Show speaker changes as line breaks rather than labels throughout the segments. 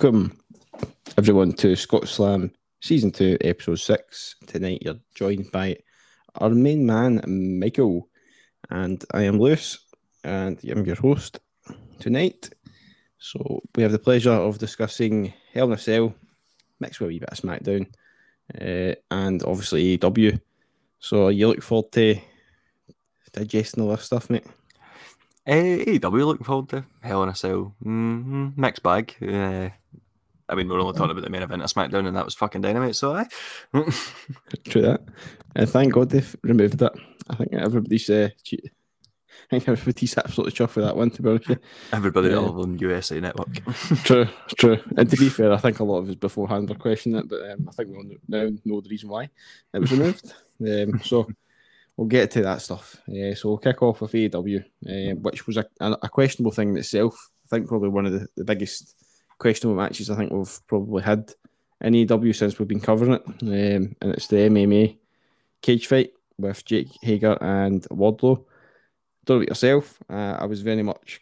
Welcome, everyone, to Scott Slam Season 2, Episode 6. Tonight, you're joined by our main man, Michael, and I am Lewis, and I'm your host tonight. So, we have the pleasure of discussing Hell in a Cell, mixed with a wee bit of SmackDown, uh, and obviously AEW. So, you look forward to digesting all this stuff, mate?
Uh, AEW looking forward to Hell in a Cell. Mm-hmm. Mixed bag. Uh, I mean, we're only talking about the main event of SmackDown, and that was fucking dynamite. So, I
true that. And thank God they've removed that. I think everybody's uh, che- I think everybody's absolutely chuffed with that one. To be honest,
everybody
Yeah.
all on USA Network.
true, true. And to be fair, I think a lot of us beforehand were questioning it, but um, I think we all now know the reason why it was removed. um, so we'll get to that stuff. Yeah, so we'll kick off with AEW, uh, which was a, a, a questionable thing in itself. I think probably one of the, the biggest questionable matches I think we've probably had in AEW since we've been covering it. Um, and it's the MMA cage fight with Jake Hager and Wardlow. Don't know about yourself. Uh, I was very much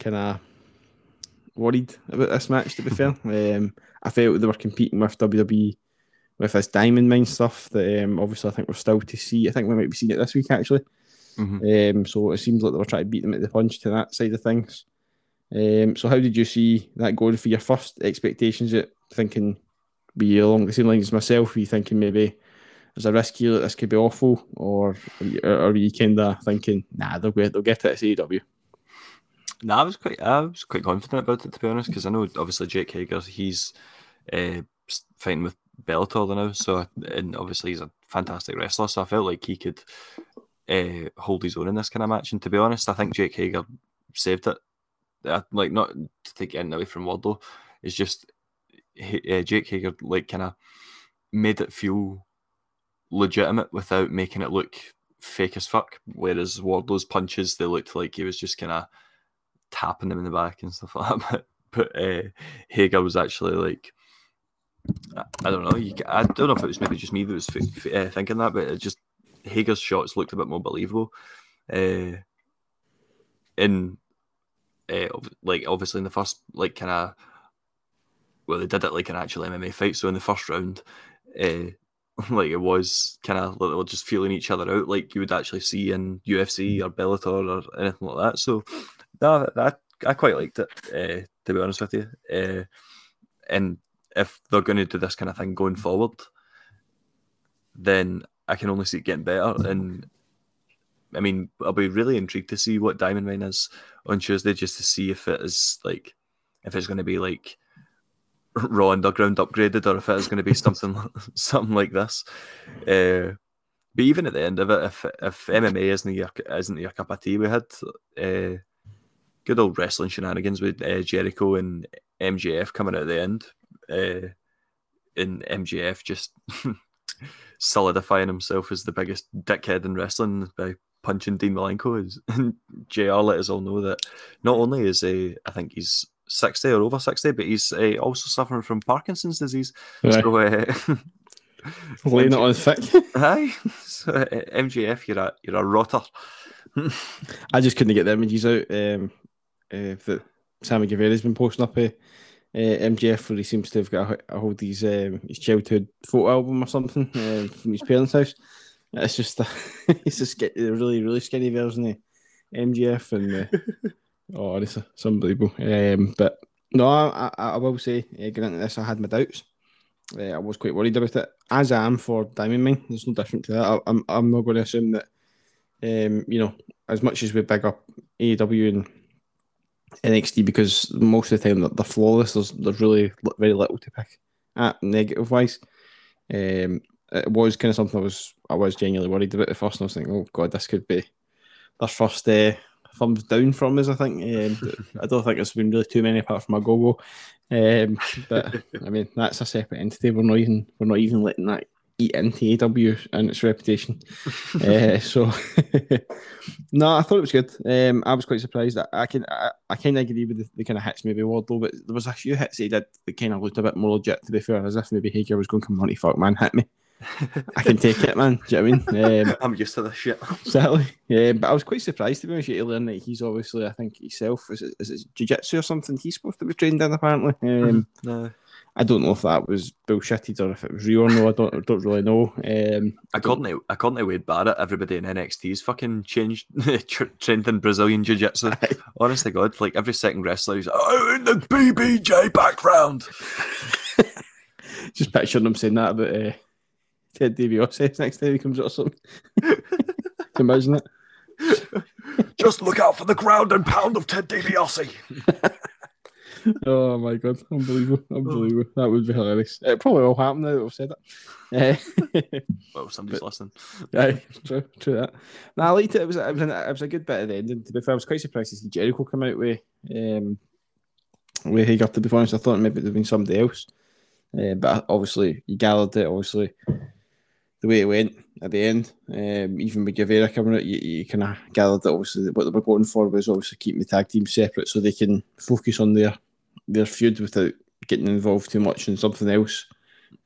kind of worried about this match. To be fair, um, I felt they were competing with WWE with this Diamond Mine stuff that um, obviously I think we're still to see. I think we might be seeing it this week actually.
Mhm.
Um, so it seems like they were trying to beat them at the punch to that side of things. Um, so how did you see that going for your first expectations? It thinking you along the same lines as myself? Were you thinking maybe there's a risk here that this could be awful, or or were you kind of thinking nah they'll get they'll get it at AEW?
No, I was quite, I was quite confident about it to be honest, because I know obviously Jake Hager, he's uh, fighting with Bellator now, so and obviously he's a fantastic wrestler, so I felt like he could uh, hold his own in this kind of match. And to be honest, I think Jake Hager saved it. Uh, like not to take anything away from Wardlow, it's just uh, Jake Hager like kind of made it feel legitimate without making it look fake as fuck. Whereas Wardlow's punches, they looked like he was just kind of tapping them in the back and stuff like that. But, but uh, Hager was actually like, I, I don't know. You, I don't know if it was maybe just me that was f- f- uh, thinking that, but it just Hager's shots looked a bit more believable. Uh, in uh, like obviously in the first like kind of well they did it like an actual MMA fight. So in the first round, uh, like it was kind of like just feeling each other out, like you would actually see in UFC or Bellator or anything like that. So no, that I quite liked it uh, to be honest with you. Uh, and if they're going to do this kind of thing going forward, then I can only see it getting better. And I mean, I'll be really intrigued to see what Diamond Mine is on Tuesday, just to see if it is like if it's going to be like Raw Underground upgraded, or if it is going to be something something like this. Uh, but even at the end of it, if if MMA isn't your isn't your cup of tea, we had uh, good old wrestling shenanigans with uh, Jericho and MJF coming out at the end, uh, and MJF just solidifying himself as the biggest dickhead in wrestling by punching Dean Malenko. Is- And JR let us all know that not only is he, I think he's 60 or over 60, but he's uh, also suffering from Parkinson's disease.
Right.
So, uh,
Laying it on thick.
Aye. So, uh, MJF, you're a you're a rotter.
I just couldn't get the images out um, uh, that Sammy Guevara's been posting up. Uh, uh, where he seems to have got a, hold of his, um, his childhood photo album or something um, from his parents' house. It's just a, it's a, sk- a really, really skinny version of MJF, and uh, oh, it's, it's unbelievable. Um, but no, I, I, I will say, uh, getting into this, I had my doubts. Uh, I was quite worried about it, as I am for Diamond Mine. There's no different to that. I, I'm, I'm not going to assume that um, you know, as much as we big up AEW and NXT because most of the time they're, flawless, there's, there's really very little to pick at negative wise. Um, it was kind of something I was I was genuinely worried about at first, and I was thinking, oh god, this could be their first uh, thumbs down from us. I think um, I don't think there's been really too many apart from a go um, but I mean that's a separate entity. We're not even we're not even letting that eat into AW and its reputation. uh, so no, I thought it was good. Um, I was quite surprised. I, I can I, I kind of agree with the, the kind of hits maybe Wardlow, but there was a few hits he did that kind of looked a bit more legit. To be fair, as if maybe Hager was going, "Come on, fuck man, hit me." I can take it, man. Do you know what I mean? Um,
I'm used to this shit.
Exactly. Yeah, but I was quite surprised to be honest. You learn that he's obviously, I think himself is it, is it jiu-jitsu or something. He's supposed to be trained in apparently. Um,
No.
I don't know if that was bullshitted or if it was real or no. I don't, I don't really know. Um,
According to, according to Wade Barrett, everybody in NXT's fucking changed, trained in Brazilian Jiu Jitsu. Honest to God, like every second wrestler is oh, in the BBJ background.
just picturing him saying that about uh, Ted DiBiase next time he comes out or something. Can you imagine it?
Just look out for the ground and pound of Ted DiBiase.
Oh my god, unbelievable, unbelievable. That would be hilarious. It probably will happen now that we've said it. Uh,
Well, somebody's listening.
Aye, true, true that. No, I liked it. It was, it was, an, it was a good bit of the end. And to be fair, I was quite surprised to see Jericho come out with um, with Hager. To be honest, I thought maybe it'd been somebody else. Uh, but obviously, you gathered it. Obviously, the way it went at the end, um, even with Guevara coming out, you, you kind of gathered that obviously what they were going for was obviously keeping the tag team separate so they can focus on their their feud without getting involved too much in something else,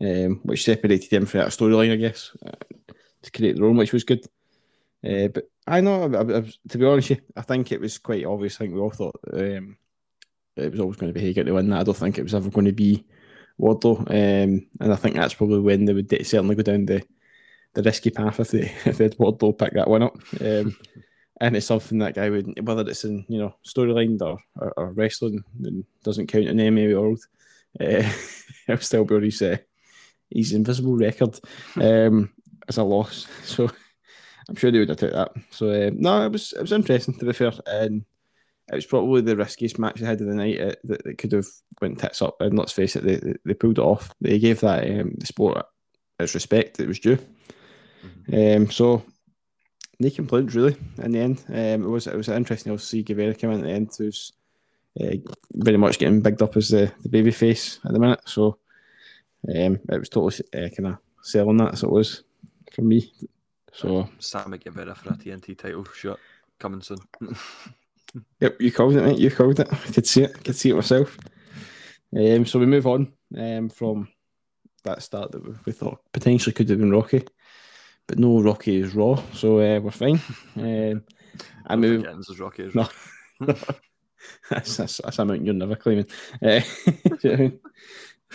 um, which separated them from that storyline, I guess, uh, to create their own, which was good. Uh, but I know, I, I, to be honest, I think it was quite obvious. I think we all thought um, it was always going to be Hager to win that. I don't think it was ever going to be Wardlow, um, and I think that's probably when they would certainly go down the the risky path if they if they had Wardlow pick that one up. Um, and it's something that guy would, whether it's in you know storyline or, or, or wrestling, doesn't count in the MMA world. Uh, it'll still be on his uh, his invisible record um, as a loss. So I'm sure they would have took that. So um, no, it was it was interesting to be fair, and it was probably the riskiest match they had of the night uh, that, that could have went tits up. And let's face it, they, they, pulled it off. They gave that um, the sport its respect that it was due. Um, so no complaints really in the end. Um, it was it was interesting to see Guevara come in at the end, who's uh, very much getting bigged up as the, the baby face at the minute. So um, it was totally uh, kind of selling that as it was for me. So
Sammy Guevara for a TNT title shot coming soon.
Yep, you called it, mate. You called it. I could see it. I could see it myself. Um, so we move on um, from that start that we, we thought potentially could have been Rocky, but no, Rocky is Raw, so uh, we're fine. Um, I move.
This is Rocky.
No. that's, that's, that's a mountain you're never claiming. Uh, you know I mean?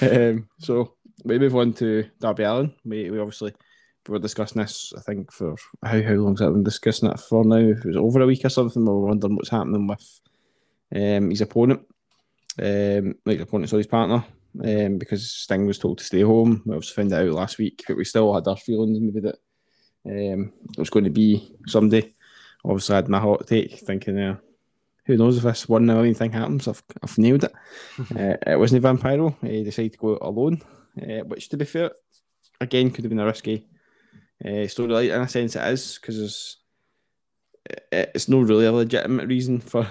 um, so we move on to Darby Allin. We, we obviously we were discussing this, I think, for how how long's that been discussing it for now? If it was over a week or something, we were wondering what's happening with um, his opponent, um, like opponent, so his partner, um, because Sting was told to stay home. We also found that out last week, but we still had our feelings maybe that um, it was going to be somebody. Obviously, I had my hot take, thinking, uh, who knows if this one million thing happens? I've, I've nailed it. uh, it wasn't Vampiro. He decided to go out alone, uh, which, to be fair, again, could have been a risky uh, storyline. In a sense, it is because it's—it's no really a legitimate reason for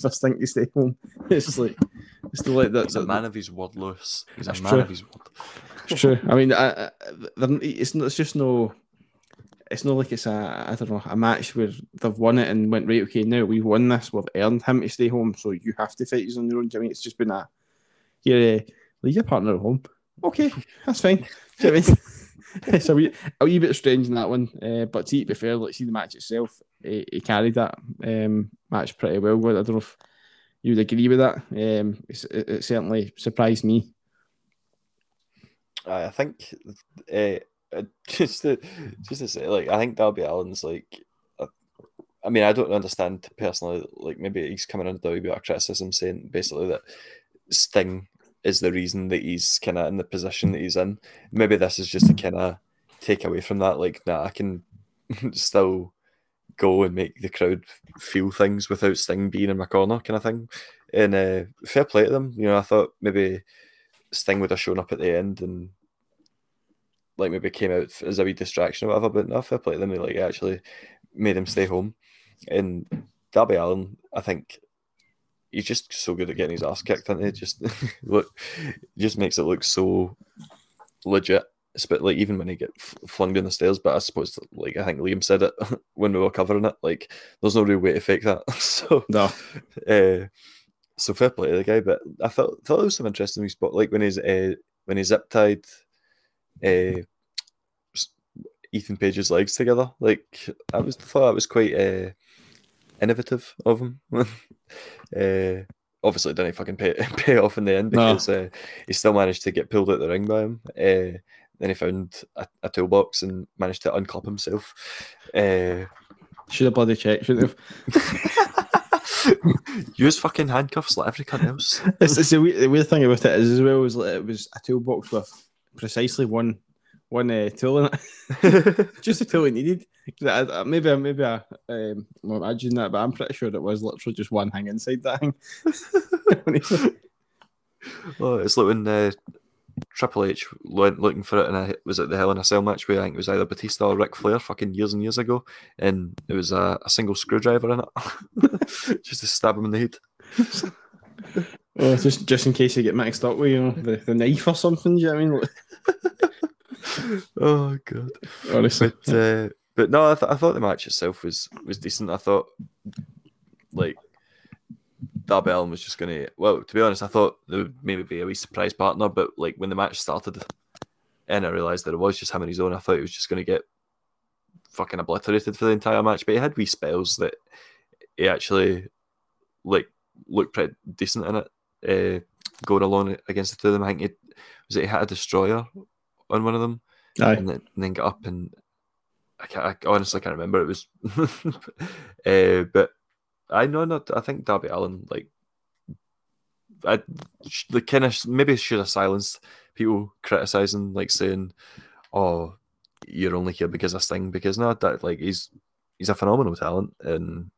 for Sting to stay home. It's like it's still like that.
He's a man of his word, Lewis. He's a man
true.
of his word.
It's true. I mean, I, I, it's not, it's just no. It's not like it's a I don't know a match where they've won it and went right. Okay, now we've won this. We've earned him to stay home, so you have to fight us on your own. I mean, it's just been a here. Uh, leave your partner at home. Okay, that's fine. I mean? it's a wee, a wee bit strange in that one, uh, but to be fair, like see the match itself, he, he carried that um, match pretty well. I don't know if you would agree with that. Um, it, it certainly surprised me.
I think uh, uh, just to just to say, like, I think Darby Allin's like, uh, I mean, I don't understand personally. Like, maybe he's coming under WBR criticism, saying basically that Sting is the reason that he's kind of in the position that he's in. Maybe this is just a kind of take away from that. Like, nah, I can still go and make the crowd feel things without Sting being in my corner, kind of thing. And uh, fair play to them. You know, I thought maybe Sting would have shown up at the end and like maybe came out as a wee distraction or whatever, but no, fair play to them. They like actually made him stay home. And Darby Allin, I think he's just so good at getting his ass kicked, and it just look just makes it look so legit. But like even when he get flung down the stairs, but I suppose like I think Liam said it when we were covering it, like there's no real way to fake that. so
No,
uh, so fair play to the guy, but I thought thought it was some interesting spot, like when he's uh, when he's zip tied uh, Ethan Page's legs together. Like I was thought that was quite uh, innovative of him. uh, obviously, didn't fucking pay, pay off in the end because no. uh, he still managed to get pulled out the ring by him. Uh, then he found a, a, toolbox and managed to unclip himself. Uh,
should have bloody checked, shouldn't have.
Use fucking handcuffs like every cunt else.
it's, it's the, weird, the weird thing about it is as well as like, it was a toolbox with precisely one one uh, tool in it, just a tool it needed. I, I, maybe maybe I um, well, imagine that, but I'm pretty sure it was literally just one thing inside that thing.
oh, it's like when uh, Triple H went looking for it, and I was at the Hell in a Cell match where I think it was either Batista or Ric Flair, fucking years and years ago, and it was a, a single screwdriver in it, just to stab him in the head.
Oh, just just in case you get mixed up with you know the, the knife or something. Do you know I
mean? oh god, honestly, but, uh, but no, I, th- I thought the match itself was was decent. I thought like Darby Allin was just going to. Well, to be honest, I thought there would maybe be a wee surprise partner, but like when the match started, and I realised that it was just him on his own, I thought he was just going to get fucking obliterated for the entire match. But he had wee spells that he actually like looked pretty decent in it. Uh, going along against the two of them, I think it was it he had a destroyer on one of them, and then, and then got up and I, can't, I honestly can't remember. It was, uh, but I know not. I think Darby Allin like I the kind of maybe should have silenced people criticizing, like saying, "Oh, you're only here because of Sting." Because no, that like he's he's a phenomenal talent, and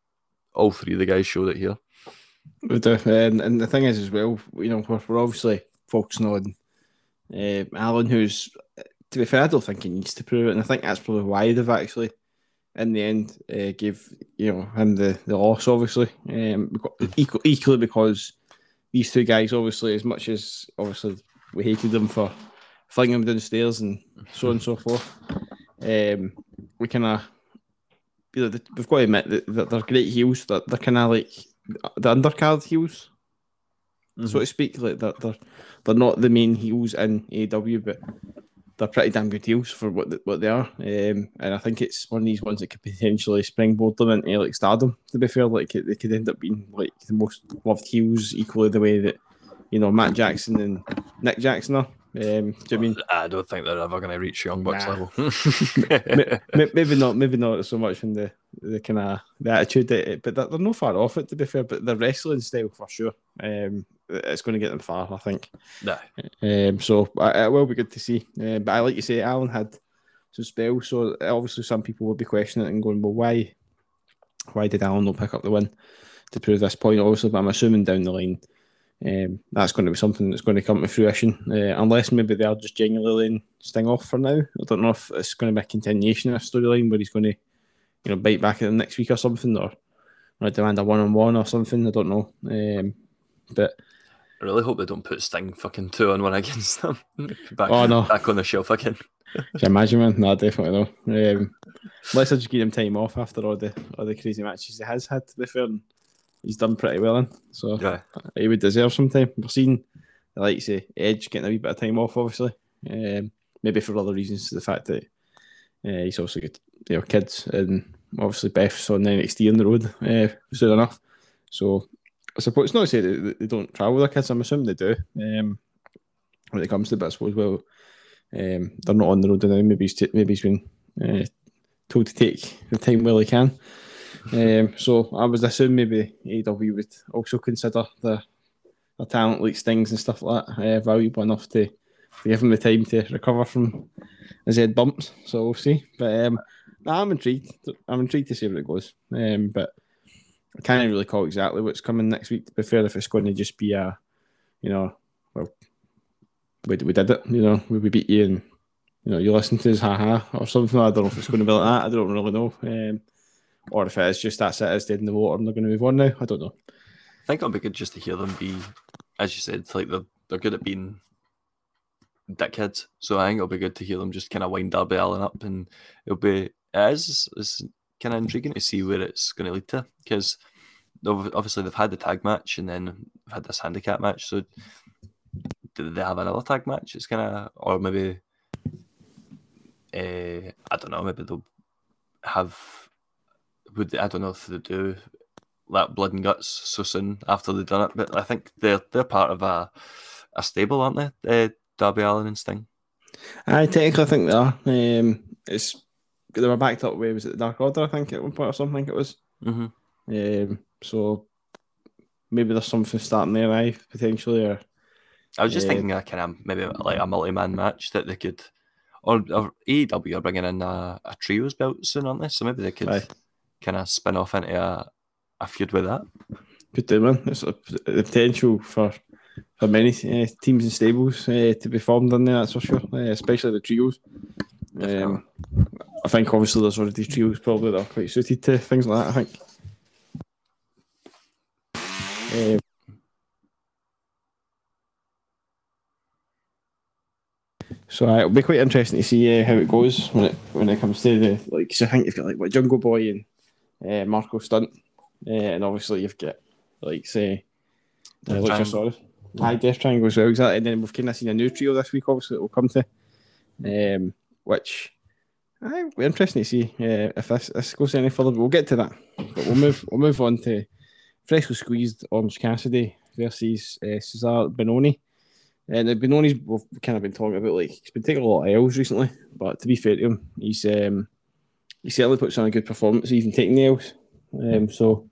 all three of the guys showed it here.
And, and the thing is, as well, you know, we're, we're obviously focusing on uh, Allin, who's to be fair, I don't think he needs to prove it, and I think that's probably why they've actually in the end uh, gave you know him the, the loss, obviously, um, equal, equally because these two guys, obviously, as much as obviously we hated them for flinging them downstairs and so on and so forth, um, we kind of you know, we've got to admit that, that they're great heels. That they're, they're kind of like the undercard heels, mm-hmm. so to speak. Like they're, they're they're not the main heels in AEW, but they're pretty damn good heels for what the, what they are. Um, and I think it's one of these ones that could potentially springboard them into like stardom. To be fair, like they could end up being like the most loved heels equally the way that you know Matt Jackson and Nick Jackson are. Um, do you mean?
I don't think they're ever going to reach Young Bucks nah.
level. maybe not. Maybe not so much in the the kind of the attitude, that, but they're, they're no far off it. To be fair, but the wrestling style for sure. Um, it's going to get them far, I think.
No.
Um, so it will be good to see. Uh, but I like you say, Allin had some spells, so obviously some people will be questioning it and going, "Well, why, why did Allin not pick up the win to prove this point?" Obviously, but I'm assuming down the line. Um, that's going to be something that's going to come to fruition, uh, unless maybe they are just genuinely laying Sting off for now. I don't know if it's going to be a continuation of a storyline where he's going to, you know, bite back at them next week or something, or, or demand a one-on-one or something. I don't know, um, but
I really hope they don't put Sting fucking two on one against them. back, oh no, back on the shelf again.
Can you imagine, man? No, definitely no. Um, let's just give him time off after all the all the crazy matches he has had. To be fair, and he's done pretty well in, so yeah. he would deserve some time. We're seeing, like you say, Edge getting a wee bit of time off, obviously. Um, maybe for other reasons, to the fact that uh, he's also got you know kids, and obviously Beth's on the NXT on the road uh, soon enough. So I suppose it's not to say that they don't travel with their kids. I'm assuming they do. Um, when it comes to it, but I suppose well, um, they're not on the road now. Maybe he's t- maybe he's been uh, told to take the time while he can. Um, so I was assuming maybe AEW would also consider the the talent like Stings and stuff like that uh, valuable enough to, to give him the time to recover from his head bumps. So we'll see. But um, I'm intrigued. I'm intrigued to see where it goes. Um, but I can't really call exactly what's coming next week. To be fair, if it's going to just be a, you know, well, we, we did it. You know, we, we beat you and you know you listen to us, haha, or something. I don't know if it's going to be like that. I don't really know. Um, or if it's just that's it, it's dead in the water and they're going to move on now. I don't know.
I think it'll be good just to hear them be, as you said, like they're they're good at being dickheads. So I think it'll be good to hear them just kind of wind Darby Allin up, and it'll be it is it's kind of intriguing to see where it's going to lead to because obviously they've had the tag match and then they've had this handicap match. So do they have another tag match? It's kind of or maybe uh, I don't know, maybe they'll have would I don't know if they do that blood and guts so soon after they've done it, but I think they're they're part of a a stable, aren't they? Uh, Darby Allin and Sting.
I technically think they are. Um, it's they were backed up with was it the Dark Order? I think at one point or something it was.
Mm-hmm.
Um, so maybe there's something starting there, I potentially. Or
I was just
Yeah.
thinking a kind of maybe like a multi-man match that they could, or, or AEW are bringing in a, a trios belt soon, aren't they? So maybe they could
Aye.
Kind of spin off into a, a feud with that.
do man. There's a, the potential for for many uh, teams and stables uh, to be formed in there. That's for sure. Uh, especially the trios. Um, I think obviously there's already trios probably that are quite suited to things like that. I think. Um, so uh, it'll be quite interesting to see uh, how it goes when it when it comes to the like. 'cause I think you've got like what Jungle Boy and uh, Marko Stunt, uh, and obviously you've got like say uh,
Death
Luchasaurus. Aye, Death Triangle as well. Exactly. And then we've kind of seen a new trio this week. Obviously, that we'll come to, um, which will be interesting to see uh, if this, this goes any further. But we'll get to that. But we'll move. We'll move on to freshly squeezed Orange Cassidy versus uh, Cezar Bononi. And Bononi's we've kind of been talking about like he's been taking a lot of L's recently, but to be fair to him, he's um, he certainly puts on a good performance, even taking the L's. Um, so,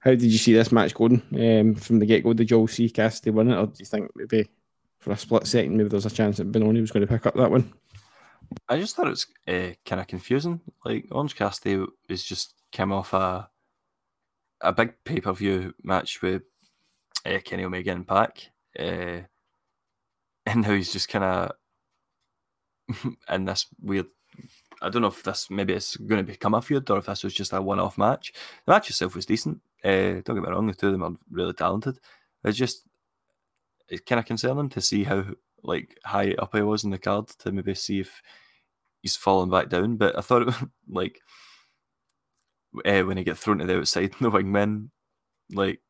how did you see this match going um, from the get go? Did you all see Cassidy win it, or do you think maybe for a split second maybe there's a chance that Bononi was going to pick up that one?
I just thought it was uh, kind of confusing. Like Orange Cassidy was just came off a a big pay per view match with uh, Kenny Omega and Pac, uh, and now he's just kind of in this weird. I don't know if this maybe it's going to become a feud or if this was just a one off match. The match itself was decent. Uh, don't get me wrong, the two of them are really talented. It's just it's kind of concerning to see how like high up I was in the card to maybe see if he's fallen back down. But I thought it was like uh, when he get thrown to the outside, the wingmen like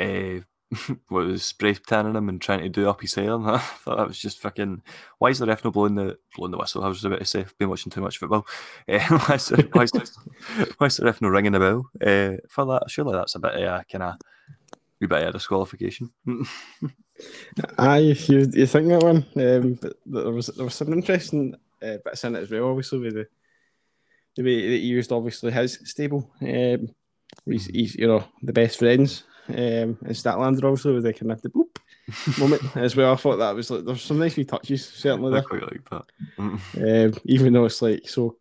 uh, what was spray tanning him and trying to do up his hair. I thought that was just fucking. Why is the ref not blowing the blowing the whistle? I was about to say, I've been watching too much football. Uh, why, is the, why, is the, why is the ref not ringing the bell? Uh, for that, surely that's a bit of a kind of wee bit of a disqualification.
Aye, you you think that one? Um, but there was there was some interesting uh, bits in it as well. Obviously, with the the way that he used obviously his stable. Um, he's, he's you know the best friends. Um, and Statlander obviously with the kind of the boop moment as well. I thought that was like there's some nice wee touches certainly there.
I quite like that.
Um, even though it's like so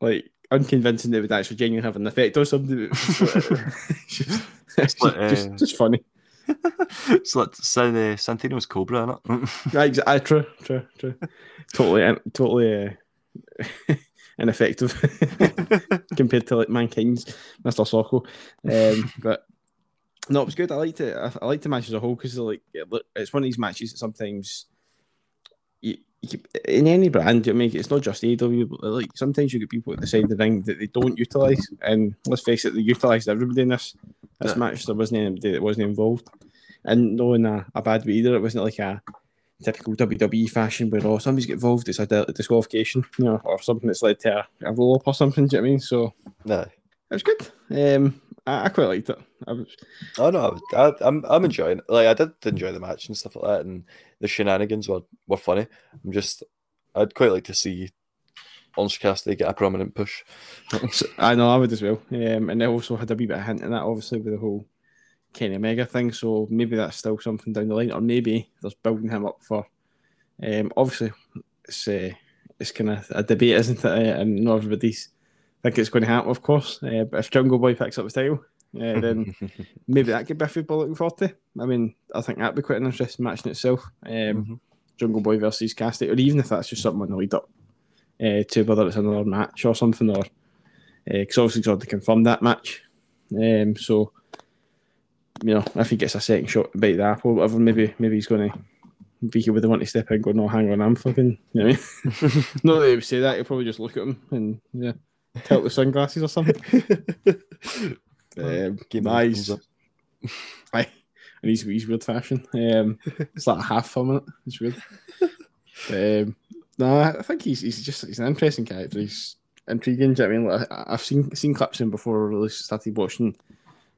like unconvincing that it would actually genuinely have an effect on somebody. It's just, it's
like,
just,
uh,
just funny.
it's like San, uh, Santino's Cobra, innit?
Right, exa- aye, true, true, true. Totally, totally uh, ineffective compared to like mankind's Mr. Socko. Um, but no, it was good. I liked it. I, I liked the match as a whole because like it's one of these matches that sometimes you, you keep, in any brand you make it's not just AW. But like sometimes you get people at the side of the ring that they don't utilize, and let's face it, they utilized everybody in this this
Yeah.
match. There wasn't anybody that wasn't involved, and no in a, a bad way either. It wasn't like a typical WWE fashion where oh somebody's get involved, it's a di- disqualification, you know, or something that's led to a, a roll up or something. Do you know what I mean? So
no.
it was good. Um, I, I quite liked it. I was,
Oh no, I, I'm I'm enjoying. It. Like I did enjoy the match and stuff like that, and the shenanigans were, were funny. I'm just, I'd quite like to see Orange Cassidy get a prominent push.
I know I would as well. Um, and they also had a wee bit of hint in that, obviously, with the whole Kenny Omega thing. So maybe that's still something down the line, or maybe there's building him up for. Um, obviously, it's uh, it's kind of a debate, isn't it? Uh, and not everybody's think it's going to happen, of course. Uh, but if Jungle Boy picks up his title, uh, then maybe that could be a football looking forward to. I mean, I think that'd be quite an interesting match in itself. Um,
Mhm.
Jungle Boy versus Cassidy, or even if that's just something on the lead up uh, to whether it's another match or something, or because obviously he's already confirmed that match. Um, so you know, if he gets a second shot to bite the apple, or whatever, maybe maybe he's going to. Vicky would want to step in and go, no, hang on, I'm fucking, you know what I mean? Not that he would say that, he'll probably just look at him and, yeah, tilt the sunglasses or something. Um,
Give me
nice. Aye, and he's, he's weird fashion. Um, it's like a half a minute. It's weird. Um, No, I think he's he's just he's an interesting character. He's intriguing. Do you know what I mean? Like, I- I've seen seen clips of him before I really started watching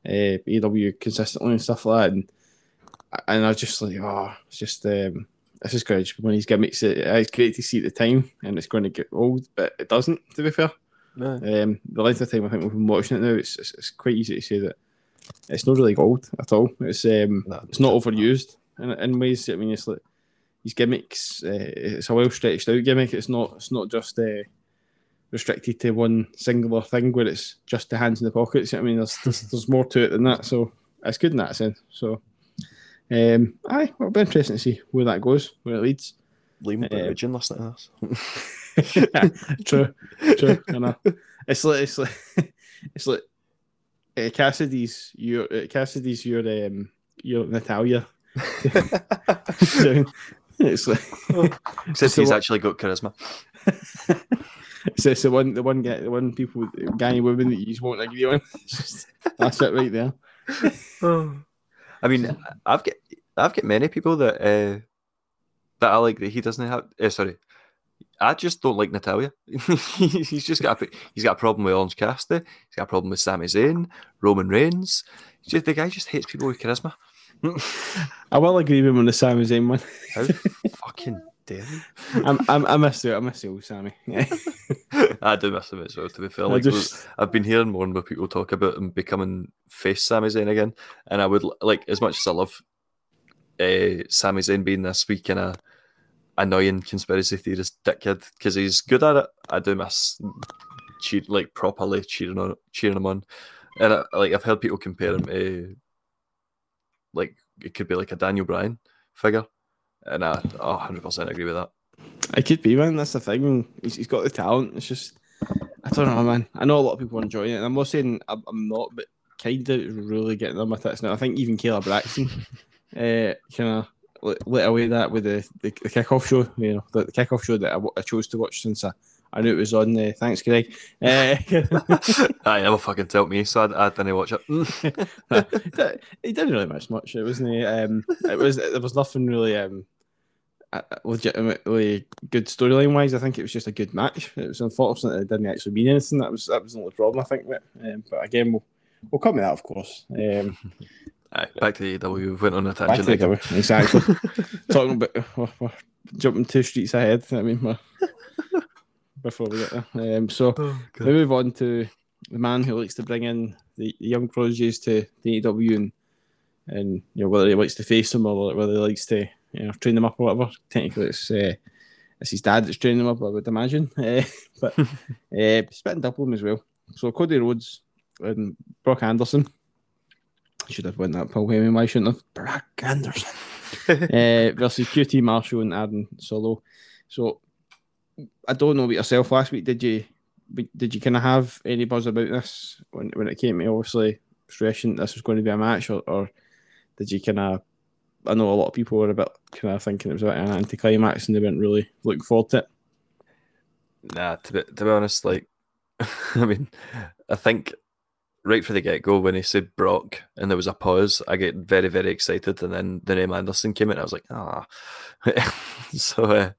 uh, AW consistently and stuff like that, and and I was just like, oh, it's just um, this is great. When he's gimmicks, it, it's great to see at the time, and it's going to get old, but it doesn't. To be fair, um, the length of time I think we've been watching it now, it's, it's, it's quite easy to say that it's not really old at all. It's um,
No,
it's not overused in, in ways. I mean, it's like these gimmicks. Uh, it's a well stretched out gimmick. It's not. It's not just uh, restricted to one singular thing where it's just the hands in the pockets. I mean, there's there's, there's more to it than that. So it's good in that sense. So, um, aye, it'll be interesting to see where that goes, where it leads.
Liam Virgin listening to this.
true, true. I know. It's like it's like it's like uh, Cassidy's your uh, Cassidy's your um your Natalya. it's like
Says he's actually got charisma.
So it's the one the one guy the one people guy women that you just won't agree on. It's just- That's it right there.
I mean, I've got I've got many people that uh, that I like that he doesn't have. Uh, sorry, I just don't like Natalya. he's just got a, he's got a problem with Orange Cassidy. He's got a problem with Sami Zayn, Roman Reigns. Just, the guy just hates people with charisma.
I will agree with him on the Sami Zayn one.
How fucking dare?
I'm, I'm, I miss you. I miss you, Sami.
I do miss him as well. To be fair, like
just
I've been hearing more and more people talk about him becoming face Sami Zayn again, and I would like as much as I love uh, Sami Zayn being this wee kind of annoying conspiracy theorist dickhead because he's good at it. I do miss cheer, like properly cheering on cheering him on, and I, like I've heard people compare him to like it could be like a Daniel Bryan figure, and I 100 percent agree with that.
It could be, man. That's the thing. He's, he's got the talent. It's just, I don't know, man. I know a lot of people are enjoying it. And I'm not saying I'm, I'm not, but kind of really getting on my tits now. I think even Kayla Braxton uh, kind of lit, away that with the, the, the kickoff show, you know, the, the kickoff show that I, I chose to watch since I, I knew it was on. Uh, thanks, Greg. Uh,
I never fucking tell me, so I, I didn't watch it.
he didn't really miss much. It wasn't. Um, it was. There was nothing really um, legitimately good storyline wise. I think it was just a good match. It was unfortunate that it didn't actually mean anything. That was that was the only problem I think. Um, but again, we'll we'll come to that, of course. Um,
Back to the AEW. We went on a
back
tangent.
to
again.
the- exactly. Talking about we're, we're jumping two streets ahead. I mean, before we get there. Um, so.
Oh,
We move on to the man who likes to bring in the the young prodigies to the AEW and and you know whether he likes to face them or whether he likes to you know train them up or whatever. Technically, it's uh, it's his dad that's training them up, I would imagine. Uh, but uh, spitting double him as well. So Cody Rhodes and Brock Anderson should have won that Paul Heyman. Why shouldn't have? Brock Anderson uh, versus QT Marshall and Aaron Solo. So I don't know about yourself last week. Did you did you kind of have any buzz about this when when it came to obviously stressing this was going to be a match, or, or did you kind of? I know a lot of people were a bit kind of thinking it was a bit an anticlimax and they weren't really looking forward to it.
Nah, to be, to be honest, like, I mean, I think right for the get go when he said Brock and there was a pause, I get very, very excited. And then the name Anderson came in, I was like, ah. so, uh,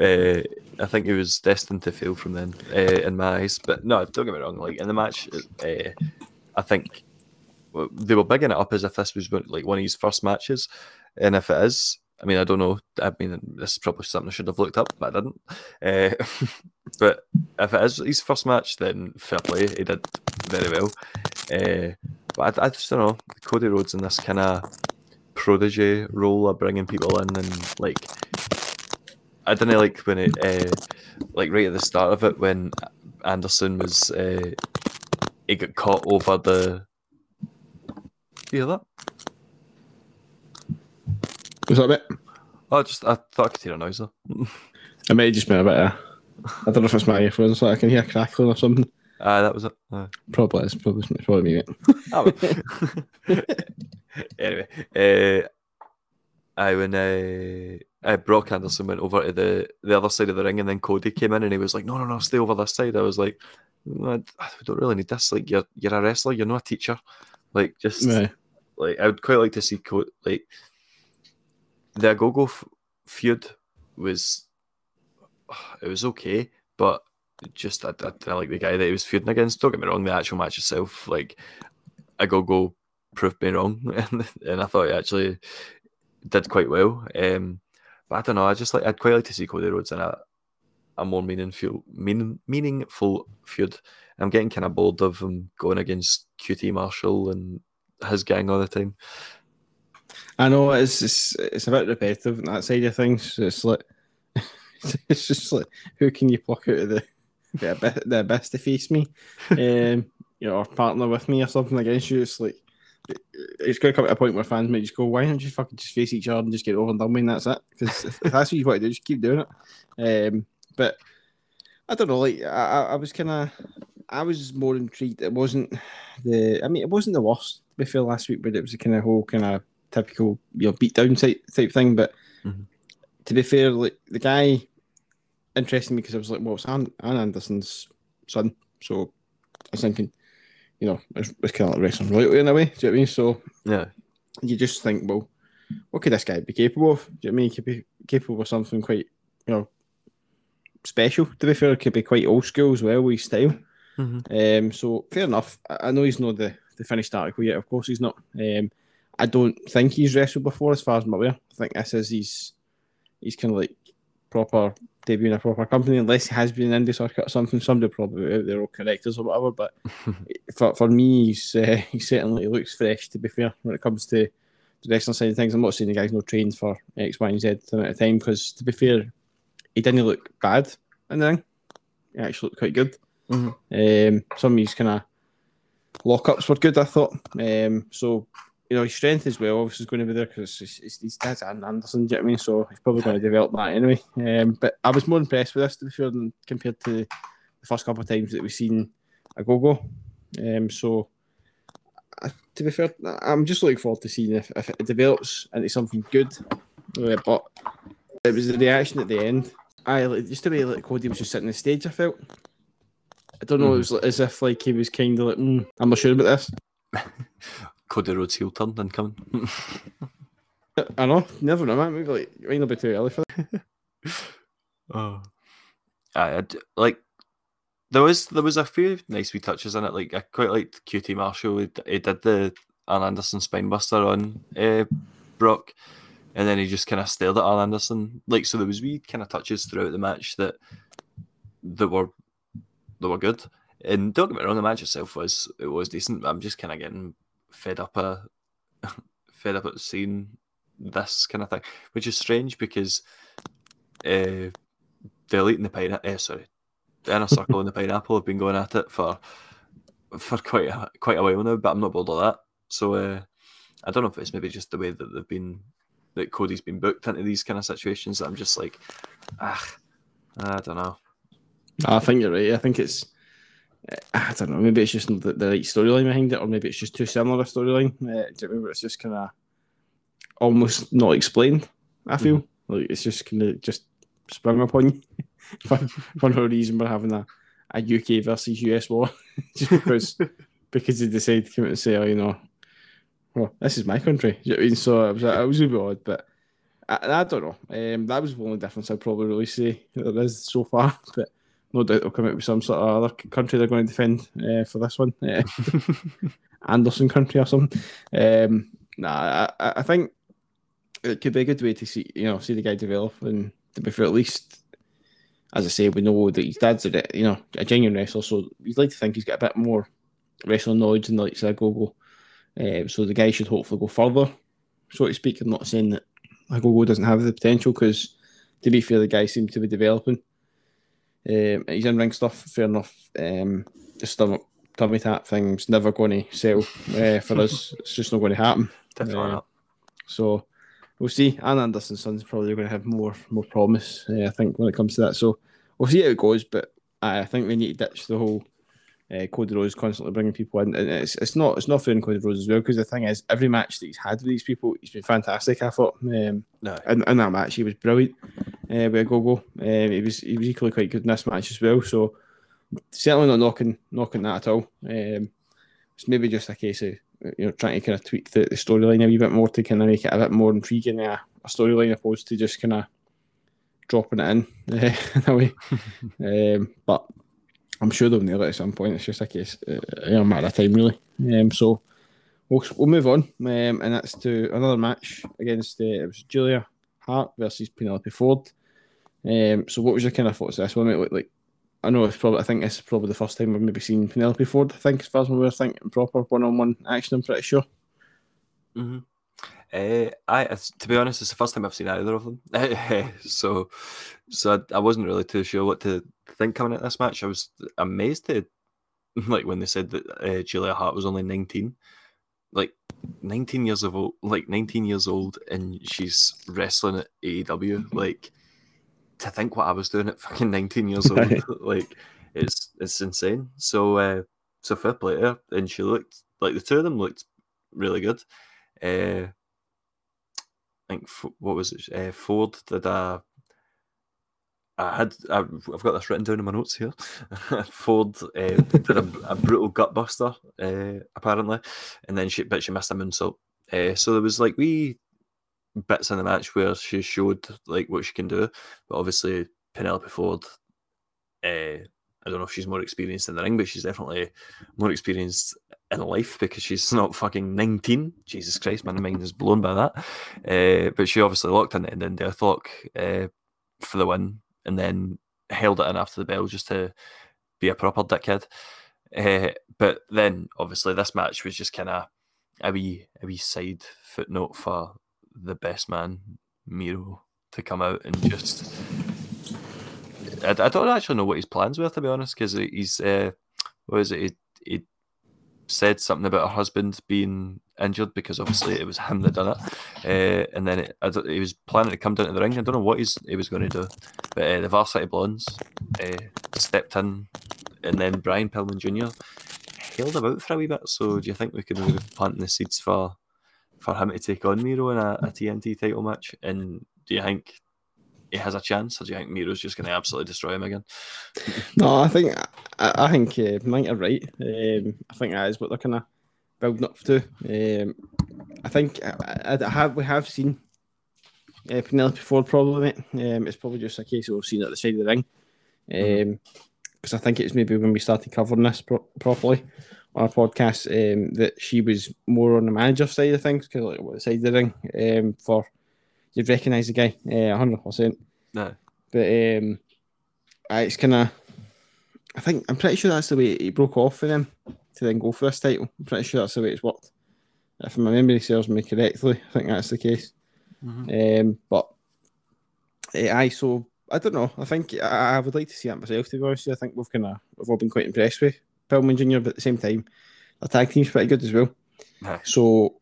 uh, I think he was destined to fail from then, uh, in my eyes. But no, don't get me wrong. Like in the match, uh, I think they were bigging it up as if this was like one of his first matches, and if it is, I mean, I don't know. I mean, this is probably something I should have looked up, but I didn't. Uh, but if it is his first match, then fair play. He did very well. Uh, but I, I just don't know. Cody Rhodes in this kind of protege role of bringing people in and like I didn't know like when it uh, like right at the start of it when Anderson was uh, he got caught over the. You hear that?
Was that a bit?
Oh, just I thought I could hear a noise though.
It might have just been a bit. Uh, I don't know if it's my earphones, so I can hear crackling or something.
Ah, that was it. Uh,
Probably it's probably it's probably me. Mate.
oh, anyway, uh, I when uh, uh, Brock Anderson went over to the the other side of the ring, and then Cody came in, and he was like, "No, no, no, stay over this side." I was like, "No, I I don't really need this. Like, you're you're a wrestler, you're not a teacher. Like, just like I would quite like to see Cody like the Ogogo f- feud was it was okay, but just I, I like the guy that he was feuding against. Don't get me wrong, the actual match itself, like Ogogo proved me wrong, and, and I thought he actually did quite well. Um, but I don't know. I just like I'd quite like to see Cody Rhodes in a a more meaningful meaning, meaningful feud. I'm getting kind of bored of him going against QT Marshall and his gang all the time.
I know it's it's, it's a bit repetitive on that side of things. It's like it's just like who can you pluck out of the the, the abyss to face me, um, you know, or partner with me or something against you? It's like it's going to come to a point where fans might just go, "Why don't you fucking just face each other and just get over and done with?" And that's it. Because if that's what you want to do, just keep doing it. Um, but I don't know. Like I, I was kind of, I was more intrigued. It wasn't the. I mean, it wasn't the worst. To be fair, last week, but it was a kind of whole kind of typical, you know, beat down type type thing. But mm-hmm. to be fair, like the guy interested me because I was like, well, it's Arn, Arn Anderson's son, so I was thinking you know, it's, it's kind of like wrestling royalty in a way. Do you know what I mean? So
yeah,
you just think, well, what could this guy be capable of? Do you know what I mean? He could be capable of something quite, you know, special. To be fair, could be quite old school as well with his style. Mm-hmm. Um, so fair enough. I, I know he's not the, the finished article yet. Of course, he's not. Um, I don't think he's wrestled before, as far as I'm aware. I think this is he's he's kind of like proper debut in a proper company, unless he has been in Indie Circuit or something. Somebody probably out there will correct us or whatever. But for, for me, he's, uh, he certainly looks fresh, to be fair, when it comes to the wrestling side of things. I'm not saying the guy's no trained for X, Y, and Z amount of time, because to be fair, he didn't look bad in the ring. He actually looked quite good. Mm-hmm. Um, some of his kind of lockups were good, I thought. Um, so you know, his strength as well obviously is going to be there because his dad's Arn Anderson, do you know what I mean? So he's probably going to develop that anyway. Um, but I was more impressed with this to be fair than compared to the first couple of times that we've seen Ogogo. Um, so uh, to be fair, I'm just looking forward to seeing if, if it develops into something good. Uh, but it was the reaction at the end. I just the way like Cody was just sitting on the stage. I felt. I don't know. Mm. It was as if like he was kind of like, mm, I'm not sure about this.
Cody Rhodes heel turn then coming.
I know, never know, man. Maybe like might not be too early for that.
oh, I, I like. There was there was a few nice wee touches in it. Like I quite liked QT Marshall. He, he did the Arn Anderson spinebuster on uh, Brock, and then he just kind of stared at Arn Anderson. Like so, there was wee kind of touches throughout the match that that were that were good. And don't get me wrong, the match itself was it was decent. I'm just kind of getting fed up a fed up at seeing this kind of thing, which is strange because uh, elite and the Pinnacle, uh, sorry, the inner circle and the Pinnacle have been going at it for for quite a, quite a while now, but I'm not bored of that. So uh, I don't know if it's maybe just the way that they've been that Cody's been booked into these kind of situations that I'm just like, ah, I don't know.
I think you're right. I think it's I don't know. Maybe it's just the, the right storyline behind it, or maybe it's just too similar a storyline. Uh, do you remember? It's just kind of almost not explained. I feel mm-hmm. like it's just kind of just sprung upon you for, for no reason. We're having a, a UK versus US war just because because they decided to come out and say, oh, you know, well, this is my country. You know I mean? So it was, it was a bit odd, but I, I don't know. Um, that was the only difference I'd probably really say there is so far. But no doubt they'll come out with some sort of other country they're going to defend uh, for this one, uh, Anderson country or something. Um, nah, I, I, think it could be a good way to see you know see the guy develop and to be fair, at least as I say, we know that his dad's a you know a genuine wrestler, so you'd like to think he's got a bit more wrestling knowledge than the likes of Ogogo. Uh, so the guy should hopefully go further, so to speak. I'm not saying that Ogogo doesn't have the potential because, to be fair, the guy seems to be developing. Um, he's in ring stuff, fair enough. Um, the stomach tummy tap thing's never going to sell uh, for us. It's just not going to happen.
Definitely uh, not.
So we'll see. And Anderson's son's probably going to have more more promise, uh, I think, when it comes to that. So we'll see how it goes. But I think we need to ditch the whole uh, Cody Rhodes constantly bringing people in, and it's it's not it's not fair in Cody Rhodes as well because the thing is every match that he's had with these people, he's been fantastic. I thought, um, no, in, in that match he was brilliant uh, with Gogo. Um, he was he was equally quite good in this match as well. So certainly not knocking knocking that at all. Um, it's maybe just a case of you know trying to kind of tweak the, the storyline a wee bit more to kind of make it a bit more intriguing a, a storyline opposed to just kind of dropping it in uh, in a way. um, but I'm sure they'll nail it at some point. It's just a case, uh, a matter of time, really. Um, so we'll, we'll move on, um, and that's to another match against uh, it was Julia Hart versus Penelope Ford. Um, so what was your kind of thoughts of this one? It like I know it's probably I think this is probably the first time we've maybe seen Penelope Ford. I think as far as we were thinking proper one on one action. I'm pretty sure.
Mm-hmm. Uh, I to be honest, it's the first time I've seen either of them. so, so I, I, wasn't really too sure what to think coming at this match. I was amazed to like when they said that uh, Julia Hart was only nineteen, like nineteen years of old, like nineteen years old, and she's wrestling at AEW. Like to think what I was doing at fucking nineteen years old, like it's it's insane. So, uh, so fair play her, and she looked like the two of them looked really good. Uh, I think what was it? Uh, Ford did a. I had I've got this written down in my notes here. Ford uh, did a, a, brutal gutbuster uh, apparently, and then she but she missed a moonsault. Uh, so there was like we bits in the match where she showed like what she can do, but obviously Penelope Ford. Uh, I don't know if she's more experienced in the ring, but she's definitely more experienced in life because she's not fucking 19. Jesus Christ, my mind is blown by that. Uh, but she obviously locked in and then Deathlock uh, for the win and then held it in after the bell just to be a proper dickhead. Uh, but then obviously this match was just kind of a wee, a wee side footnote for the best man, Miro, to come out and just. I, I don't actually know what his plans were, to be honest, because he's. Uh, what is it? He, he said something about her husband being injured because obviously it was him that done it, uh, and then it, he was planning to come down to the ring. I don't know what he's, he was going to do, but uh, the Varsity Blondes uh, stepped in, and then Brian Pillman Jr. held about for a wee bit. So do you think we could be planting the seeds for for him to take on Miro in a, a TNT title match? And do you think he has a chance, or do you think Miro's just going to absolutely destroy him again?
no, I think I, I think uh, Mike are right. Um, I think that is what they're kind of building up to. Um, I think I, I, have we have seen uh, Penelope Ford probably. Um, it's probably just a case of we've seen it at the side of the ring. Because um, mm-hmm. I think it's maybe when we started covering this pro- properly on our podcast um, that she was more on the manager side of things because like what the side of the ring um, for you'd recognise the guy, uh, hundred percent.
No,
but um, it's kind of. I think I'm pretty sure that's the way he broke off for them to then go for this title. I'm pretty sure that's the way it's worked. If my memory serves me correctly, I think that's the case. Mm-hmm. Um, but uh, I so I don't know. I think I, I, would like to see that myself. To be honest, I think we've kind of we've all been quite impressed with Pillman Jr. But at the same time, the tag team's pretty good as well. So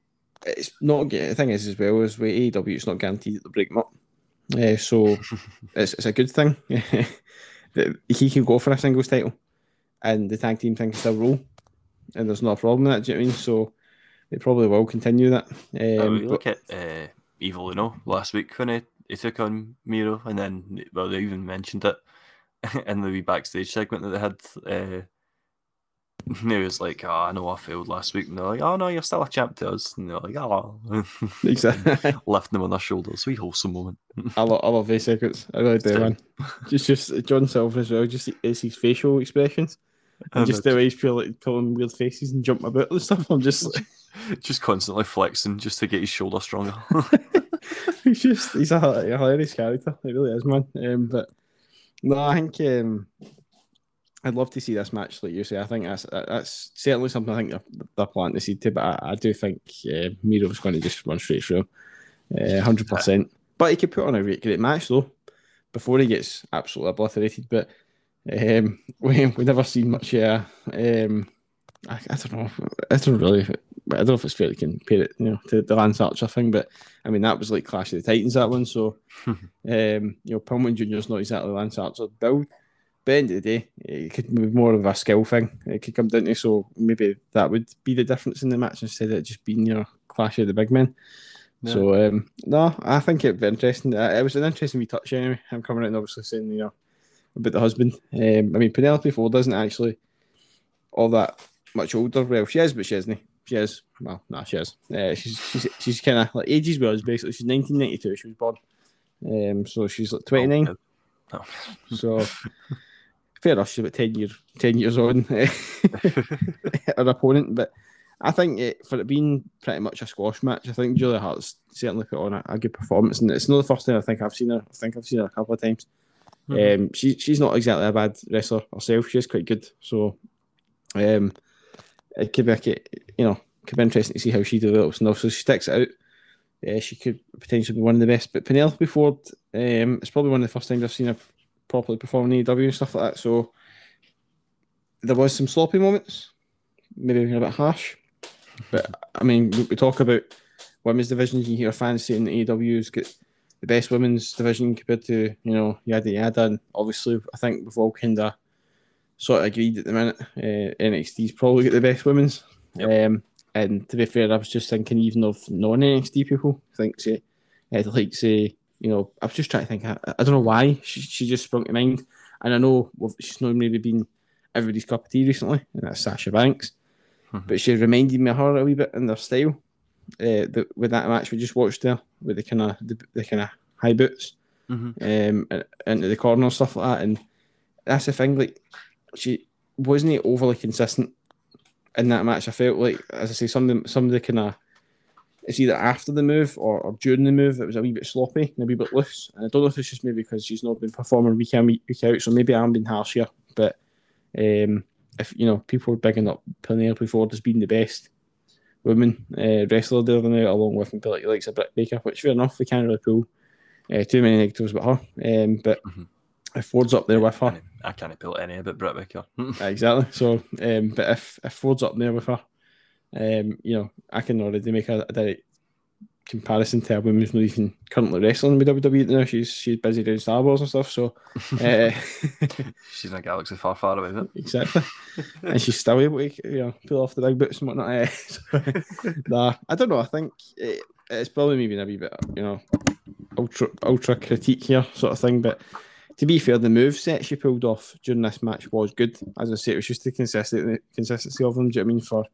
it's not the thing is as well as with AEW, it's not guaranteed that they'll break them up. Uh, so it's, it's a good thing that he can go for a singles title, and the tag team thing can still roll, and there's no problem with that. Do you know what I mean? So they probably will continue that. Um,
oh, look but, at uh, Evil Uno last week when he, he took on Miro, and then well they even mentioned it in the wee backstage segment that they had. Uh, he was like, "Oh, I know I failed last week," and they're like, "Oh no, you're still a champ to us," and they're like, "Oh,"
exactly,
lifting them on their shoulders, sweet wholesome moment.
I love, I love these seconds. I really do, man. just, just John Silver as well. Just it's his facial expressions, and just the way he's feel like pulling weird faces and jumping about and stuff. I'm just,
like... just constantly flexing just to get his shoulder stronger.
he's just, he's a, a hilarious character. He really is, man. Um, but no, I think. Um, I'd love to see this match, like you say. I think that's that's certainly something I think they're, they're planting to see too. But I, I do think uh, Miro's going to just run straight through, uh, hundred uh, percent. But he could put on a great, great match though before he gets absolutely obliterated. But um, we we never seen much. Yeah, um, I, I, don't know. I don't really. I don't know if it's fair to compare it, you know, to the Lance Archer thing. But I mean, that was like Clash of the Titans that one. So, um, you know, Pillman Junior's not exactly Lance Archer build. But end of the day, it could be more of a skill thing. It could come down to so maybe that would be the difference in the match instead of just being your clash of the big men. Yeah. So um, no, I think it'd be interesting. Uh, it was an interesting wee touch anyway. I'm coming out and obviously saying you know about the husband. Um, I mean Penelope Ford isn't actually all that much older. Well, she is, but she isn't. She is. Well, nah, she is. Uh, she's she's she's kind of like ages well. Basically, she's 1992. She was born. Um, so she's like 29.
Oh, oh.
So fair enough, she's about 10, year, 10 years on her opponent. But I think it, for it being pretty much a squash match, I think Julia Hart's certainly put on a, a good performance. And it's not the first time I think I've seen her. I think I've seen her a couple of times. Mm-hmm. Um, she, she's not exactly a bad wrestler herself. She's quite good. So um, it could be, you know, could be interesting to see how she develops. And also, she sticks it out. Uh, she could potentially be one of the best. But Penelope Ford, um, it's probably one of the first times I've seen her properly perform in AEW and stuff like that. So there was some sloppy moments, maybe a bit harsh. But I mean, we talk about women's divisions. You hear fans saying the AEW's got the best women's division compared to you know yada yada. And obviously, I think we've all kind of sort of agreed at the minute. Uh, NXT's probably got the best women's. Yep. Um, and to be fair, I was just thinking even of non NXT people. I think say, I'd like say, you know, I was just trying to think. I, I don't know why she, she just sprung to mind, and I know she's not maybe been everybody's cup of tea recently, and that's Sasha Banks. Mm-hmm. But she reminded me of her a wee bit in their style. Uh, the, with that match we just watched there, with the kind of the, the kind of high boots, mm-hmm. um, into the corner and stuff like that, and that's the thing. Like she wasn't overly consistent in that match. I felt like, as I say, some of the, some of the kind of it's either after the move or, or, during the move it was a wee bit sloppy and a wee bit loose. And I don't know if it's just maybe because she's not been performing week in week, out, so maybe I'm being harsh here. But um, if you know people are bigging up Penelope Ford as being the best woman uh, wrestler the other night, along with like likes a Britt Baker, which fair enough, we can't really pull uh, too many negatives about her. Um, but mm-hmm. if Ford's up there with her,
I can't pull any about Britt Baker.
exactly. So, um, but if if Ford's up there with her, um, you know, I can already make a, a direct comparison to a woman who's not even currently wrestling with WWE now. She's she's busy doing Star Wars and stuff. So uh,
she's in a galaxy far, far away. Isn't
it? Exactly, and she's still able to you know pull off the big boots and whatnot. Uh, so, nah, I don't know. I think it, it's probably maybe a wee bit you know ultra ultra critique here sort of thing, but to be fair, the move set she pulled off during this match was good. As I say, it was just the consistency, consistency of them. Do you know I mean for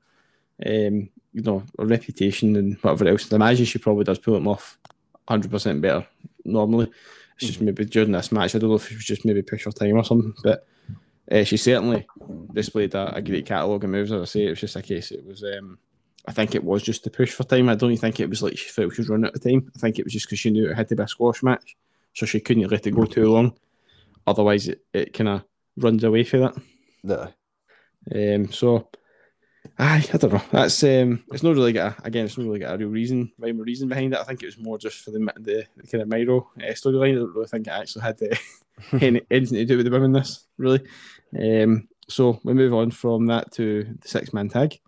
um, you know a reputation and whatever else? I imagine she probably does pull them off hundred percent better normally. It's just mm-hmm. maybe during this match. I don't know if it was just maybe push her time or something, but uh, she certainly displayed a, a great catalogue of moves. As I say, it was just a case. It was. Um, I think it was just the push for time. I don't think it was like she felt she was running out of time. I think it was just because she knew it had to be a squash match, so she couldn't let it go too long. Otherwise, it, it kind of runs away from that.
Yeah.
Um, so, I I don't know. That's um, it's not really got a, again, it's not really got a real reason, rhyme or reason behind it. I think it was more just for the the, the kind of Miro uh, storyline. I don't really think it actually had uh, any, anything to do with the women. This really. Um, so we move on from that to the six man tag.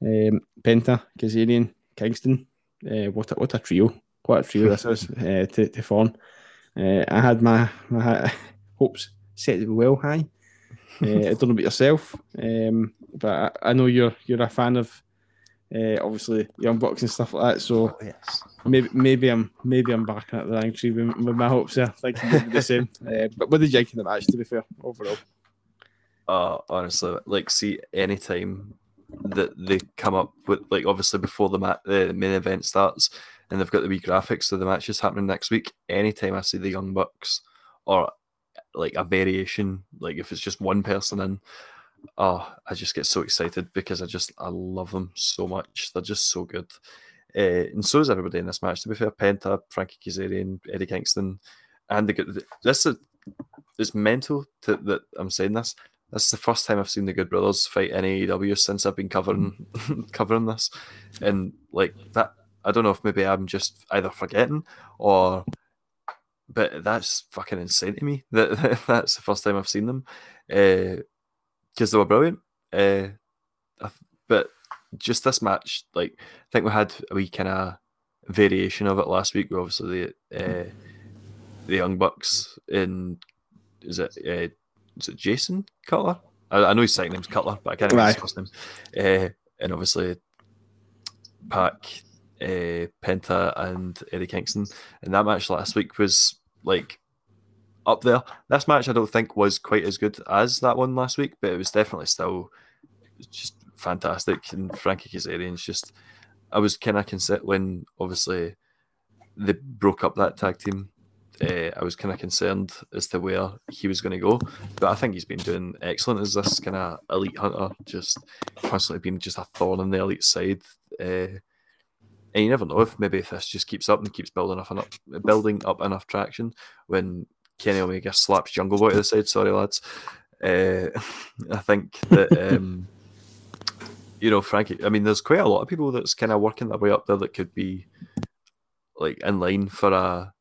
Um, Penta, Kazarian, Kingston. Uh, what a, what a trio! What a trio this is uh, to to form. Uh, I had my my hopes set well high. Uh, I don't know about yourself, um, but I, I, know you're you're a fan of uh, obviously Young Bucks and stuff like that. So
oh, yes.
maybe maybe I'm maybe I'm back at the rank tree with, with my hopes there. Thinking the same. Uh, but with the jig in the match, to be fair, overall.
Uh, honestly, like see anytime that they come up with like obviously before the mat the main event starts and they've got the wee graphics of the matches happening next week. Anytime I see the Young Bucks or like a variation, like if it's just one person in, oh, I just get so excited because I just I love them so much. They're just so good. Uh, and so is everybody in this match. To be fair, Penta, Frankie Kazarian, Eddie Kingston, and the good. this is it's mental to, that I'm saying this. This is the first time I've seen the Good Brothers fight in AEW since I've been covering covering this, and like that. I don't know if maybe I'm just either forgetting or but that's fucking insane to me. That that's the first time I've seen them because uh, they were brilliant. Uh, but just this match, like I think we had a wee kind of variation of it last week. Obviously, the uh, the Young Bucks in is it uh, is it Jason Cutler? I, I know his second name's Cutler, but I can't remember his first name. Uh, and obviously, Pac uh, Penta and Eddie Kingston. And that match last week was like up there. This match I don't think was quite as good as that one last week, but it was definitely still just fantastic. And Frankie Kazarian's just I was kind of concerned when obviously they broke up that tag team uh, I was kind of concerned as to where he was going to go. But I think he's been doing excellent as this kind of elite hunter, just constantly being just a thorn in the elite side. Uh, and you never know if maybe if this just keeps up and keeps building up enough, building up enough traction when Kenny Omega slaps Jungle Boy to the side. Sorry, lads. Uh, I think that um, you know Frankie. I mean, there's quite a lot of people that's kind of working their way up there that could be like in line for a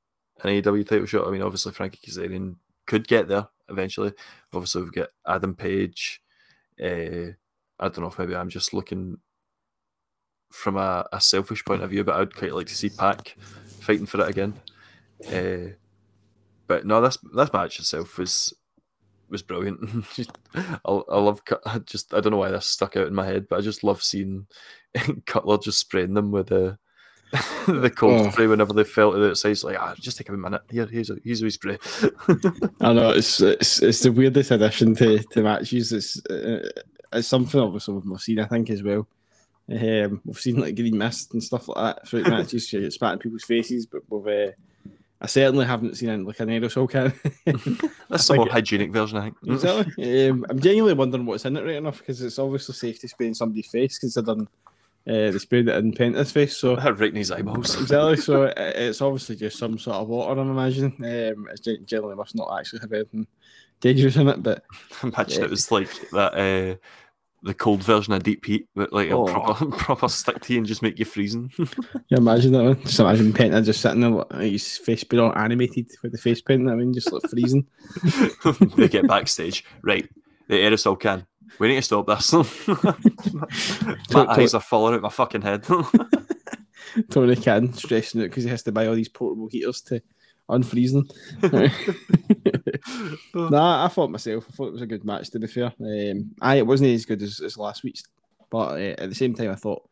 an AEW title shot. I mean, obviously Frankie Kazarian could get there eventually. Obviously, we've got Adam Page. Uh, I don't know if maybe I'm just looking from a, a, selfish point of view, but I'd quite like to see Pac fighting for it again. Uh, but no, this this match itself was was brilliant. I, I love I just I don't know why this stuck out in my head, but I just love seeing Cutler just spraying them with the the cold oh. spray whenever they felt it outside. It's like, ah, just take a minute. Here, here's a here's a spray.
I know it's, it's it's the weirdest addition to to matches. It's uh, it's something obviously we've not seen, I think, as well. Um, we've seen like green mist and stuff like that throughout matches, spat in people's faces, but we've uh, I certainly haven't seen it like an aerosol can.
That's the more hygienic version, I think.
Exactly. Um, I'm genuinely wondering what's in it right enough because it's obviously safe to spray in somebody's face considering uh, they sprayed it in Penta's face. So
right in his eyeballs.
exactly. So it, it's obviously just some sort of water. I'm imagining. Um, it's generally must not actually have anything dangerous in it, but I
imagine uh, it was like that. Uh, the cold version of deep heat, but like oh. a proper proper stick to you and just make you freezing.
you imagine that man? Just imagine Penta just sitting there, like, his face being all animated with the face paint. I mean, just like freezing.
they get backstage, right? The aerosol can. We need to stop this. my eyes are falling out my fucking head.
Tony Khan stressing out because he has to buy all these portable heaters to unfreezing. nah, I thought myself. I thought it was a good match. To be fair, um, I it wasn't as good as, as last week's, but uh, at the same time, I thought,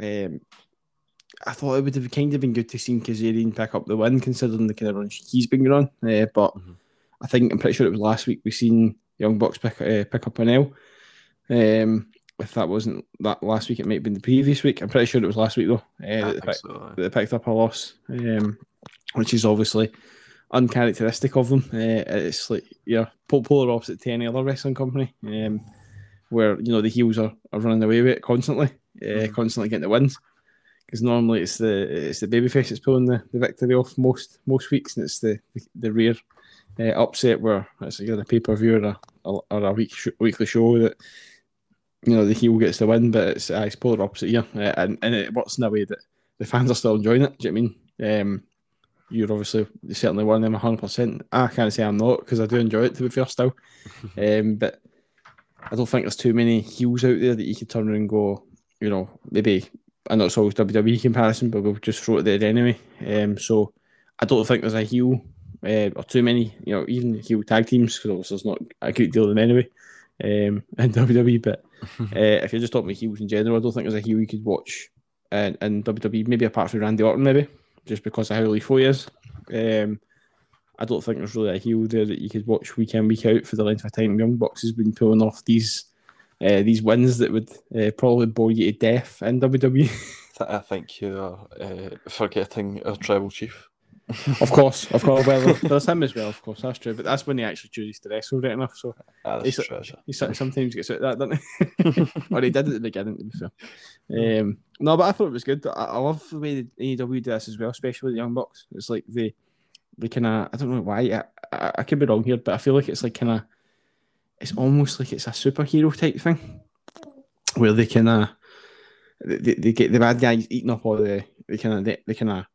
um, I thought it would have kind of been good to see Kazarian pick up the win, considering the kind of run he's been on. Uh, but mm-hmm. I think I'm pretty sure it was last week we seen Young Bucks pick uh, pick up an L. Um, if that wasn't that last week, it might have been the previous week. I'm pretty sure it was last week though. Uh, that, they so, that, they picked up a loss. Um, which is obviously uncharacteristic of them. Uh, it's like yeah, polar opposite to any other wrestling company, um, where you know the heels are, are running away with it constantly, uh, mm-hmm. constantly getting the wins. Because normally it's the it's the babyface that's pulling the, the victory off most most weeks, and it's the the, the rare uh, upset where it's either a pay per view or a, or a week sh- weekly show that you know the heel gets the win, but it's, uh, it's polar opposite here, uh, and and it works in a way that the fans are still enjoying it. Do you know what I mean? Um, you're obviously certainly one of them 100%. I can't say I'm not because I do enjoy it to be fair still. um, but I don't think there's too many heels out there that you could turn around and go, you know, maybe, I know it's always WWE comparison, but we'll just throw it there anyway. Um, so I don't think there's a heel uh, or too many, you know, even heel tag teams because obviously there's not a great deal of them anyway um, in WWE. But uh, if you're just talking about heels in general, I don't think there's a heel you could watch in, in WWE, maybe apart from Randy Orton, maybe just because of how lethal he is. Um, I don't think there's really a heel there that you could watch week in week out for the length of time. Young Bucks has been pulling off these uh, these wins that would uh, probably bore you to death in WWE.
I think you're uh, forgetting our tribal chief.
Of course, of course. Well, there's him as well, of course. That's true, but that's when he actually chooses to wrestle right enough. So
ah,
he, he, sometimes gets out that, doesn't he? or he did at the beginning, to be fair. Um, no, but I thought it was good. I, I love the way the AEW did this as well, especially with the Young Bucks. It's like they, they kind of, I don't know why. I, I, I could be wrong here, but I feel like it's like kind of, it's almost like it's a superhero type thing, where they kind of, they, they get the bad guys eating up all the, they kind of, they, they kind of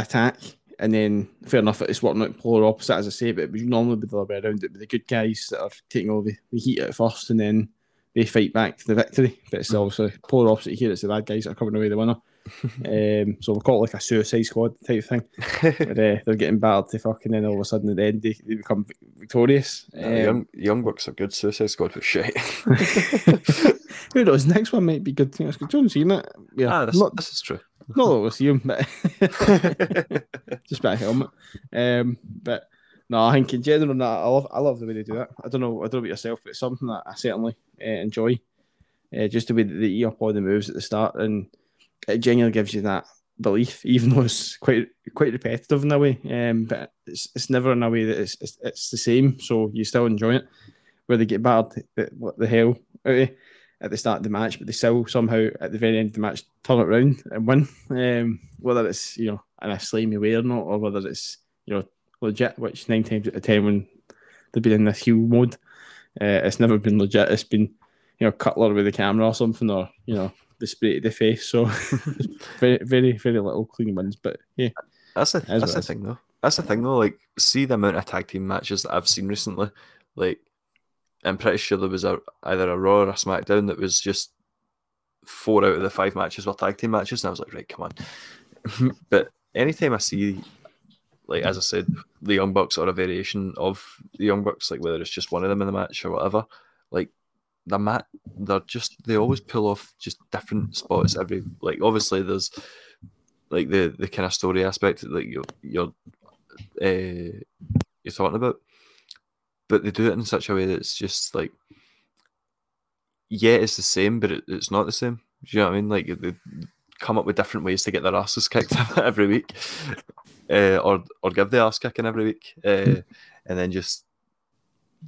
attack. And then, fair enough, it's working out polar opposite, as I say, but it would normally be the other way around. It the good guys that are taking all the, the heat at first, and then they fight back to the victory. But it's obviously polar opposite here. It's the bad guys that are coming away the winner. um, so we call it like a suicide squad type thing. uh, they're getting battered to fucking, and then all of a sudden at the end they, they become victorious.
Um, young Young Bucks are good. Suicide Squad for shit.
Who knows? Next one might be good. Thing. John Cena.
Yeah, ah, this, not, this is true.
Not that we'll him, but just by helmet. Um, but no, I think in general, nah, I love I love the way they do that. I don't know, I don't know about yourself, but it's something that I certainly uh, enjoy. Uh, just the way that up all the moves at the start, and it genuinely gives you that belief, even though it's quite quite repetitive in a way. Um, but it's it's never in a way that it's it's, it's the same, so you still enjoy it. Where they get battered, the, what the hell out at the start of the match, but they still somehow at the very end of the match turn it around and win. Um, whether it's you know in a slimy way or not, or whether it's you know legit, which nine times out of ten when they've been in this heel mode, uh, it's never been legit. It's been you know Cutler with the camera or something, or you know the spray to the face. So very very very little clean wins, but yeah,
that's the that's the thing though. That's the thing though. Like, see the amount of tag team matches that I've seen recently. Like, I'm pretty sure there was a, either a Raw or a SmackDown that was just four out of the five matches were tag team matches, and I was like, right, come on. but anytime I see, like as I said, the Young Bucks or a variation of the Young Bucks, like whether it's just one of them in the match or whatever, like the mat, they're just they always pull off just different spots every. Like obviously there's like the the kind of story aspect that like you're you're uh, you're talking about but they do it in such a way that it's just like, yeah, it's the same, but it, it's not the same. Do you know what I mean? Like they come up with different ways to get their asses kicked every week, uh, or or give the ass kicking every week, uh, and then just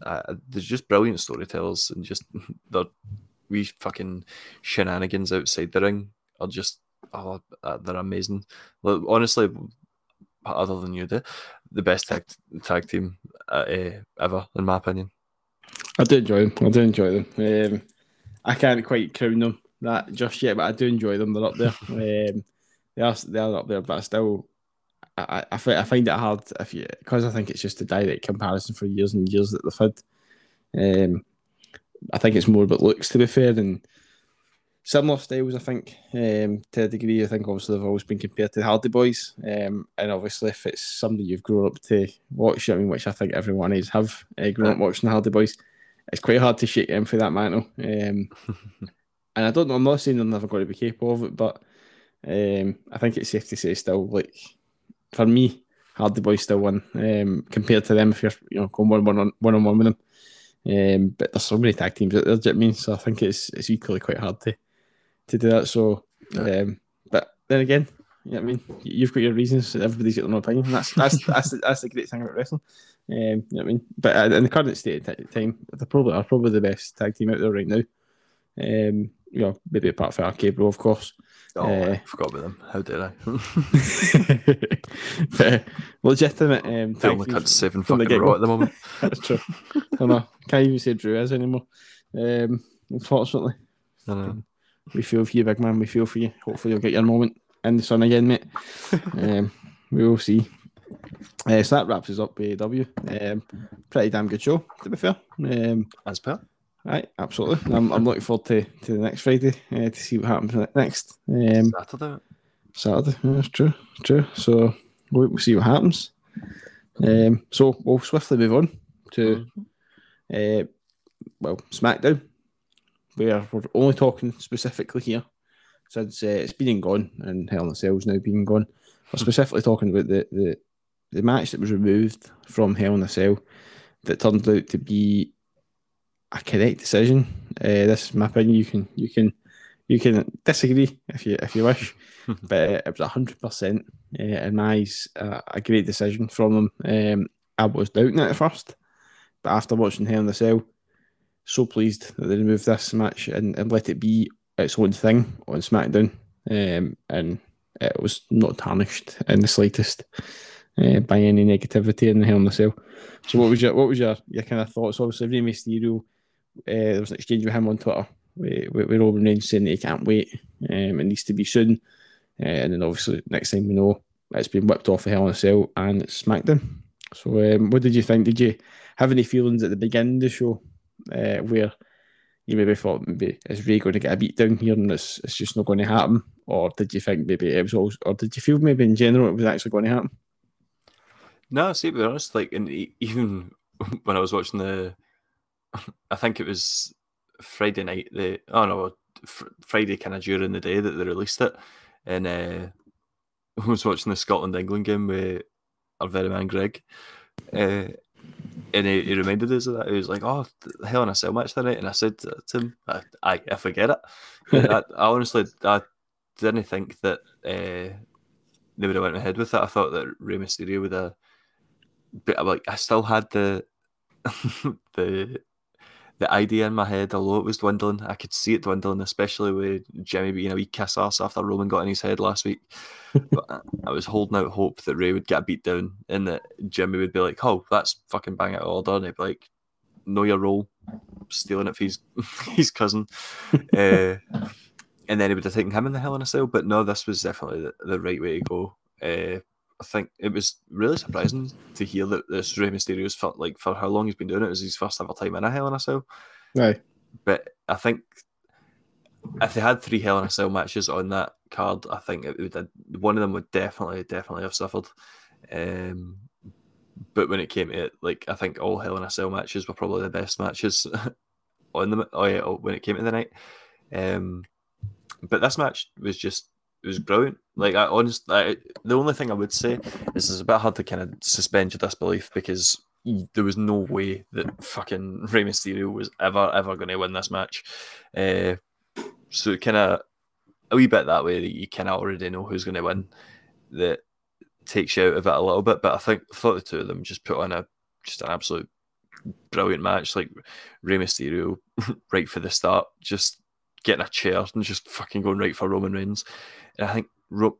uh, there's just brilliant storytellers and just the wee fucking shenanigans outside the ring are just oh uh, they're amazing. honestly, other than you do, the best tag, tag team uh, eh, ever, in my opinion.
I do enjoy them. I do enjoy them. Um, I can't quite crown them that just yet, but I do enjoy them. They're up there. um, they are they are up there, but I still, I, I, I find it hard if you because I think it's just a direct comparison for years and years that they've had. Um, I think it's more about looks to be fair, and similar styles, I think, um, to a degree. I think obviously they've always been compared to the Hardy Boys, um, and obviously if it's somebody you've grown up to watch, I mean, which I think everyone is have uh, grown up watching the Hardy Boys, it's quite hard to shake them for that mantle. Um, and I don't know, I'm not saying they're never going to be capable of it, but um, I think it's safe to say still, like for me, Hardy Boys still win um, compared to them if you're you know going one one on one on one with them. Um, but there's so many tag teams out there, do you know I mean? So I think it's it's equally quite hard to to do that. So, um, but then again, you know I mean, you've got your reasons. Everybody's got their own opinion. That's that's that's the, that's the great thing about wrestling. Um, you know I mean, but uh, in the current state of time, they probably are probably the best tag team out there right now. Um, you know, maybe apart from RK Bro, of course.
Oh, uh, I forgot about them. How did I?
uh, legitimate. Um,
they only cut seven fucking raw at the moment.
That's true. I know. Can't even say Drew is anymore. Um, unfortunately. I know. We feel for you, big man. We feel for you. Hopefully, you'll get your moment in the sun again, mate. um, we will see. Uh, so that wraps us up with W. Um, pretty damn good show, to be fair. Um,
As per.
Right, absolutely. I'm, I'm looking forward to, to the next Friday uh, to see what happens next. Um,
Saturday.
Saturday, yeah, that's true. True. So we'll, we'll see what happens. Um, so we'll swiftly move on to, uh, well, SmackDown where we're only talking specifically here since uh, it's been and gone and Hell in a Cell's now been gone. We're specifically talking about the, the, the match that was removed from Hell in a Cell that turned out to be a correct decision. Uh, this is my opinion. You can you can you can disagree if you if you wish, but uh, it was hundred percent uh, in my eyes a great decision from them. Um, I was doubting it at first, but after watching Hell in a Cell, so pleased that they removed this match and, and let it be its own thing on SmackDown. Um, and it was not tarnished in the slightest uh, by any negativity in the Hell in the Cell. So, what was your what was your, your kind of thoughts? Obviously, Rey Mysterio, uh, there was an exchange with him on Twitter with, with, Roman Reigns saying that he can't wait. Um, it needs to be soon. Uh, and then obviously, next thing we know, it's been whipped off the Hell in a Cell and SmackDown. So, um, what did you think? Did you have any feelings at the beginning of the show uh, where you maybe thought maybe is Rey going to get a beat down here and it's, it's just not going to happen? Or did you think maybe it was all, or did you feel maybe in general it was actually going to happen?
No, see, to be honest, like, and even when I was watching the, I think it was Friday night, the, oh no, fr- Friday kind of during the day that they released it. And uh, I was watching the Scotland England game with our very man Greg. Uh, and he, he, reminded us of that. He was like, "Oh, hell in a cell match tonight," and I said to him, "I, I, I forget it." I, I, honestly, I didn't think that uh, they would have went ahead with it. I thought that Rey Mysterio would have, but like I still had the the the idea in my head, although it was dwindling, I could see it dwindling, especially with Jimmy being a wee kiss ass after Roman got in his head last week. but I was holding out hope that Rey would get beat down and that Jimmy would be like, oh, that's fucking bang out of order. And he'd be like, know your role, stealing it for his, his cousin. uh, and then he would have taken him in the Hell in a Cell. But no, this was definitely the, the right way to go. Uh, I think it was really surprising to hear that this Rey Mysterio's felt like for how long he's been doing it. It was his first ever time in a Hell in a Cell.
Right.
But I think if they had three Hell in a Cell matches on that card, I think it would one of them would definitely, definitely have suffered. Um, but when it came to it, like I think all Hell in a Cell matches were probably the best matches on the oh yeah, when it came to the night. Um, but this match was just it was brilliant. Like I honestly, the only thing I would say is it's a bit hard to kind of suspend your disbelief because there was no way that fucking Rey Mysterio was ever ever going to win this match. Uh, so kind of a wee bit that way that you kind of already know who's going to win. That takes you out of it a little bit, but I think I thought the two of them just put on a just an absolute brilliant match. Like Rey Mysterio right for the start, just getting a chair and just fucking going right for Roman Reigns. And I think Ro-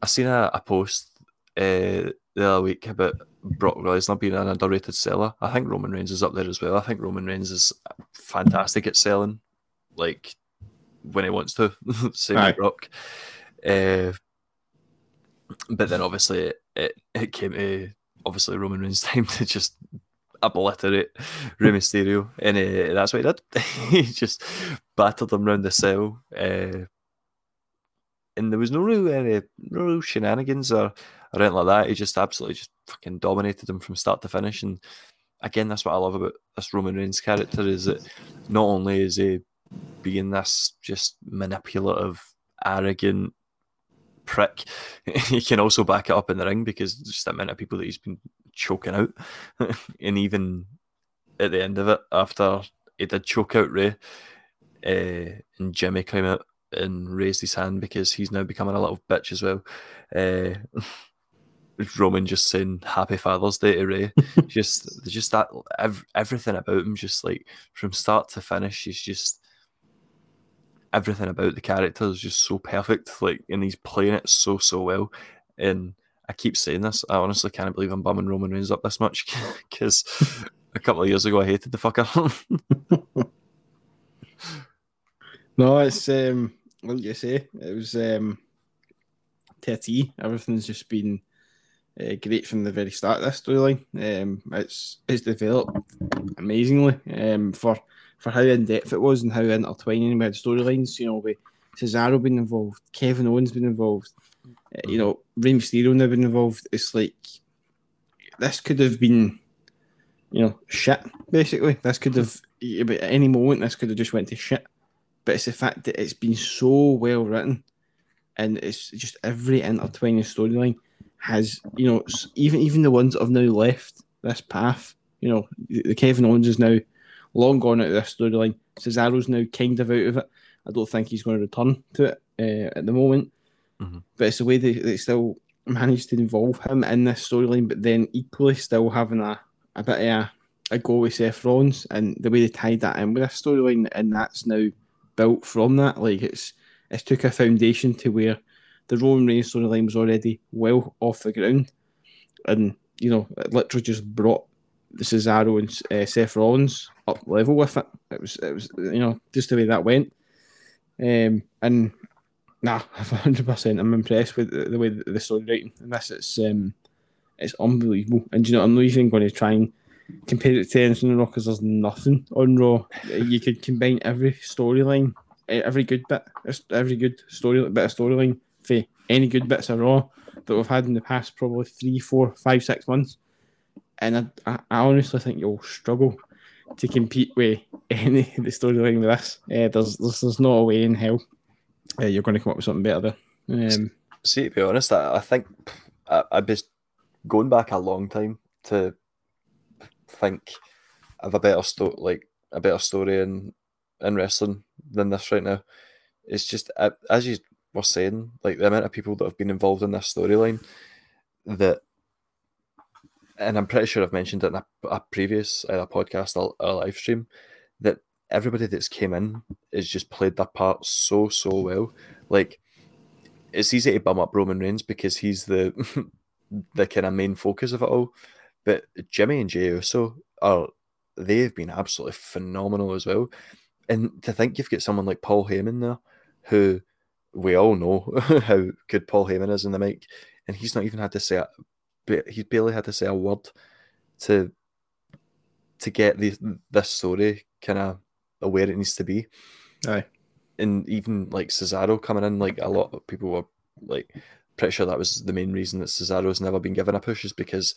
I seen a, a post uh, the other week about Brock Lesnar being an underrated seller. I think Roman Reigns is up there as well. I think Roman Reigns is fantastic at selling, like when he wants to. Same right. Brock. Uh, but then obviously it, it, it came to obviously Roman Reigns' time to just obliterate Rey Mysterio, and uh, that's what he did. he just battered him around the cell, uh, and there was no real any no real shenanigans or, or anything like that. He just absolutely just fucking dominated him from start to finish. And again, that's what I love about this Roman Reigns character is that not only is he being this just manipulative, arrogant prick, he can also back it up in the ring because just the amount of people that he's been choking out. and even at the end of it, after he did choke out Rey, uh, and Jimmy came out and raised his hand because he's now becoming a little bitch as well. Uh, Roman just saying Happy Father's Day to Rey. just, just that ev- everything about him, just like from start to finish, he's just everything about the character is just so perfect. Like, and he's playing it so so well. And I keep saying this. I honestly can't believe I'm bumming Roman Reigns up this much because a couple of years ago I hated the fucker.
no, it's um, what you say? It was um, TT. Everything's just been uh, great from the very start this storyline. Um, it's it's developed amazingly. Um, for for how in depth it was and how intertwining we had storylines. You know, with Cesaro being involved, Kevin Owens being involved, uh, you know, Rey Mysterio now been involved. It's like this could have been, you know, shit. Basically, this could have at any moment this could have just went to shit. But it's the fact that it's been so well written, and it's just every intertwining storyline has, you know, even even the ones that have now left this path. You know, the Kevin Owens is now long gone out of this storyline. Cesaro's now kind of out of it. I don't think he's going to return to it uh, at the moment. Mm-hmm. But it's the way they, they still managed to involve him in this storyline, but then equally still having a, a bit of a, a go with Seth Rollins and the way they tied that in with a storyline, and that's now built from that. Like it's it's took a foundation to where the Roman Reigns storyline was already well off the ground, and you know it literally just brought the Cesaro and uh, Seth Rollins up level with it. It was it was you know just the way that went, um, and nah, hundred percent. I'm impressed with the, the way the, the story writing and this. It's um, it's unbelievable. And you know, I'm not even going to try and compare it to anything on Raw because there's nothing on Raw. you could combine every storyline, every good bit, every good story bit of storyline for any good bits of Raw that we've had in the past probably three, four, five, six months. And I, I, I honestly think you'll struggle to compete with any the storyline with this. Uh, there's, there's there's no way in hell uh, you're going to come up with something better there. Um,
See, to be honest, I, I think I, I'd be going back a long time to think of a better story, like a better story in in wrestling than this right now. It's just as you were saying, like the amount of people that have been involved in this storyline, that, and I'm pretty sure I've mentioned it in a, a previous uh, either podcast or, or live stream, that everybody that's came in has just played their part so so well. Like it's easy to bum up Roman Reigns because he's the the kind of main focus of it all, but Jimmy and Jey Uso are they've been absolutely phenomenal as well. And to think you've got someone like Paul Heyman there, who we all know how good Paul Heyman is in the mic, and he's not even had to say it, but he barely had to say a word to to get the this story kind of where it needs to be.
Aye.
And even like Cesaro coming in, like a lot of people were like pretty sure that was the main reason that Cesaro's never been given a push is because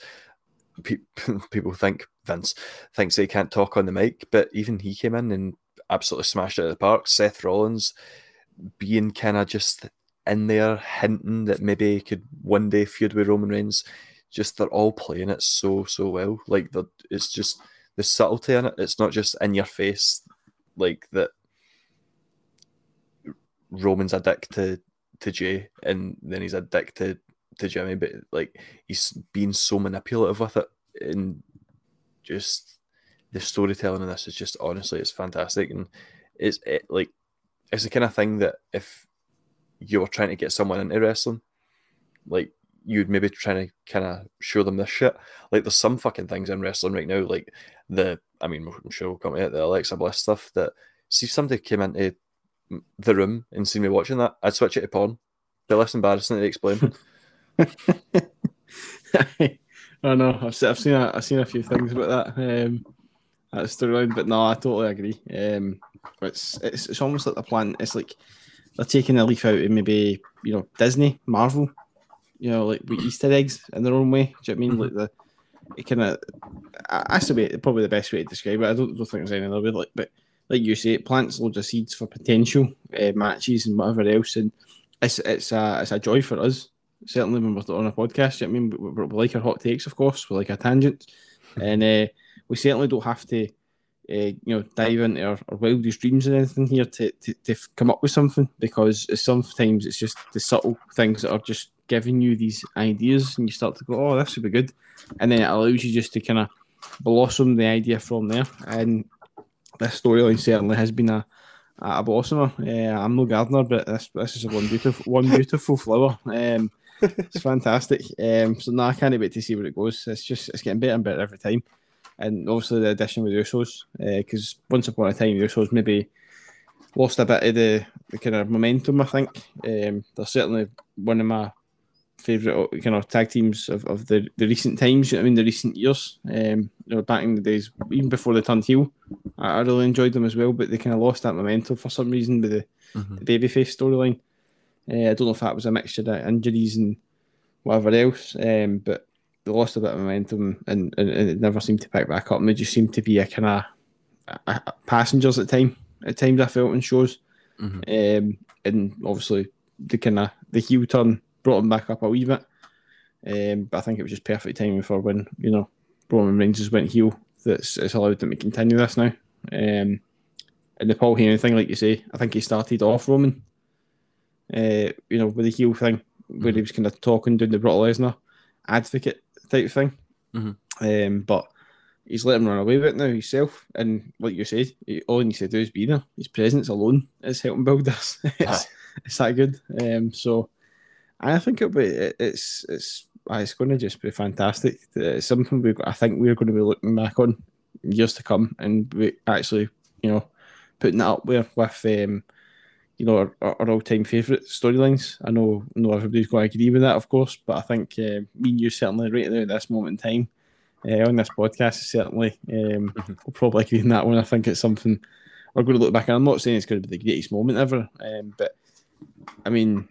pe- people think Vince thinks he can't talk on the mic, but even he came in and absolutely smashed it out of the park. Seth Rollins being kind of just in there, hinting that maybe he could one day feud with Roman Reigns. Just they're all playing it so so well. Like the it's just the subtlety in it. It's not just in your face, like that. Roman's a dick to to Jey, and then he's a dick to to Jimmy, but like he's being so manipulative with it, and just the storytelling in this is just honestly it's fantastic, and it's it, like it's the kind of thing that if you were trying to get someone into wrestling, like you'd maybe trying to kind of show them this shit. Like there's some fucking things in wrestling right now, like the I mean I'm sure we'll come it, the Alexa Bliss stuff that see if somebody came into the room and seen me watching that, I'd switch it to porn. Be less embarrassing to explain.
I know. I've seen, I've seen a, I've seen a few things about that. Um, that storyline, but no, I totally agree. Um, it's it's it's almost like the plan. It's like they're taking a leaf out of maybe you know Disney, Marvel, you know, like with Easter eggs in their own way. Do you know what I mean? Mm-hmm. Like the it kind of that's the probably the best way to describe it. I don't, don't think there's any other way. Like, but like you say, it plants loads of seeds for potential uh, matches and whatever else, and it's it's a it's a joy for us. Certainly when we're on a podcast, you know I mean, we, we, we, like our hot takes, of course, we like our tangents, and uh, we certainly don't have to, uh, you know, dive into our, our, wildest dreams and anything here to, to, to come up with something because sometimes it's just the subtle things that are just giving you these ideas, and you start to go, oh, this would be good, and then it allows you just to kind of blossom the idea from there, and this storyline certainly has been a a blossomer. Uh, I'm no gardener, but this this is one beautiful one beautiful flower. Um, it's fantastic. Um, so now I can't wait to see where it goes. It's just it's getting better and better every time. And obviously the addition with the Usos, because uh, once upon a time the Usos maybe lost a bit of the, the kind of momentum. I think um, they're certainly one of my favourite kind of tag teams of, of the, the recent times. I mean, the recent years. Um, you know, back in the days, even before they turned heel, I, I really enjoyed them as well. But they kind of lost that momentum for some reason with the, mm-hmm. the babyface storyline. Uh, I don't know if that was a mixture of injuries and whatever else, um, but they lost a bit of momentum and, and, and, it never seemed to pick back up. And they just seemed to be a kind of passengers at time. At times, I felt in shows, mm-hmm. um, and obviously the kind of the heel turn brought him back up a wee bit. Um, but I think it was just perfect timing for when you know Roman Reigns just went heel. That's it's allowed them to continue this now. Um, and the Paul Heyman thing, like you say, I think he started off Roman. Uh, you know, with the heel thing where he was kind of talking, doing the Brock Lesnar advocate type thing. Mm-hmm. Um, but he's let him run away with it now himself. And like you said, he, all he needs to do is be there. His presence alone is helping build this. it's, it's that good. Um, so I think it'll be it's it's it's going to just be fantastic. It's something we I think we're going to be looking back on years to come, and we actually you know putting that up there with um, you know our, our all time favourite storylines. I know not everybody's going to agree with that, of course, but I think uh, me and you certainly right now at this moment in time. Uh, on this podcast, certainly um, mm-hmm. we'll probably agree on that one. I think it's something we're going to look back. And I'm not saying it's going to be the greatest moment ever, um, but I mean,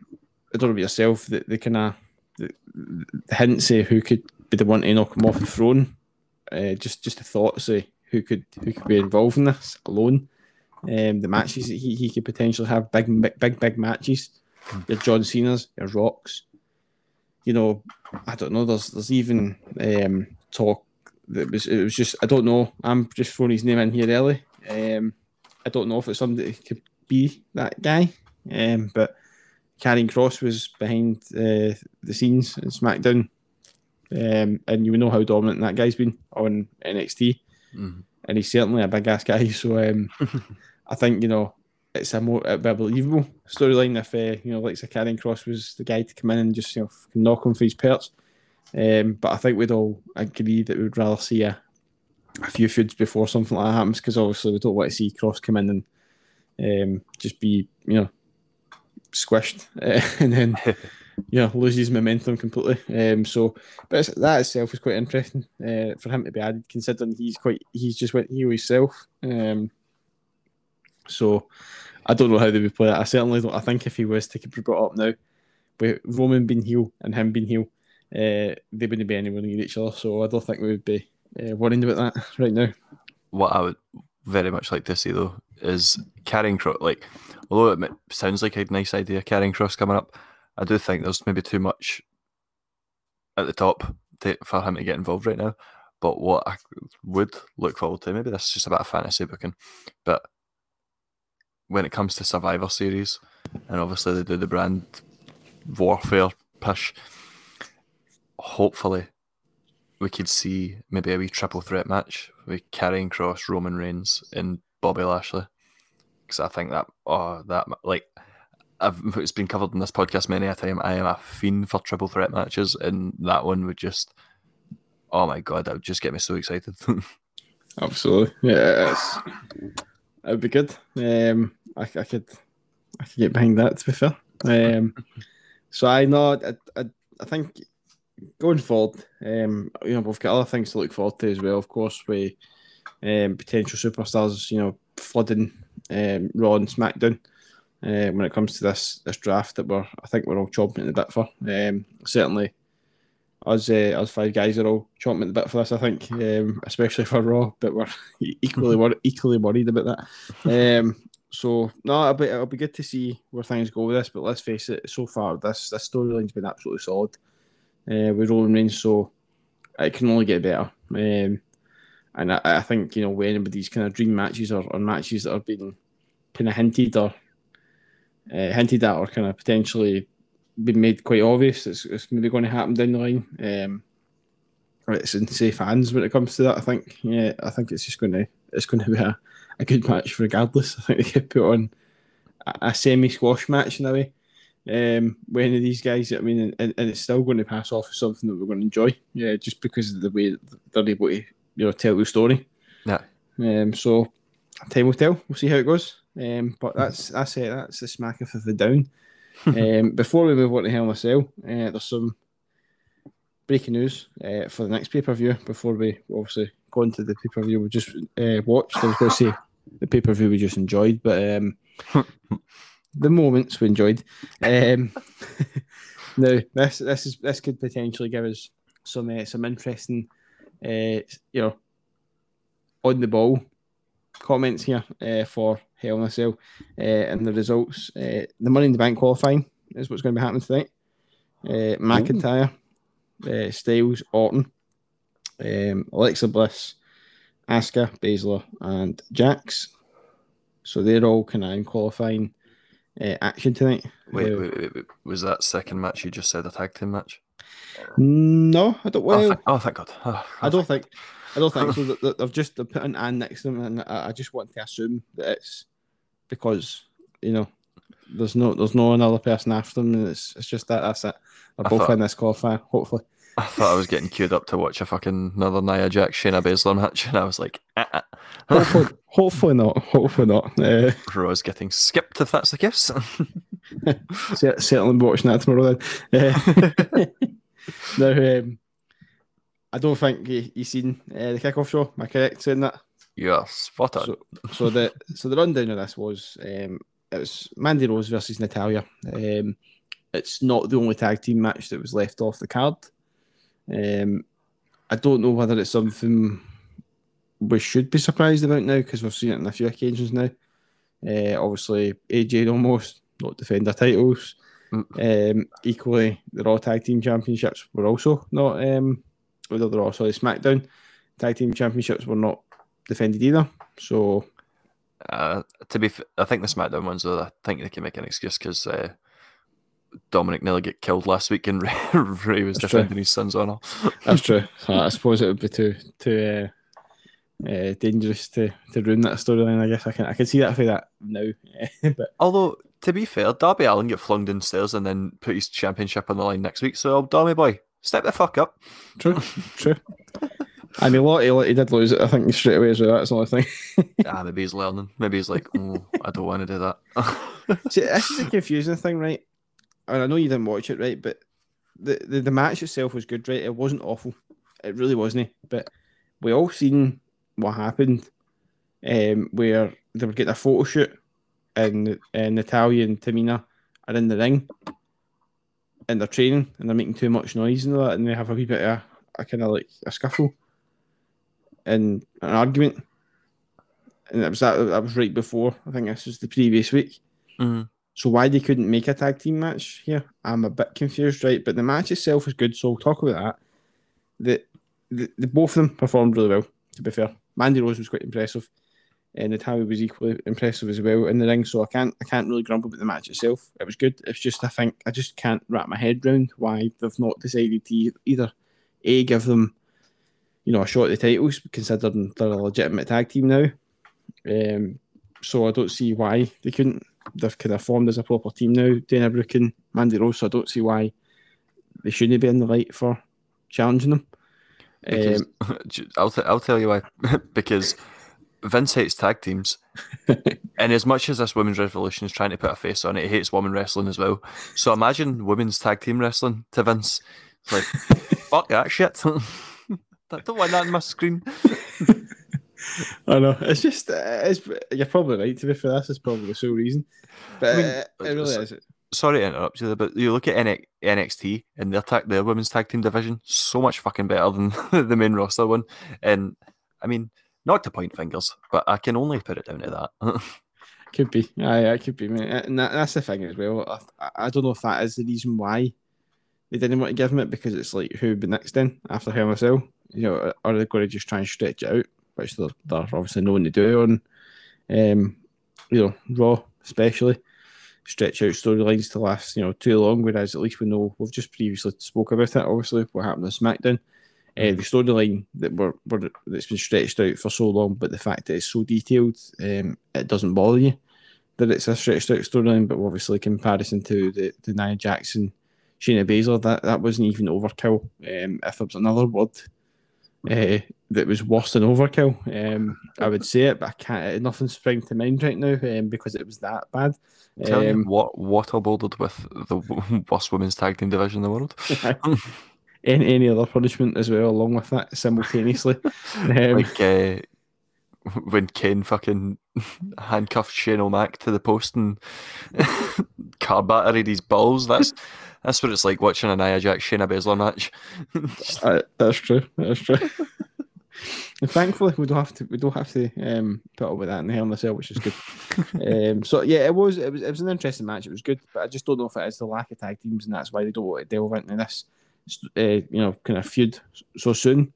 I don't know about yourself, the, the kind of the, the hint say who could be the one to knock him off the throne. Uh, just just a thought say who could who could be involved in this alone. Um, the matches that he, he could potentially have big big big, big matches. Mm. Your John Cena's, your Rocks. You know, I don't know. There's there's even um, talk that was it was just I don't know. I'm just throwing his name in here early. Um, I don't know if it's somebody that could be that guy. Um, but Karrion Kross was behind uh, the scenes in SmackDown, um, and you know how dominant that guy's been on NXT,
Mhm.
and he's certainly a big ass guy. So um, I think you know it's a more a believable storyline if uh, you know like a Karrion Kross was the guy to come in and just you know knock him for his perks. Um, but I think we'd all agree that we'd rather see a, a few feuds before something like that happens because obviously we don't want to see Kross come in and um, just be you know squished uh, and then you know lose his momentum completely. Um, so, but it's, that itself is quite interesting uh, for him to be added, considering he's quite he's just went heel himself. Um, so I don't know how they would play it. I certainly don't. I think if he was to be brought up now, with Roman being heel and him being heel, uh, they wouldn't be anywhere near each other. So I don't think we would be uh, worried about that right now.
what I would very much like to see though is Karrion Kross. Like, although it sounds like a nice idea, Karrion Kross coming up, I do think there's maybe too much at the top to, for him to get involved right now. But what I would look forward to, maybe that's just a fantasy booking, but when it comes to Survivor Series, and obviously they do the brand warfare push, hopefully we could see maybe a wee triple threat match with Karrion Kross, Roman Reigns, and Bobby Lashley. Because I think that, oh, that like, I've, it's been covered in this podcast many a time. I am a fiend for triple threat matches, and that one would just, oh my god, that would just get me so excited.
Absolutely, yeah, it's, it would be good. Um, I, I could, I could get behind that. To be fair, um, so I know, I, I, I think going forward, um, you know, we've got other things to look forward to as well. Of course, with um, potential superstars, you know, flooding um, Raw and SmackDown. Uh, when it comes to this this draft that we're, I think we're all chomping at the bit for. Um, certainly, us uh, us five guys are all chomping at the bit for this. I think, um, especially for Raw, but we're equally wor- equally worried about that. Um, so no, it'll be, it'll be good to see where things go with this. But let's face it, so far this this storyline's been absolutely solid uh, with Roman Reigns, so it can only get better. Um, and I, I think you know when anybody's kind of dream matches or, or matches that are being kind of hinted or uh, hinted at or kind of potentially been made quite obvious, it's, it's maybe going to happen down the line. Um, it's in safe hands when it comes to that. I think. Yeah, I think it's just going to it's going to be a, a good match regardless. I think they could put on a, a semi squash match in a way. Um, with any of these guys, I mean, and, and it's still going to pass off as something that we're going to enjoy. Yeah, just because of the way they're able to, you know, tell the story.
Yeah.
Um. So time will tell. We'll see how it goes. Um. But that's that's it. That's the smack of the down. um. Before we move on to Hell in a Cell, uh, there's some breaking news uh, for the next pay per view. Before we obviously go into the pay per view we just uh, watched, I was going to say the pay per view we just enjoyed, but um, the moments we enjoyed. Um, now this this is this could potentially give us some uh, some interesting, uh, you know, on the ball comments here uh, for Hell in a Cell uh, and the results. Uh, the Money in the Bank qualifying is what's going to be happening tonight. Uh, McIntyre, uh, Styles, Orton, um, Alexa Bliss, Asuka, Baszler, and Jax. So they're all kind of in qualifying uh, action tonight.
wait,
Uh,
wait, wait, wait, was that second match you just said a tag team match?
No, I don't.
oh,
Well,
thank, oh, thank God. Oh,
I don't think. I don't think so. That- They've just they're putting an next to them, and I I just want to assume that it's because you know there's no there's no another person after them, and it's it's just that that's it. They're
I
both
thought-
in this qualifier, hopefully.
I thought I was getting queued up to watch a fucking another Nia Jax Shayna Baszler match, and I was like, ah, ah.
Hopefully, hopefully not. Hopefully not. Uh,
Raw's getting skipped if that's the case.
certainly watching that tomorrow then. Uh, now, um, I don't think you, you seen uh, the kickoff show. Am I correct saying that?
You're spot on.
So, so the so the rundown of this was um, it was Mandy Rose versus Natalya. Um, it's not the only tag team match that was left off the card. Um, I don't know whether it's something we should be surprised about now because we've seen it on a few occasions now. Uh, obviously, AJ almost not defend their titles.
Mm.
Um, equally, the Raw Tag Team Championships were also not. Um, whether the Raw, sorry, SmackDown Tag Team Championships were not defended either. So
Uh, to be, f- I think the SmackDown ones, I think they can make an excuse because uh, Dominic nearly get killed last week and Rey, Rey was
That's
defending his son's honour.
That's true. I suppose it would be too too uh, uh, dangerous to, to ruin that storyline. I guess I can I can see that for that now. but
Although, to be fair, Darby Allin get flung downstairs and then put his championship on the line next week. So, Darby boy, step the fuck up.
true, true. I mean, Lottie, he did lose it. I think straight away as well. That's the only thing.
ah, maybe he's learning. Maybe he's like, oh, I don't want to do that.
See, this is a confusing thing, right? And I know you didn't watch it, right? But the, the, the match itself was good, right? It wasn't awful. It really wasn't. But we all seen what happened um, where they were getting a photo shoot and, and Natalya and Tamina are in the ring and they're training and they're making too much noise and all that and they have a wee bit of a, a kind of like a scuffle and an argument. And that was that, that was right before. I think this was the previous week.
Mhm.
So why they couldn't make a tag team match here, I'm a bit confused, right? But the match itself was good, so we'll talk about that. The, the, the both of them performed really well. To be fair, Mandy Rose was quite impressive, and Natalya was equally impressive as well in the ring. So I can't I can't really grumble about the match itself. It was good. It's just I think I just can't wrap my head around why they've not decided to either a give them, you know, a shot at the titles, considering they're a legitimate tag team now. Um, so I don't see why they couldn't. They've kind of formed as a proper team now, Dana Brooke and Mandy Rose. So I don't see why they shouldn't be in the light for challenging them.
Because,
Um,
I'll, t- I'll tell you why. because Vince hates tag teams. and as much as this women's revolution is trying to put a face on it, he hates women wrestling as well. So imagine women's tag team wrestling to Vince. It's like, fuck that shit. I don't want that on my screen.
I know it's just uh, it's, you're probably right. To be fair, this is probably the sole reason. But
I mean,
uh, it really
so-
is.
Sorry to interrupt you, but you look at NXT and their tag, their women's tag team division, so much fucking better than the main roster one. And I mean, not to point fingers, but I can only put it down to that.
Could be. Aye, it could be. Mate. And that, that's the thing as well. I, I don't know if that is the reason why they didn't want to give him it because it's like who would be next in after Hell in a Cell? You know, or are they going to just try and stretch it out, which they're, they're obviously known to do on, um, you know, Raw especially. Stretch out storylines to last, you know, too long. Whereas at least we know we've just previously spoke about it. Obviously, what happened on SmackDown. Uh, the storyline that we're, we're that's been stretched out for so long, but the fact that it's so detailed, um, it doesn't bother you that it's a stretched out storyline. But obviously, comparison to the the Nia Jackson, Shayna Baszler, that that wasn't even overkill. Um, if there was another word uh, that was worse than overkill, um, I would say it, but I can't. Nothing springs to mind right now um, because it was that bad.
Tell you
Um,
what waterboarded with the worst women's tag team division in the world.
any, any other punishment as well, along with that, simultaneously. Um,
like uh, when Kane fucking handcuffed Shane O'Mac to the post and car battered his balls. That's that's what it's like watching a Nia Jax Shayna Baszler match.
Uh, that's true. That's true. and thankfully, we don't have to. We don't have to um, put up with that in the Hell in a Cell, which is good. um, so yeah, it was. It was. It was an interesting match. It was good, but I just don't know if it is the lack of tag teams, and that's why they don't want to delve into this. Uh, you know, kind of feud so soon.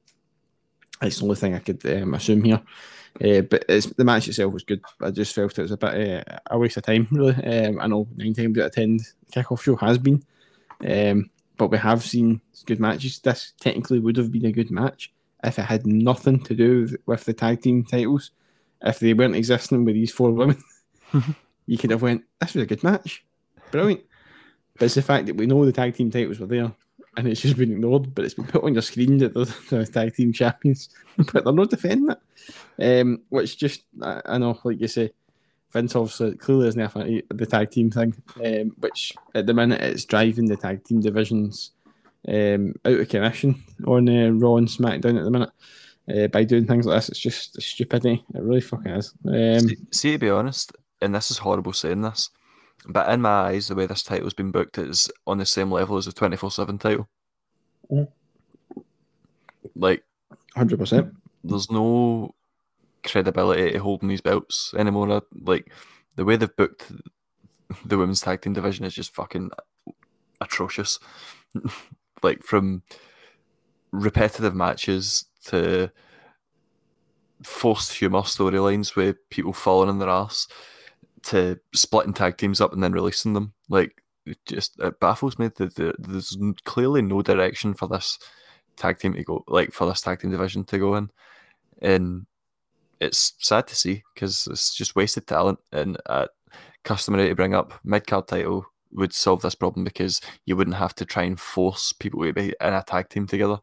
That's the only thing I could um, assume here. Uh, but it's, the match itself was good. I just felt it was a bit uh, a waste of time, really. Um, I know nine times out of ten, the kickoff show has been. Um, but we have seen good matches. This technically would have been a good match if it had nothing to do with- with the tag team titles. If they weren't existing with these four women, you could have went, "This was a good match, brilliant." But it's the fact that we know the tag team titles were there, and it's just been ignored. But it's been put on your screen that they're the tag team champions, but they're not defending it. Um, which just I, I know, like you say, Vince obviously clearly isn't a the tag team thing, um, which at the minute it's driving the tag team divisions um, out of commission on uh, Raw and SmackDown at the minute uh, by doing things like this. It's just stupidity. It really fucking is. Um,
see, see, to be honest, and this is horrible saying this, but in my eyes, the way this title's been booked is on the same level as the twenty four seven title.
Mm.
Like,
Hundred percent.
there's no credibility to holding these belts anymore. Uh, Like the way they've booked the women's tag team division is just fucking atrocious. like from repetitive matches to forced humor storylines with people falling on their ass to splitting tag teams up and then releasing them. Like it just it baffles me that there's clearly no direction for this tag team to go, like for this tag team division to go in, and it's sad to see because it's just wasted talent. And uh, customary to bring up mid card title would solve this problem because you wouldn't have to try and force people to be in a tag team together.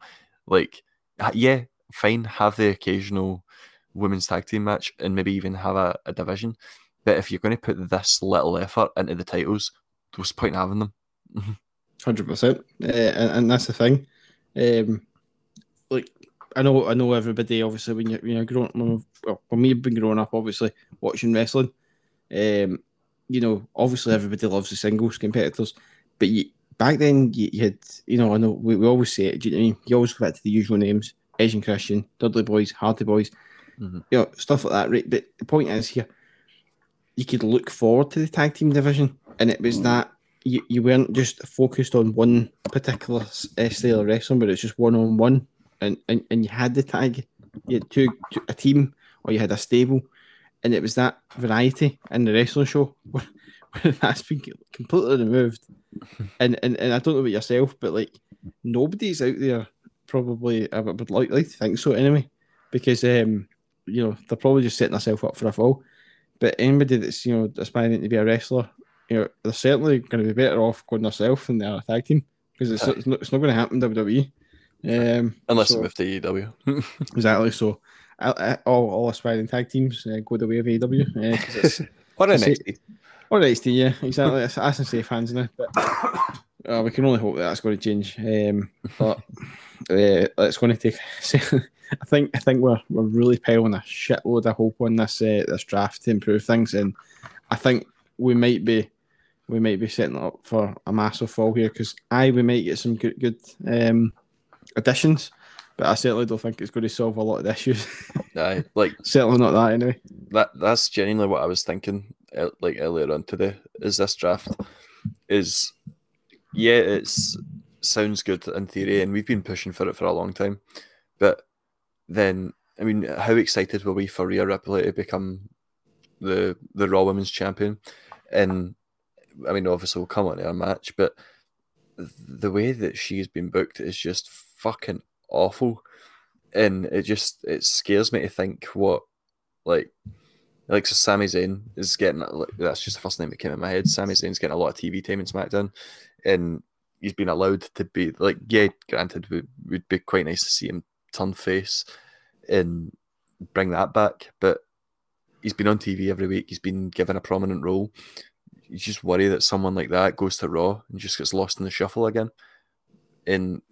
Like, yeah, fine, have the occasional women's tag team match and maybe even have a, a division. But if you're going to put this little effort into the titles, what's the point in having them?
Hundred percent, uh, and, and that's the thing. Um, like I know, I know everybody. Obviously, when you're, when you're growing, well, for me, been growing up, obviously watching wrestling. Um, you know, obviously everybody loves the singles competitors, but you, back then you, you, had, you know, I know we, we always say it. Do you know what I mean? You always go back to the usual names: Edge and Christian, Dudley Boys, Hardy Boys, mm-hmm. you know, stuff like that. Right? But the point is here, you could look forward to the tag team division, and it was mm-hmm. that you, you weren't just focused on one particular uh, style of wrestling, but it's just one on one, and and and you had the tag, you had two, two a team or you had a stable and it was that variety in the wrestling show where, where that's been completely removed. and, and and I don't know about yourself, but like nobody's out there probably I would like, like to think so anyway, because um you know they're probably just setting themselves up for a fall. But anybody that's you know aspiring to be a wrestler, you know they're certainly going to be better off going themselves than they're a tag team because it's, it's, not, it's not going to happen WWE. Um,
Unless so, with the AEW.
exactly. So all, all aspiring tag teams uh, go the way of AEW. Uh,
or NXT.
Or NXT, yeah, exactly. That's, that's in safe hands now. But uh, we can only hope that that's going to change. Um, but uh, it's going to take. I think I think we're we're really piling a shitload of hope on this uh, this draft to improve things, and I think we might be we might be setting up for a massive fall here because I we might get some good good um, additions but I certainly don't think it's going to solve a lot of the issues.
Aye, like
certainly not that anyway.
That that's genuinely what I was thinking. Uh, like earlier on today, is this draft is yeah, it's sounds good in theory, and we've been pushing for it for a long time. But then, I mean, how excited were we for Rhea Ripley to become the the Raw Women's Champion? And I mean, obviously, we'll come on to our match, but the way that she's been booked is just fucking awful, and it just it scares me to think what like like so Sami Zayn is getting like, that's just the first name that came in my head. Sami Zayn's getting a lot of TV time in SmackDown, and he's been allowed to be like yeah, granted, would would be quite nice to see him turn face and bring that back, but he's been on TV every week. He's been given a prominent role. You just worry that someone like that goes to Raw and just gets lost in the shuffle again. And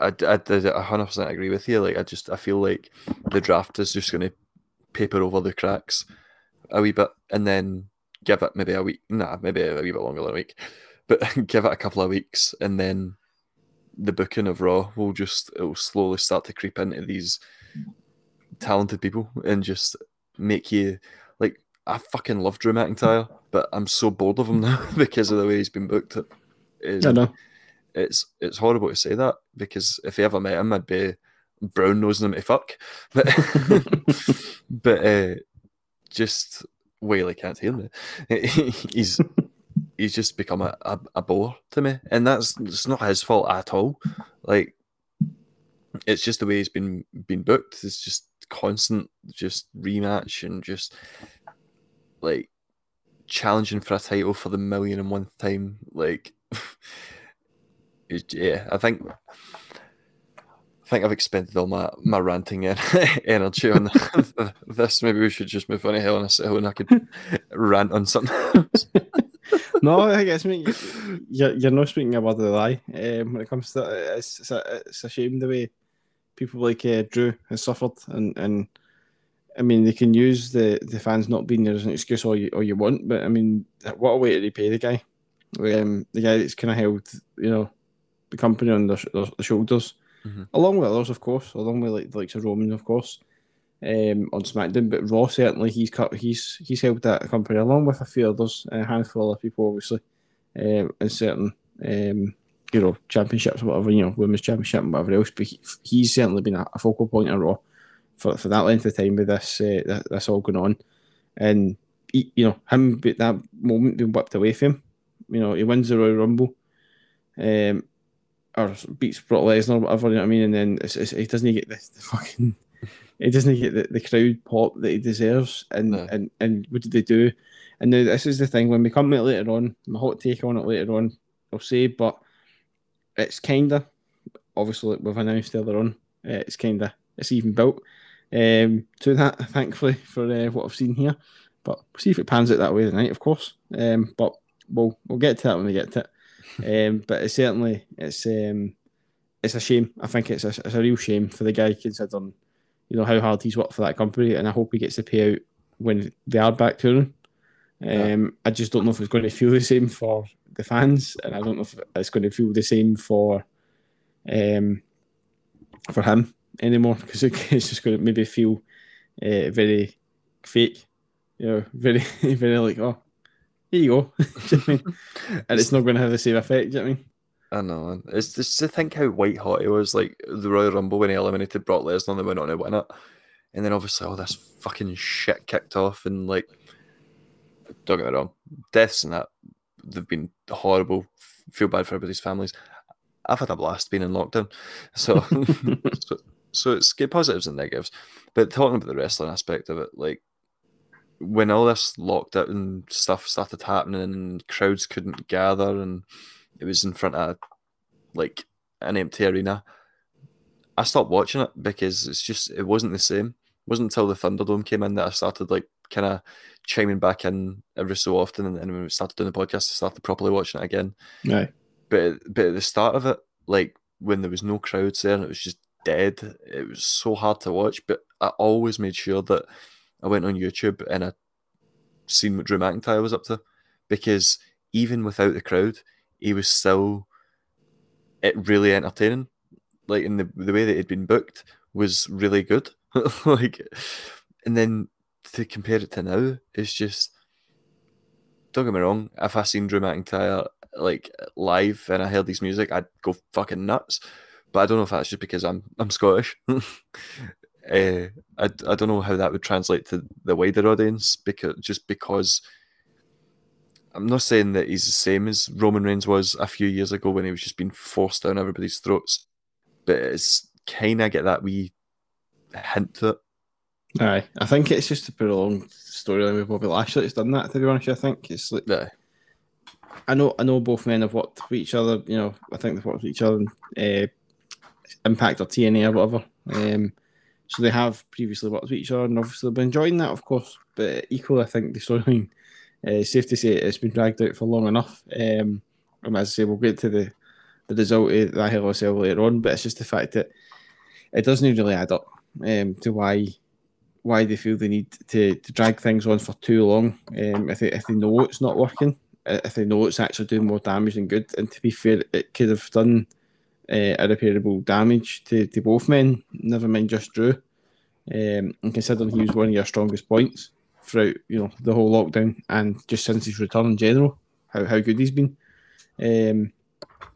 I, I, I 100% agree with you. Like, I just I feel like the draft is just going to paper over the cracks a wee bit and then give it maybe a week. Nah, maybe a wee bit longer than a week, but give it a couple of weeks and then the booking of Raw will just it will slowly start to creep into these talented people and just make you like I fucking love Drew McIntyre, but I'm so bored of him now because of the way he's been booked.
It, I know
it's it's horrible to say that because if I ever met him, I'd be brown nosing him to fuck. But but uh, just Whaley can't hear me. he's he's just become a, a, a bore to me, and that's it's not his fault at all. Like it's just the way he's been been booked. It's just constant, just rematch and just like challenging for a title for the million and one time. Like yeah, I think I think I've expended all my, my ranting energy on this. Maybe we should just move on to Hell in a Cell and I could rant on something.
no, I guess I mean you're, you're not speaking about the lie um, when it comes to that. It's, it's, a, it's a shame the way people like uh, Drew has suffered, and, and I mean they can use the, the fans not being there as an excuse all you all you want, but I mean what a way to repay the guy, um, the guy that's kind of held you know the company on their, their, shoulders, mm-hmm. along with others, of course, along with like the likes of Roman, of course, um, on SmackDown. But Raw certainly he's cut, he's he's helped that company along with a few others, a handful of people, obviously, um, and certain um, you know championships or whatever, you know, women's championship and whatever else. But he, he's certainly been a, a, focal point of Raw for, for that length of time with this uh, that, that's all going on, and he, you know him that moment being whipped away from him you know, he wins the Royal Rumble, um, or beats Brock Lesnar, whatever. You know what I mean? And then it's, it's, he doesn't get this the fucking. He doesn't get the, the crowd pop that he deserves, and,
No.
and and what did they do? And now this is the thing when we come to it later on, my hot take on it later on, I'll say, but it's kinda obviously like we've announced earlier on, uh, it's kinda it's even built um, to that, thankfully for uh, what I've seen here. But we'll see if it pans out that way tonight, of course. Um, but we'll we'll get to that when we get to it. Um, but it's certainly it's um, it's a shame. I think it's a, it's a real shame for the guy considering you know how hard he's worked for that company, and I hope he gets the payout when they are back touring. Um, I just don't know if it's going to feel the same for the fans, and I don't know if it's going to feel the same for um, for him anymore because it's just going to maybe feel uh, very fake, you know, very very like oh, here you go, you know I mean? and it's not going to have the same effect. Do you know what I mean?
I know. man. It's just to think how white hot he was, like the Royal Rumble when he eliminated Brock Lesnar and they went on to win it. And then obviously all this fucking shit kicked off and like don't get me wrong, deaths and that they've been horrible. Feel bad for everybody's families. I've had a blast being in lockdown. So so, so it's good positives and negatives. But talking about the wrestling aspect of it, like when all this lockdown and stuff started happening and crowds couldn't gather and it was in front of like an empty arena. I stopped watching it because it's just it wasn't the same. It wasn't until the Thunderdome came in that I started like kind of chiming back in every so often, and then when we started doing the podcast, I started properly watching it again.
Right.
But but at the start of it, like when there was no crowds there and it was just dead, it was so hard to watch. But I always made sure that I went on YouTube and I seen what Drew McIntyre was up to, because even without the crowd, he was still it really entertaining. Like in the the way that he'd been booked was really good. like, and then to compare it to now, it's just don't get me wrong. If I seen Drew McIntyre like live and I heard his music, I'd go fucking nuts. But I don't know if that's just because I'm I'm Scottish. uh, I I don't know how that would translate to the wider audience because just because I'm not saying that he's the same as Roman Reigns was a few years ago when he was just being forced down everybody's throats, but it's kind of get that wee hint to it.
Aye, I think it's just to put a prolonged storyline with Bobby Lashley that's done that. To be honest, I think it's like
Yeah,
I know I know both men have worked with each other. You know, I think they've worked with each other in uh, Impact or TNA or whatever. Um, so they have previously worked with each other, and obviously been enjoying that, of course. But equally, I think the storyline, uh, safe to say, it's been dragged out for long enough. Um, and as I say, we'll get to the the result of that Hell Cell later on. But it's just the fact that it doesn't really add up um, to why why they feel they need to, to drag things on for too long. Um, if they if they know it's not working, if they know it's actually doing more damage than good. And to be fair, it could have done uh, irreparable damage to, to both men, never mind just Drew. Um, and considering he was one of your strongest points throughout, you know, the whole lockdown and just since his return in general, how, how good he's been. Um,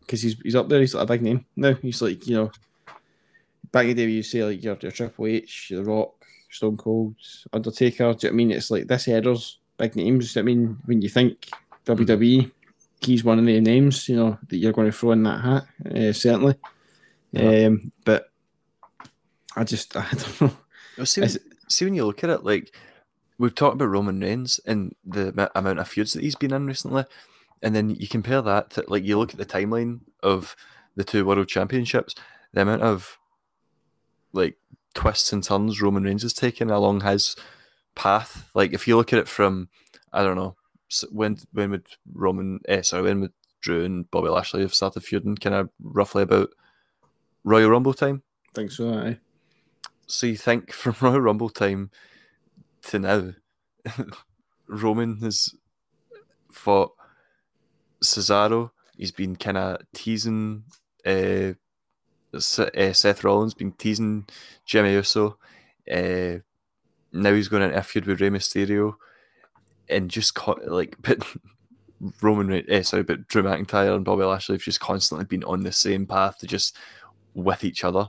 because he's he's up there, he's like a big name now. He's like, you know, back in the day, you say like your, Triple H, The Rock, Stone Cold, Undertaker. Do you know I mean? It's like this headers big names. I mean, when you think WWE, he's one of the names, you know, that you're going to throw in that hat, uh, certainly.
Yeah.
Um, but I just, I don't know.
Well, see, when, see when you look at it, like we've talked about Roman Reigns and the amount of feuds that he's been in recently, and then you compare that to like you look at the timeline of the two world championships, the amount of like twists and turns Roman Reigns has taken along his path. Like if you look at it from, I don't know, when when would Roman, eh, sorry, when would Drew and Bobby Lashley have started feuding? Kind of roughly about Royal Rumble time.
think so, aye.
So you think from Royal Rumble time to now, Roman has fought Cesaro. He's been kind of teasing uh, S- uh, Seth Rollins, been teasing Jimmy Uso. Uh, now he's going into a feud with Rey Mysterio, and just co- like, but Roman, eh, sorry, but Drew McIntyre and Bobby Lashley have just constantly been on the same path to just with each other,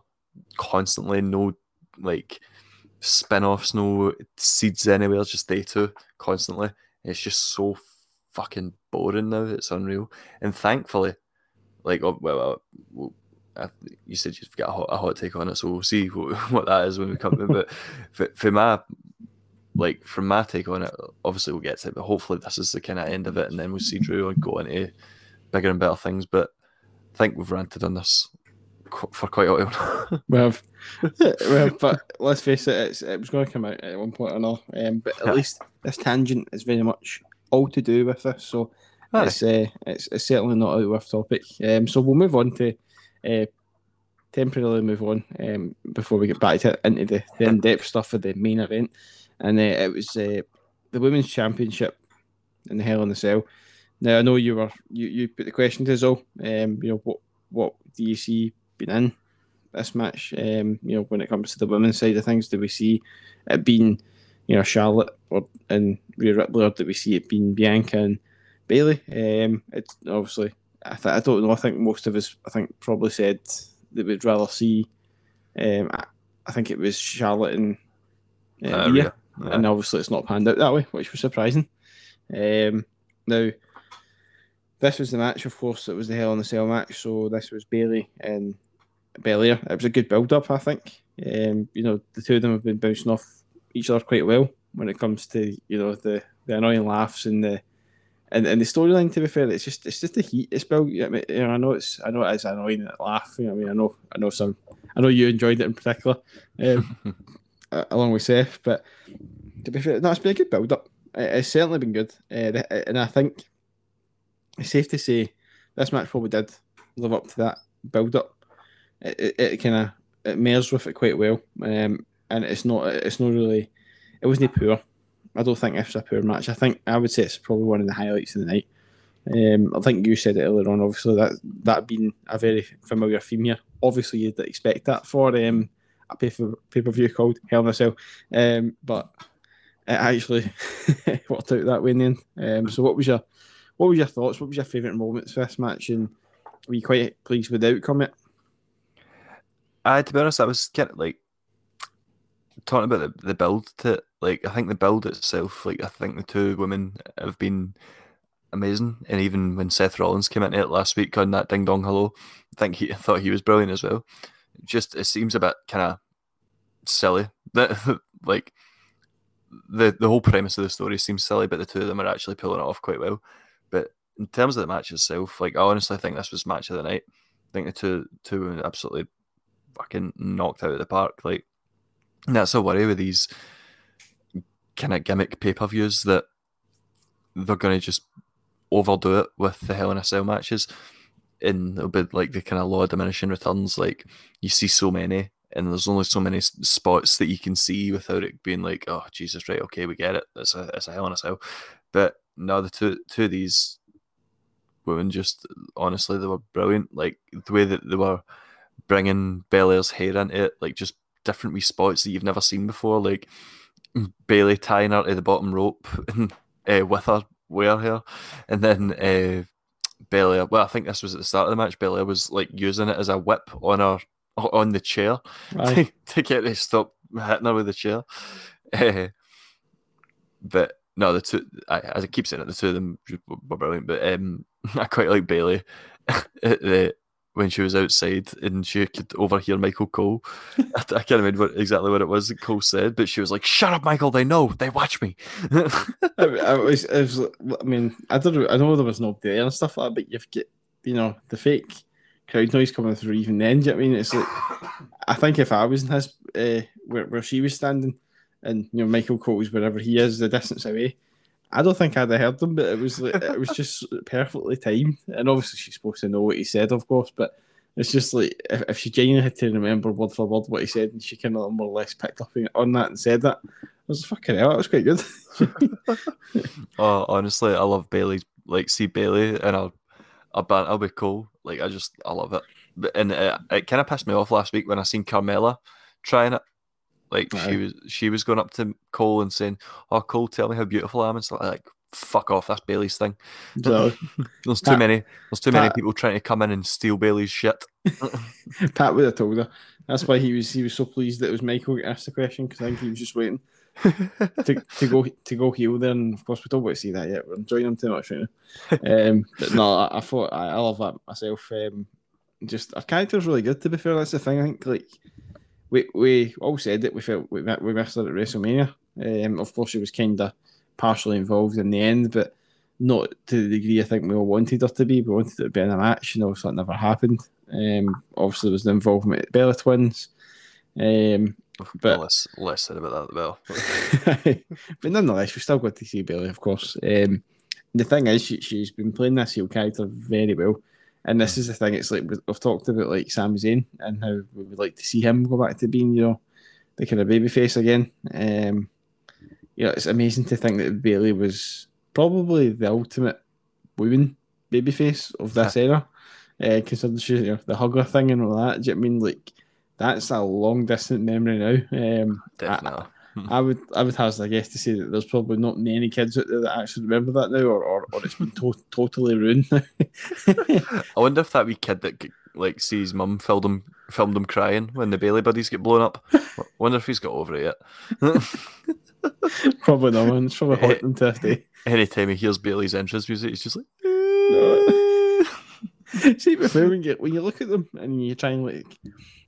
constantly. No like spin offs, no seeds anywhere, just they two constantly. It's just so fucking boring now. It's unreal. And thankfully, like, oh, well, well I, you said you've got a hot, a hot, take on it, so we'll see what, what that is when we come it. But for, for my like from my take on it, obviously we'll get to it, but hopefully this is the kind of end of it, and then we'll see Drew and go into bigger and better things. But I think we've ranted on this for quite a while.
we have, we have, but let's face it, it was going to come out at one point or another. Um, but at yeah. least this tangent is very much all to do with this, so it's, uh, it's, it's certainly not out of topic. Um, so we'll move on to uh, temporarily move on um, before we get back to, into the, the in depth stuff of the main event, and uh, it was uh, the women's championship in the Hell in the Cell. Now I know you were you, you put the question to us all. Um, you know what what do you see being in this match? Um, you know when it comes to the women's side of things, do we see it being you know Charlotte or and Rhea Ripley, or do we see it being Bianca and Bayley? Um, it's obviously I, th- I don't know. I think most of us I think probably said that we'd rather see. Um, I, I think it was Charlotte and uh, uh, Rhea, yeah. and obviously it's not panned out that way, which was surprising. Um, now this was the match, of course. It was the Hell in the Cell match. So this was Bayley and Belair. It was a good build up, I think. Um, you know, the two of them have been bouncing off each other quite well when it comes to you know the, the annoying laughs and the and, and the storyline. To be fair, it's just it's just the heat it's built. I, mean, you know, I know it's I know it is annoying that laugh. You know, I mean, I know I know some I know you enjoyed it in particular, um, along with Seth. But to be fair, no, it's been a good build up. It's certainly been good, uh, and I think it's safe to say this match probably did live up to that build up. It, it, it kind of it merged with it quite well, um, and it's not it's not really it wasn't poor. I don't think it's a poor match. I think I would say it's probably one of the highlights of the night. Um, I think you said it earlier on. Obviously, that that being a very familiar theme here. Obviously, you'd expect that for um, a pay pay per view called Hell in a Cell, um, but it actually worked out that way in the end. Um, so, what was your what were your thoughts? What was your favourite moments for this match? And were you quite pleased with the outcome? It.
Uh, to be honest, I was kind of like talking about the, the build to. Like, I think the build itself, like, I think the two women have been amazing. And even when Seth Rollins came into it last week on that Ding Dong Hello, I think he I thought he was brilliant as well. Just it seems a bit kind of silly that like the the whole premise of the story seems silly, but the two of them are actually pulling it off quite well. But in terms of the match itself, like I honestly think this was match of the night. I think the two two absolutely fucking knocked out of the park. Like that's a worry with these kind of gimmick pay per views that they're going to just overdo it with the Hell in a Cell matches. And it'll be like the kind of law of diminishing returns. Like you see so many, and there's only so many spots that you can see without it being like, oh Jesus, right, okay, we get it. It's a it's a Hell in a Cell. But no, the two two of these women just honestly they were brilliant. Like the way that they were bringing Belair's hair into it, like just different wee spots that you've never seen before. Like Bayley tying her to the bottom rope and, uh, with her wear and then uh, Belair. Well, I think this was at the start of the match. Belair was like using it as a whip on her on the chair to, to, get to stop hitting her with the chair. Uh, but no, the two, I, as I keep saying it, the two of them were brilliant. But um, I quite like Bayley the, when she was outside and she could overhear Michael Cole. I, I can't remember what, exactly what it was that Cole said, but she was like, "Shut up, Michael! They know. They watch me."
I, I, was, I, was, I mean, I don't, know, I know there was no there and stuff like that, but you've got, you know, the fake crowd noise coming through even then. Do you know I mean? It's like, I think if I was in his, uh, where, where she was standing and you know Michael Cole Cole's wherever he is, the distance away. I don't think I'd have heard them, but it was like, it was just perfectly timed. And obviously, she's supposed to know what he said, of course. But it's just like if, if she genuinely had to remember word for word what he said, and she kind of more or less picked up on that and said that, I was fucking hell. That was quite good.
oh, honestly, I love Bayley. Like, see Bayley, and I'll, I'll, I'll be cool. Like, I just, I love it. And it, it kind of pissed me off last week when I seen Carmella trying it like right. she was she was going up to Cole and saying, "Oh, Cole, tell me how beautiful I am," and stuff like, "Fuck off, that's Bayley's thing." So, there's too Pat, many. There's too Pat, many people trying to come in and steal Bayley's shit.
Pat would have told her. That's why he was he was so pleased that it was Michael who asked the question because I think he was just waiting. to, to go to go heel there, and of course we don't want to see that yet. We're enjoying him too much right now. Um, but no, I, I thought I, I love that myself. Um, just our character's really good. To be fair, that's the thing. I think like we we all said that We felt we we missed her at WrestleMania. Um, of course, she was kind of partially involved in the end, but not to the degree I think we all wanted her to be. We wanted her to be in a match, and obviously that never happened. Um, obviously, there was the involvement at Bella Twins. Um, but
less, less said about that, Bell.
but nonetheless, we still got to see Bayley, of course. Um, the thing is, she, she's been playing this heel character very well. And this is the thing, it's like we've talked about like Sami Zayn and how we would like to see him go back to being, you know, the kind of baby face again. Um, you know, it's amazing to think that Bayley was probably the ultimate woman babyface of this era. Uh, considering she, you know, the hugger thing and all that. Do you know I mean like that's a long distant memory now. Um,
Definitely.
I, I, would I would hazard a guess to say that there's probably not many kids out there that actually remember that now, or, or, or it's been to- totally ruined now.
I wonder if that wee kid that like sees mum filmed him filmed him crying when the Bayley buddies get blown up. I wonder if he's got over it yet.
probably not, man. It's probably hot eh, to this day.
Eh, anytime he hears Bayley's entrance music, he's just like. Eh.
See, before when you when you look at them and you try and like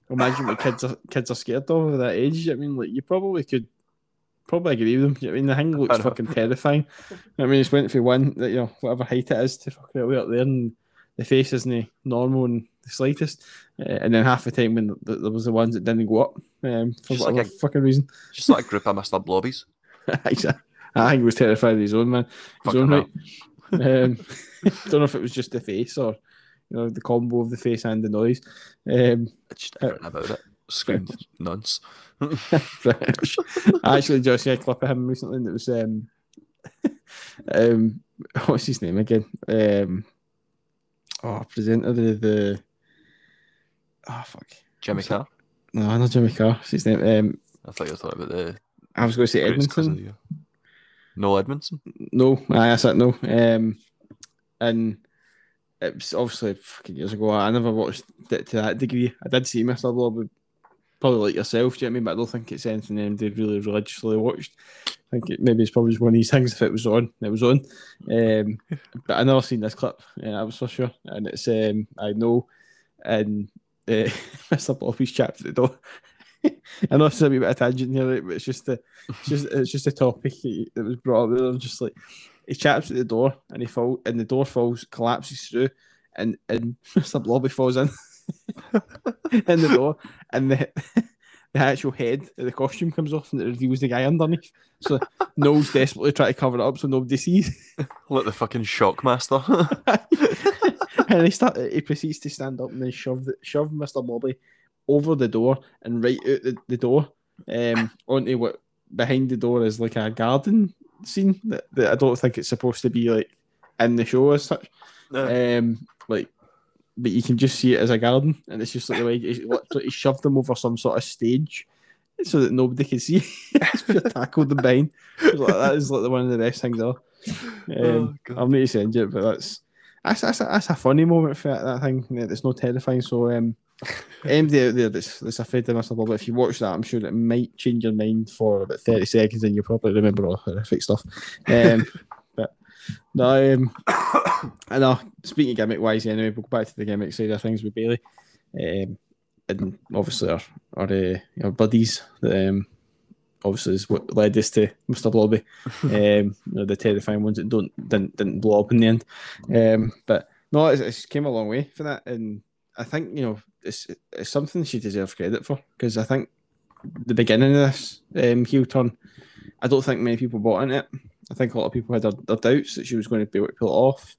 imagine what kids are kids are scared of at that age. I mean, like you probably could probably agree with them. I mean, the thing looks fucking terrifying. I mean, it's went for one that you know whatever height it is to fucking way up there, and the face isn't normal in the slightest. Uh, and then half the time when the, there was the ones that didn't go up um, for just whatever like a, fucking reason.
Just like a group of Mr. Blobbies.
I think he was terrified of his own man. His own right. um, don't know if it was just the face or you know the combo of the face and the noise. Um,
it's uh, about it. Screamed nonce.
I actually just saw a clip of him recently, and it was um, um, what's his name again? Um, oh, presenter the the oh fuck,
Jimmy Carr.
No, not Jimmy Carr. What's his name? Um,
I thought you were talking about the.
I was going to say Edmondson.
No Edmondson.
No, I said no. Um, and it was obviously fucking years ago. I never watched it to that degree. I did see Mr. Blob, probably like yourself, do you know what I mean? But I don't think it's anything anybody really religiously watched. I think it, maybe it's probably just one of these things. If it was on, it was on. Um, but I never seen this clip. Yeah, I was for sure, and it's um, I know, and uh, Mr. Blobby's chat at the door. I know it's a wee bit of tangent here, but it's just the, it's just it's just a topic that was brought up. There, just like he chaps at the door and he fall and the door falls, collapses through, and and Mr. Blobby falls in in the door, and the the actual head of the costume comes off and it reveals the guy underneath. So Noel's desperately trying to cover it up so nobody sees.
Like the fucking shockmaster.
and he start he proceeds to stand up and then shove the, shove Mr. Blobby over the door and right out the, the door um onto what behind the door is like a garden scene that, that I don't think it's supposed to be like in the show as such. No. Um, like, but you can just see it as a garden, and it's just like the way he, he shoved them over some sort of stage so that nobody can see. tackled the behind. Like, that is like the, one of the best things ever. Um, oh, I'll need to send you it, but that's that's that's a, that's a funny moment for that, that thing. It's not terrifying. So um, anybody out there that's, that's afraid of Mr. Bubble, if you watch that, I'm sure it might change your mind for about 30 seconds and you'll probably remember all the horrific stuff. Um, but no, um, I know, speaking gimmick wise, anyway, we'll go back to the gimmick side of things with Bayley, Um, and obviously our, our, uh, our buddies, um, obviously is what led us to Mr. Blobby. um, you know, the terrifying ones that don't didn't, didn't blow up in the end. Um, but no, it's, it's came a long way for that, and I think you know it's, it's something she deserves credit for because I think the beginning of this um, heel turn, I don't think many people bought into it. I think a lot of people had their, their doubts that she was going to be able to pull it off,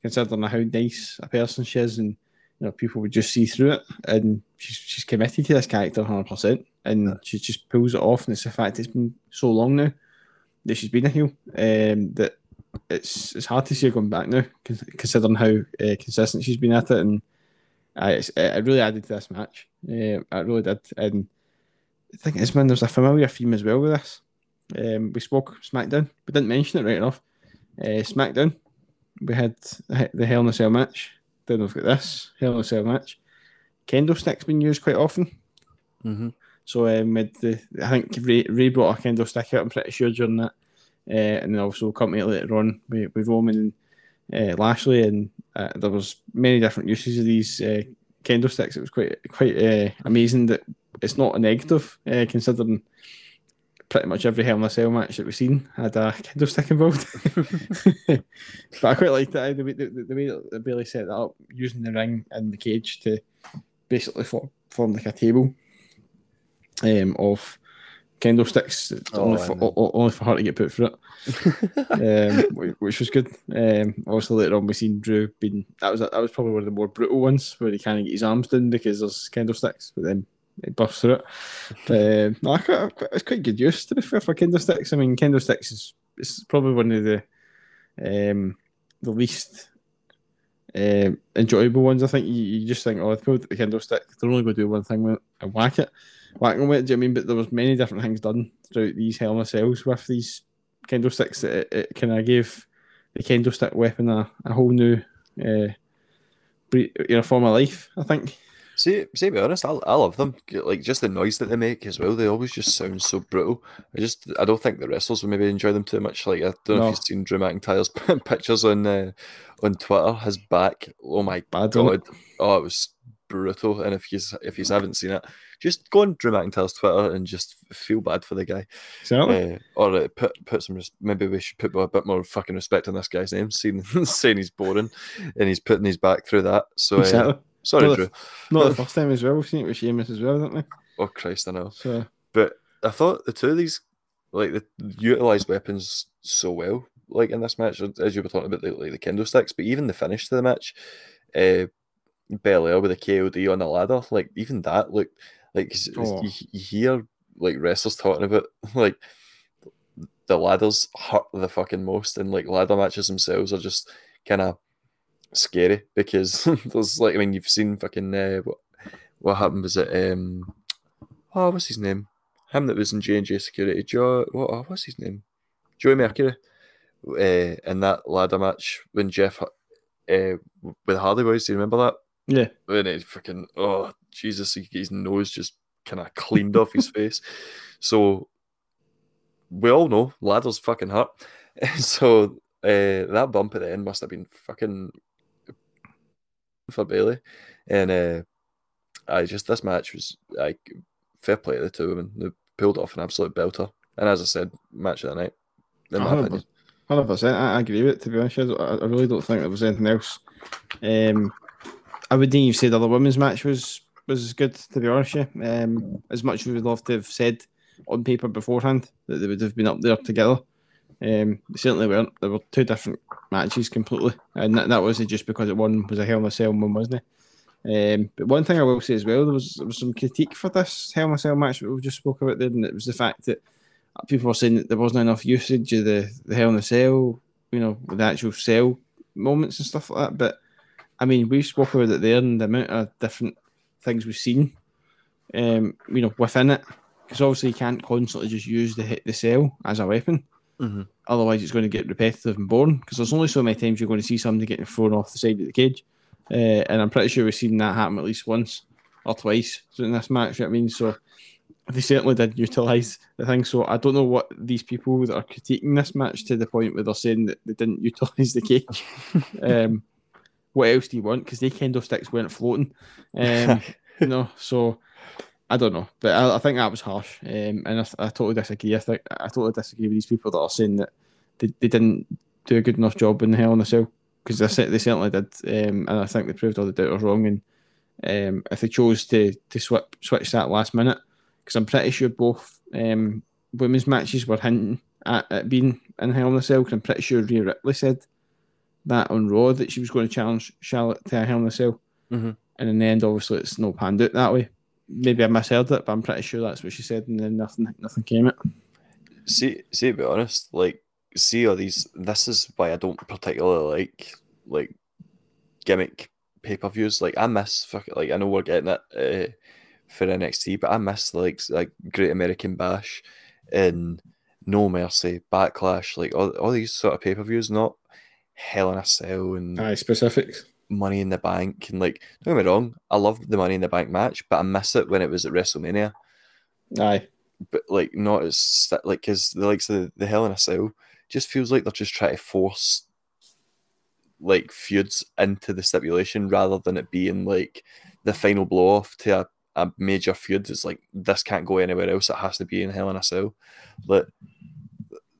considering how nice a person she is, and you know people would just see through it. And she's she's committed to this character 100, percent and yeah. she just pulls it off. And it's the fact it's been so long now that she's been a heel um, that it's it's hard to see her going back now, considering how uh, consistent she's been at it and I, it really added to this match. Uh, I really did. And I think is, man, there's a familiar theme as well with this. Um, we spoke SmackDown. We didn't mention it right enough. Uh, SmackDown, we had the Hell in a Cell match. Then we've got this Hell in a Cell match. Kendo stick's been used quite often.
Mm-hmm.
So um, the, I think Rey, Rey brought a kendo stick out. I'm pretty sure during that, uh, and then also company later on with, with Roman and uh, Lashley, and uh, there was many different uses of these uh, kendo sticks. It was quite quite uh, amazing that it's not a negative uh, considering pretty much every Hell in a Cell match that we've seen had a kendo stick involved. but I quite liked that the, the, the way that Bayley set that up, using the ring and the cage to basically form, form like a table um, of kendo sticks,
Oh,
only, for, o- only for her to get put through it, um, which was good. Um, also later on we've seen Drew being that was that was probably one of the more brutal ones where he can't get his arms down because there's kendo sticks, but then he busts through it. Um, I quite, quite- it's quite good use to be fair for kendo sticks. I mean, kendo sticks is it's probably one of the um, the least um, enjoyable ones. I think you, you just think, oh, pulled the kendo stick, they're only going to do one thing with it and whack it, whack them with it. Do you know what I mean? But there was many different things done throughout these Hell in a Cells with these kendo sticks that it, it kind of gave the kendo stick weapon a, a whole new uh, you know form of life. I think.
See, see, be honest, I, I love them. Like just the noise that they make as well. They always just sound so brutal. I just, I don't think the wrestlers would maybe enjoy them too much. Like I don't know if you've seen Drew McIntyre's pictures on uh, on Twitter. His back, oh my
Bad,
god, oh it was brutal. And if you if you haven't seen it, just go on Drew McIntyre's Twitter and just feel bad for the guy.
Exactly.
Uh, or uh, put put some maybe we should put a bit more fucking respect on this guy's name, seeing saying he's boring and he's putting his back through that. So uh. Sorry,
Well,
Drew.
Not the first time as well. We've seen it with Sheamus as well, haven't we?
Oh Christ, I know.
So
But I thought the two of these like they utilized weapons so well, like in this match, as you were talking about, the, like the kendo sticks, but even the finish to the match, uh, Belair with a KOD on the ladder, like even that looked like 'cause
Oh.
you, you hear like wrestlers talking about like the ladders hurt the fucking most, and like ladder matches themselves are just kind of scary because there's like I mean you've seen fucking uh, what what happened was it um oh what's his name? Him that was in J and J Security. Joe what oh, what's his name? Joey Mercury. Uh, in that ladder match when Jeff uh, with Hardy Boys do you remember that?
Yeah,
when he fucking oh Jesus his nose just kind of cleaned off his face. So we all know ladders fucking hurt. So uh, that bump at the end must have been fucking for Bayley and uh, I just this match was like fair play to the two women they pulled off an absolute belter and as I said match of the night in my
hundred
opinion
hundred percent. I I agree with it. To be honest, I, I really don't think there was anything else. Um, I wouldn't even say the other women's match was was good. To be honest, you. um, as much as we would love to have said on paper beforehand that they would have been up there together. Um, certainly weren't. There were two different matches completely, and that, that wasn't just because it one was a Hell in a Cell one wasn't. it? Um, but one thing I will say as well, there was there was some critique for this Hell in a Cell match that we just spoke about there, and it was the fact that people were saying that there wasn't enough usage of the, the Hell in a Cell, you know, with the actual cell moments and stuff like that. But I mean, we spoke about it there and the amount of different things we've seen, um, you know, within it. Because obviously you can't constantly just use the hit the cell as a weapon.
Mhm.
Otherwise, it's going to get repetitive and boring. Because there's only so many times you're going to see somebody getting thrown off the side of the cage, uh, and I'm pretty sure we've seen that happen at least once or twice in this match. You know I mean, so they certainly did utilise the thing. So I don't know what these people that are critiquing this match to the point where they're saying that they didn't utilise the cage. um, what else do you want? Because they kendo sticks weren't floating, um, you know. So I don't know, but I, I think that was harsh, um, and I, I totally disagree. I think I totally disagree with these people that are saying that they, they didn't do a good enough job in the Hell in a Cell because they, they certainly did, um, and I think they proved all the doubters wrong. And um, if they chose to to switch switch that last minute, because I'm pretty sure both um, women's matches were hinting at, at being in Hell in a Cell. 'cause I'm pretty sure Rhea Ripley said that on Raw that she was going to challenge Charlotte to a Hell in a Cell,
Mhm.
and in the end, obviously, it's no panned out that way. Maybe I misheard it, but I'm pretty sure that's what she said, and then nothing nothing came it.
see see to be honest like see all these this is why i don't particularly like like gimmick pay-per-views like i miss fuck it, like i know we're getting it uh, for nxt but i miss like like great american bash and no mercy backlash like all, all these sort of pay-per-views not hell in a cell and
Aye, specifics.
Money in the bank and like don't get me wrong i love the money in the bank match but i miss it when it was at wrestlemania
Aye,
but like not as like because the likes of the, the Hell in a Cell just feels like they're just trying to force like feuds into the stipulation rather than it being like the final blow off to a, a major feud. It's like this can't go anywhere else. It has to be in Hell in a Cell. But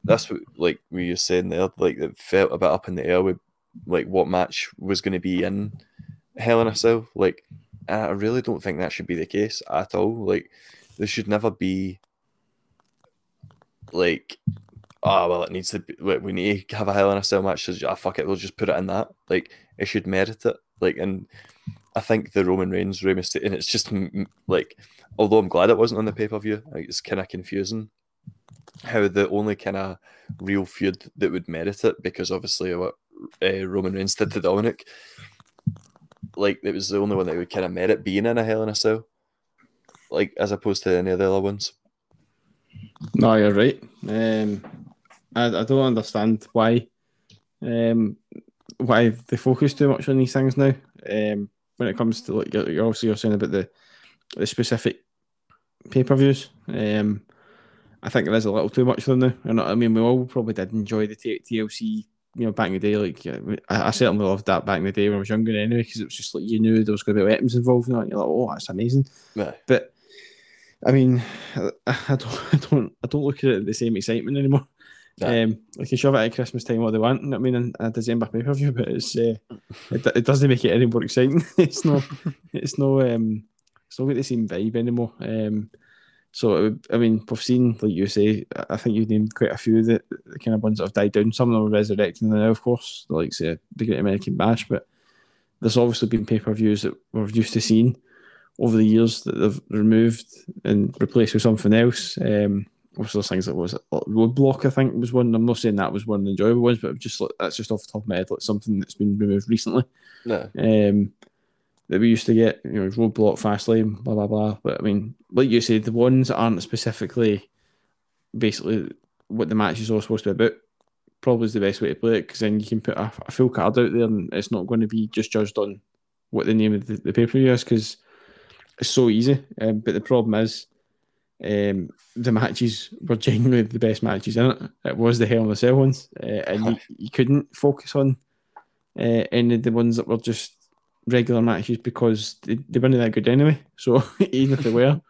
that's what like we were saying there. Like it felt a bit up in the air with like what match was going to be in Hell in a Cell. Like I really don't think that should be the case at all. Like there should never be like oh well it needs to be we need to have a hell in a cell match so ah, fuck it we'll just put it in that like it should merit it like and I think the Roman Reigns Rey and it's just like although I'm glad it wasn't on the pay-per-view like, it's kind of confusing how the only kind of real feud that would merit it because obviously what uh, Roman Reigns did to Dominic like it was the only one that would kind of merit being in a hell in a cell like as opposed to any of the other ones
no, you're right. Um, I, I don't understand why um, why they focus too much on these things now. Um, when it comes to like you're, obviously you're saying about the the specific pay per views. Um, I think there is a little too much of them now. I mean, we all probably did enjoy the TLC. You know, back in the day, like I, I certainly loved that back in the day when I was younger, anyway, because it was just like you knew there was going to be weapons involved in it. You're like, oh, that's amazing.
Yeah.
But I mean, I, I, don't, I don't, I don't look at it with the same excitement anymore. Yeah. Um, they can shove it at Christmas time what they want. I mean, in a December pay per view, but it's uh, it, it doesn't make it any more exciting. it's not, it's no, um, it's not got the same vibe anymore. Um, so I mean, we've seen, like you say, I think you've named quite a few that the kind of ones that have died down. Some of them are resurrecting now, of course, like say the Great American Bash, but there's obviously been pay per views that we're used to seeing over the years that they've removed and replaced with something else. Um, those things that was Roadblock, I think, was one. I'm not saying that was one of the enjoyable ones, but just like, that's just off the top of my head, like something that's been removed recently.
No.
Um, that we used to get, you know, Roadblock, Fastlane, blah blah blah. But I mean, like you said, the ones that aren't specifically, basically, what the match is all supposed to be about, probably is the best way to play it because then you can put a, a, full card out there, and it's not going to be just judged on what the name of the, the pay per view is because it's so easy. Um, but the problem is, um, the matches were genuinely the best matches in it. It was the Hell in the Cell ones, uh, and you, you couldn't focus on uh, any of the ones that were just regular matches because they, they weren't that good anyway. So even if they were,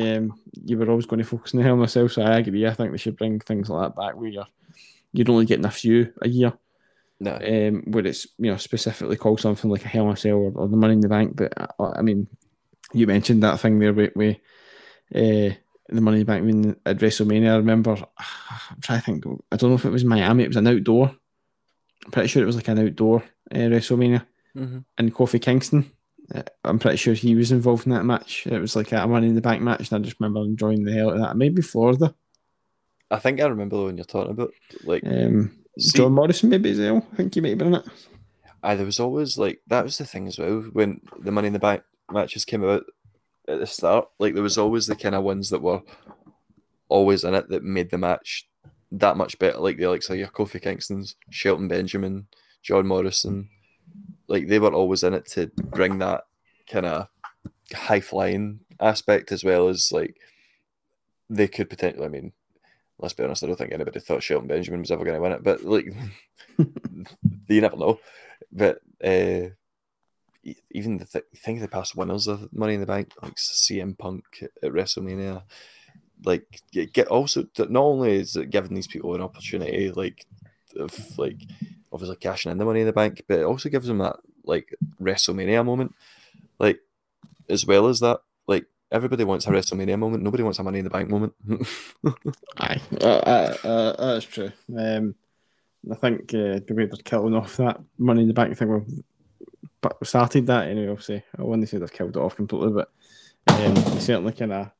um, you were always going to focus on the Hell in the Cell. So I agree. I think they should bring things like that back where you're you're only getting a few a year.
No.
Um, where it's you know specifically called something like a Hell in a Cell or, or the Money in the Bank, but uh, I mean you mentioned that thing there with, with uh, the Money in the Bank win at WrestleMania. I remember, I'm trying to think, I don't know if it was Miami, it was an outdoor. I'm pretty sure it was like an outdoor uh, WrestleMania.
Mm-hmm.
And Kofi Kingston, uh, I'm pretty sure he was involved in that match. It was like a Money in the Bank match, and I just remember enjoying the hell out of that. Maybe Florida.
I think I remember the one you're talking about. Like
um, see, John Morrison, maybe as well. I think he might have been in it.
I, there was always like that was the thing as well when the Money in the Bank matches came out at the start. Like there was always the kind of ones that were always in it that made the match that much better. Like the likes of your Kofi Kingston's, Shelton Benjamin, John Morrison. Like they were always in it to bring that kind of high flying aspect as well as like they could potentially. I mean, let's be honest. I don't think anybody thought Shelton Benjamin was ever going to win it, but like you never know. But uh, even the th- think the past winners of Money in the Bank, like CM Punk at WrestleMania, like get also not only is it giving these people an opportunity, like of like obviously cashing in the Money in the Bank, but it also gives them that like WrestleMania moment, like as well as that, like everybody wants a WrestleMania moment. Nobody wants a Money in the Bank moment.
Aye, uh, uh, uh, that's true. Um, I think uh, way they're killing off that Money in the Bank thing, well, but started that anyway. Obviously, I wouldn't say they've killed it off completely, but um, certainly kind of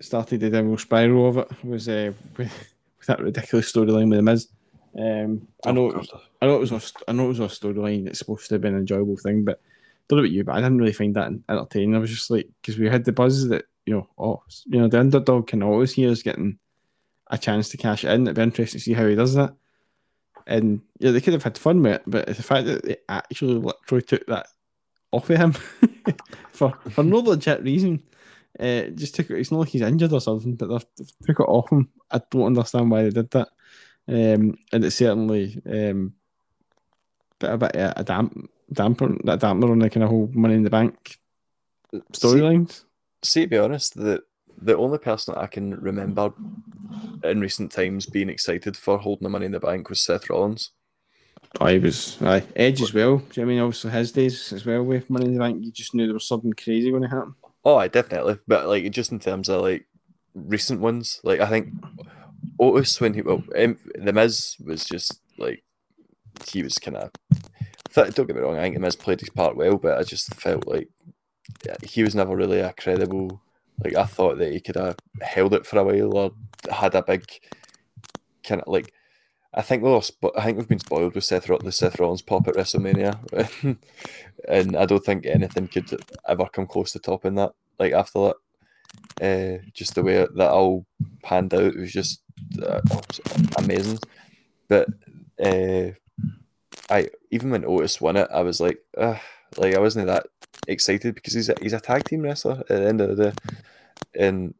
started the devil spiral of it. Was uh, with, with that ridiculous storyline with the Miz. Um, I oh, know, it was, I know it was, a, I know it was a storyline that's supposed to have been an enjoyable thing, but I don't know about you, but I didn't really find that entertaining. I was just like, because we had the buzz that you know, oh, you know, the underdog can always hear is getting a chance to cash in. It'd be interesting to see how he does that. And yeah, they could have had fun with it, but the fact that they actually literally took that off of him for for no legit reason, Uh, just took it. It's not like he's injured or something, but they've took it off him. I don't understand why they did that. Um, and it's certainly um, bit a bit a damp damper that damper on the kind of whole money in the bank storylines.
See, to be honest, the the only person that I can remember in recent times being excited for holding the money in the bank was Seth Rollins.
I was aye. Edge as well. Do you know I mean obviously his days as well with money in the bank? You just knew there was something crazy going to happen.
Oh, I definitely. But like just in terms of like recent ones, like I think Otis when he well, um, the Miz was just like he was kind of. Don't get me wrong, I think the Miz played his part well, but I just felt like he was never really a credible. Like I thought that he could have held it for a while or had a big kind of like. I think we lost, but I think we've been spoiled with Seth the Seth Rollins pop at WrestleMania, and I don't think anything could ever come close to topping that. Like after that, uh, just the way that all panned out was just amazing. But uh, I even when Otis won it, I was like, uh, like I wasn't that excited because he's a, he's a tag team wrestler at the end of the day, and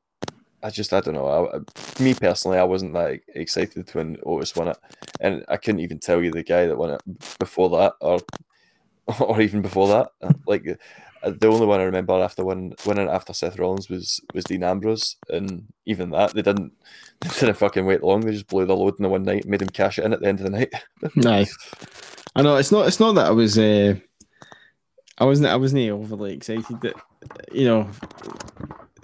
I just I don't know. I, me personally, I wasn't that excited when Otis won it, and I couldn't even tell you the guy that won it before that, or or even before that. Like the only one I remember after winning, winning after Seth Rollins was was Dean Ambrose, and even that they didn't they didn't fucking wait long. They just blew the load in the one night, made him cash it in at the end of the night.
nice. I know it's not it's not that I was uh, I wasn't I wasn't overly excited that you know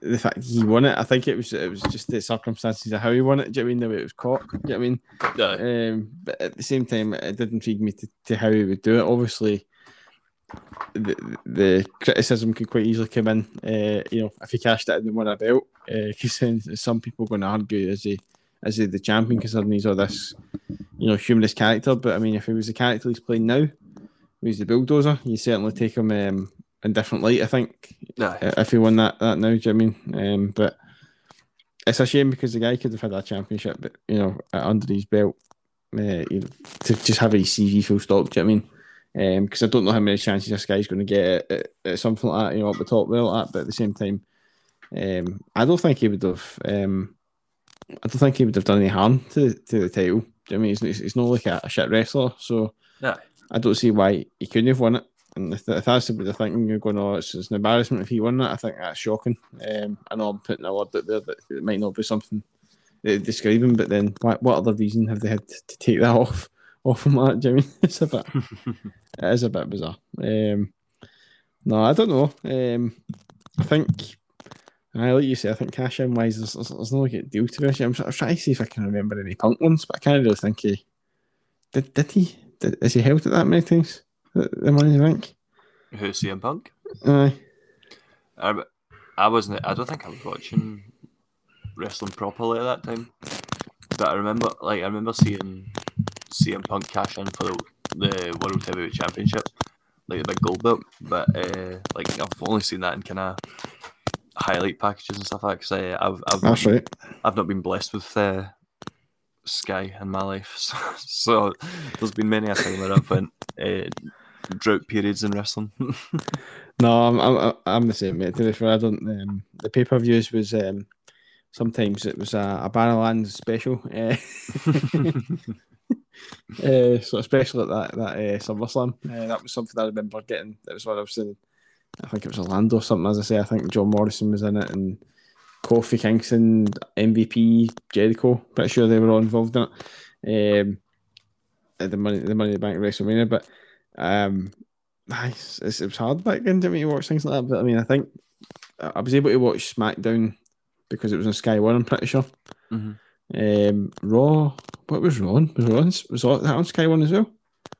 the fact he won it. I think it was it was just the circumstances of how he won it. Do you know I mean the way it was caught? Do you know I mean? Yeah. Um, but at the same time, it did intrigue me to, to how he would do it. Obviously, the, the criticism can quite easily come in. Uh, you know, if he cashed it in and won a belt, because uh, some people are going to argue is he is he the champion considering he's all this, you know, humorous character. But I mean, if he was the character he's playing now, he's the bulldozer. You certainly take him um, in different light. I think
no.
If he won that that now, do you know I mean? Um, but it's a shame because the guy could have had that championship, but you know, under his belt, uh, you know, to just have a CV full stop. Do you know what I mean? Because um, I don't know how many chances this guy's going to get at, at, something like that, you know, up the top well at. But at the same time, um, I don't think he would have. Um, I don't think he would have done any harm to to the title. I mean, he's, he's not like a, a shit wrestler, so
yeah.
I don't see why he couldn't have won it. And if, if that's the thinking, you're going, oh, it's, it's, an embarrassment if he won that. I think that's shocking. Um, I know I'm putting a word out there that it might not be something describing, but then what, what other reason have they had to, to take that off? Off of that, Jimmy. It's a bit, it is a bit bizarre. Um, no, I don't know. Um, I think, I like you say, I think cash in wise, there's, there's, there's no like deal to be I'm, I'm trying to see if I can remember any punk ones, but I can't really think he did. Did he? Did, is he held it that many times? The, the money bank.
Who CM Punk?
Aye.
I, I wasn't. I don't think I was watching wrestling properly at that time. But I remember, like, I remember seeing CM Punk cash in for the, the World Heavyweight Championship, like the big gold belt. But uh, like I've only seen that in kind of highlight packages and stuff like that. Because uh, I've I've
That's right.
I've not been blessed with uh, Sky in my life, so, so there's been many a time where I've went uh, drought periods in wrestling.
no, I'm, I'm I'm the same, mate. To be fair, I don't. Um, the pay per views was um, sometimes it was a, a Barrowland special. Uh, uh, so especially at that that uh, SummerSlam, uh, that was something I remember getting. That was what I was in. I think it was Orlando or something. As I say, I think John Morrison was in it and Kofi Kingston, MVP, Jericho. Pretty sure they were all involved in it. Um, the money, the Money in the Bank WrestleMania, but um, nice. It was hard back then to me to watch things like that. But I mean, I think I was able to watch SmackDown because it was on Sky One. I'm pretty sure.
Mm-hmm.
Um, Raw. What was Raw? On? Was Raw on, was that on Sky One as well?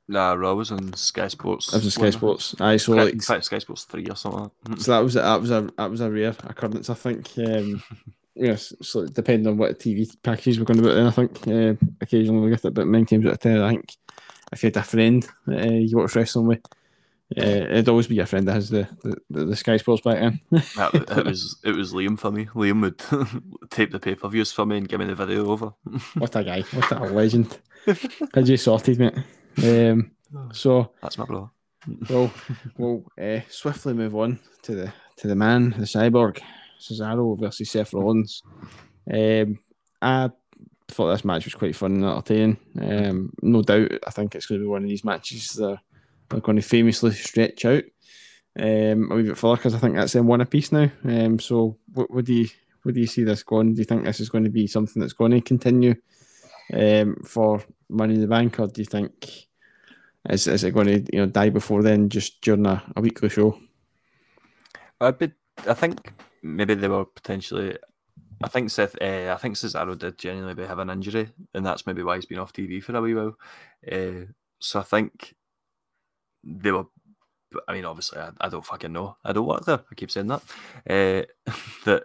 Nah, Raw was on Sky Sports.
That was on Sky Sports. Aye, so like,
in fact, Sky Sports three or something.
so that was that was a that was a rare occurrence, I think. Um, yes, so depending on what TV packages we're going to put in, I think uh, occasionally we get it, but many times out of ten, I think if you had a friend uh, you watch wrestling with, uh, it'd always be a friend that has the, the, the Sky Sports back in.
it was it was Liam for me. Liam would tape the pay per views for me and give me the video over.
what a guy! What a legend! Had you sorted, mate? Um, so
that's my brother.
Well, we'll uh, swiftly move on to the to the man, the cyborg, Cesaro versus Seth Rollins. Um, I thought this match was quite fun and entertaining. Um, no doubt, I think it's going to be one of these matches that are going to famously stretch out um, a wee bit further because I think that's in one apiece now. Um, so, what, what do you what do you see this going? Do you think this is going to be something that's going to continue um, for Money in the Bank, or do you think is, is it going to you know die before then, just during a, a weekly show?
I be, I think maybe they were potentially. I think Seth. Uh, I think Cesaro did genuinely have an injury, and that's maybe why he's been off TV for a wee while. Uh, so I think they were. I mean, obviously, I, I don't fucking know. I don't work there. I keep saying that. Uh, that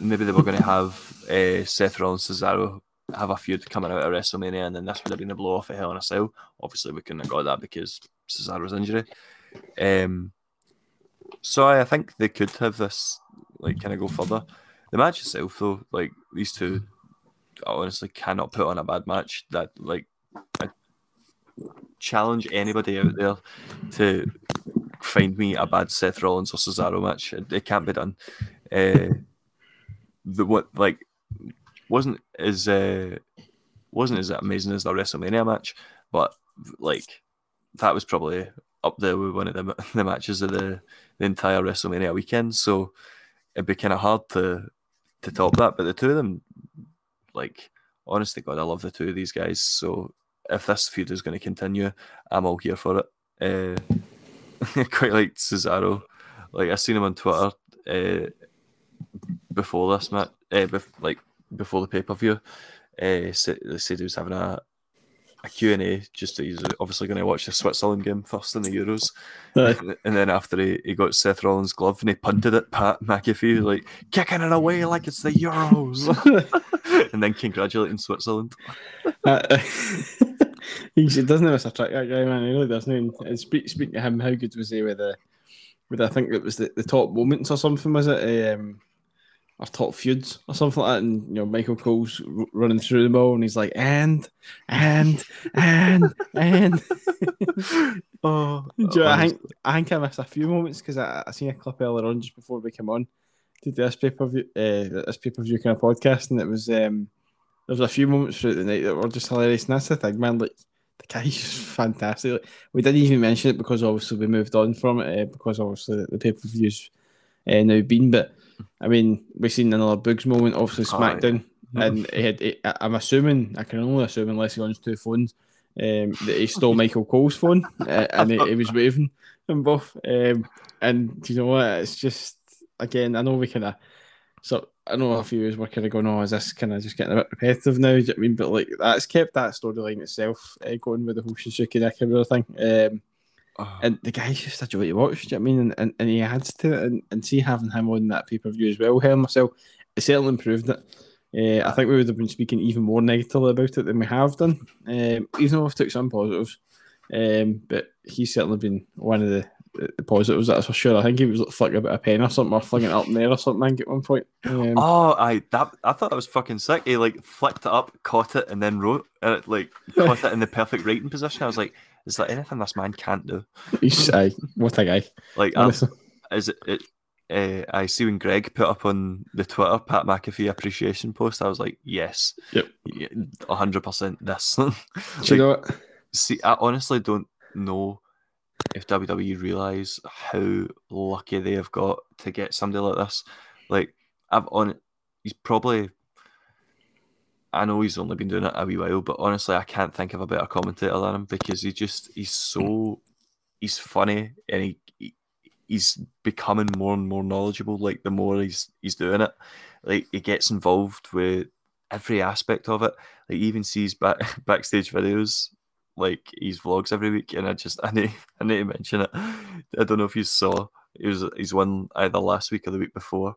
maybe they were going to have uh, Seth Rollins, and Cesaro have a feud coming out of WrestleMania, and then this would have been a blow off a Hell in a Cell. Obviously, we couldn't have got that because Cesaro's injury. Um, so I, I think they could have this like kind of go further. The match itself, though, like these two, I honestly cannot put on a bad match. That like I challenge anybody out there to find me a bad Seth Rollins or Cesaro match. It, it can't be done. Uh, the what like wasn't as uh, wasn't as amazing as the WrestleMania match, but like that was probably up there with one of the, the matches of the, the entire WrestleMania weekend. So it'd be kind of hard to to top that. But the two of them, like honestly, God, I love the two of these guys. So if this feud is going to continue, I'm all here for it. Uh, quite like Cesaro. Like I seen him on Twitter uh, before this match, uh, bef- like before the pay per view. Uh, said, said he was having a a Q&A just he's obviously going to watch the Switzerland game first in the Euros
Aye.
and then after he, he got Seth Rollins' glove and he punted it Pat McAfee like kicking it away like it's the Euros and then congratulating Switzerland
Uh, he doesn't miss a trick, that guy, man. He really doesn't. And speak, speaking to him, how good was he with the, with I think it was the, the top moments or something, was it? Um, or top feuds or something like that. And you know, Michael Cole's r- running through them all, and he's like, and, and, and, and.
oh
you know, I think I think I missed a few moments because I, I seen a clip earlier on just before we came on to do this pay per view, uh, this pay per view kind of podcast, and it was um, there was a few moments throughout the night that were just hilarious. And that's the thing, man. Like the guy's just fantastic. Like, we didn't even mention it because obviously we moved on from it uh, because obviously the, the pay per views uh, now been. But I mean, we've seen another Boogs moment, obviously
Oh, yeah.
SmackDown, and he had. He, I- I'm assuming I can only assume unless he owns two phones. Um, that he stole Michael Cole's phone uh, and he, he was waving them both. Um, and do you know what? It's just again, I know we kind of so I know a few years were kind of going, "Oh, is this kind of just getting a bit repetitive now?" Do you know what I mean? But like that's kept that storyline itself uh, going with the whole Shinsuke Nakamura thing. Um,
Oh,
and the guy's just a joy to watch. Do you know what I mean? And, and, and he adds to it, and, and see having him on that pay per view as well. Hell myself, it certainly improved it. Uh, I think we would have been speaking even more negatively about it than we have done, um, even though we've took some positives. Um, but he's certainly been one of the positives, that's for sure. I think he was like flicking about a pen or something, or flinging it up in the air or something I think, at one point. Um,
Oh, I that I thought that was fucking sick. He like flicked it up, caught it, and then wrote it like caught it in the perfect writing position. I was like, is there anything this man can't do?
he's aye, what a guy.
Like, I, is it? it uh, I see when Greg put up on the Twitter Pat McAfee appreciation post. I was like, yes,
Yep.
a hundred percent. This.
Do you know what?
see, I honestly don't know if WWE realize how lucky they have got to get somebody like this. Like I've on, he's probably. I know he's only been doing it a wee while, but honestly, I can't think of a better commentator than him because he just he's so he's funny and he, he he's becoming more and more knowledgeable. Like the more he's he's doing it, like he gets involved with every aspect of it. Like he even sees back backstage videos like his vlogs every week, and I just I need I need to mention it. I don't know if you saw it was he's won either last week or the week before,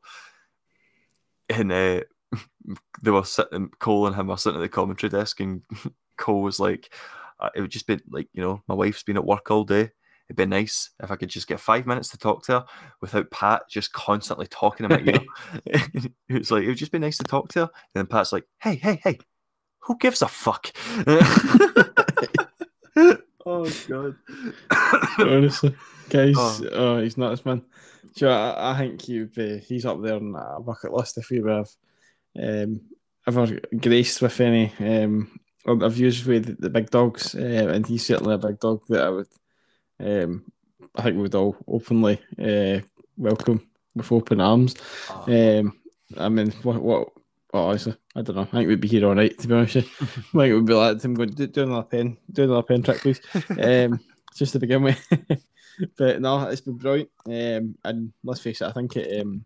and uh, they were sitting Cole and him were sitting at the commentary desk, and Cole was like, "It would just be like you know my wife's been at work all day." It'd be nice if I could just get five minutes to talk to her without Pat just constantly talking about you. it was like it would just be nice to talk to her. And then Pat's like, "Hey, hey, hey, who gives a fuck?" Oh god.
Honestly, guys, oh. oh. he's nuts, man. So I, I think he be, he's up there on a bucket list if we have um, ever graced with any um, interviews with the, the big dogs, uh, and he's certainly a big dog that I would, um, I think, we would all openly uh, welcome with open arms. Oh. Um, I mean, what, what, well, honestly, I don't know. I think we'd be here all night, to be honest. I think it would be like him going, do, do another pen, do another pen trick, please. Um, just to begin with. but no, it's been brilliant. Um, and let's face it, I think it um,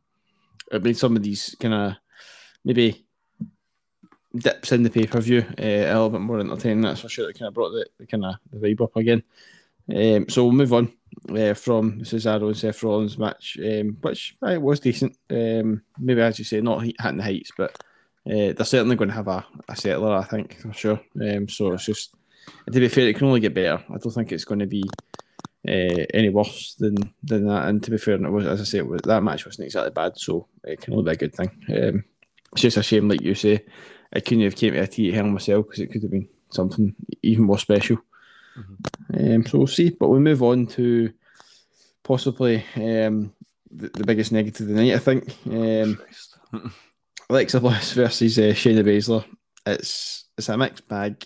it made some of these kind of maybe dips in the pay per view uh, a little bit more entertaining. That's for sure. It kind of brought the, the kind of the vibe up again. Um, so we'll move on uh, from Cesaro and Seth Rollins match, um, which uh, was decent. Um, maybe as you say, not hitting the heights, but uh, they're certainly going to have a, a settler, I think, for sure. Um, so it's just, to be fair, it can only get better. I don't think it's going to be uh, any worse than than that. And to be fair, it was as I say, was, that match wasn't exactly bad, so it can only be a good thing. Um, it's just a shame, like you say, it couldn't have came to a Hell in a Cell because it could have been something even more special. Mm-hmm. Um, so we'll see. But we move on to possibly um, the, the, biggest negative of the night, I think. Um, Alexa Bliss versus uh, Shayna Baszler. It's it's a mixed bag.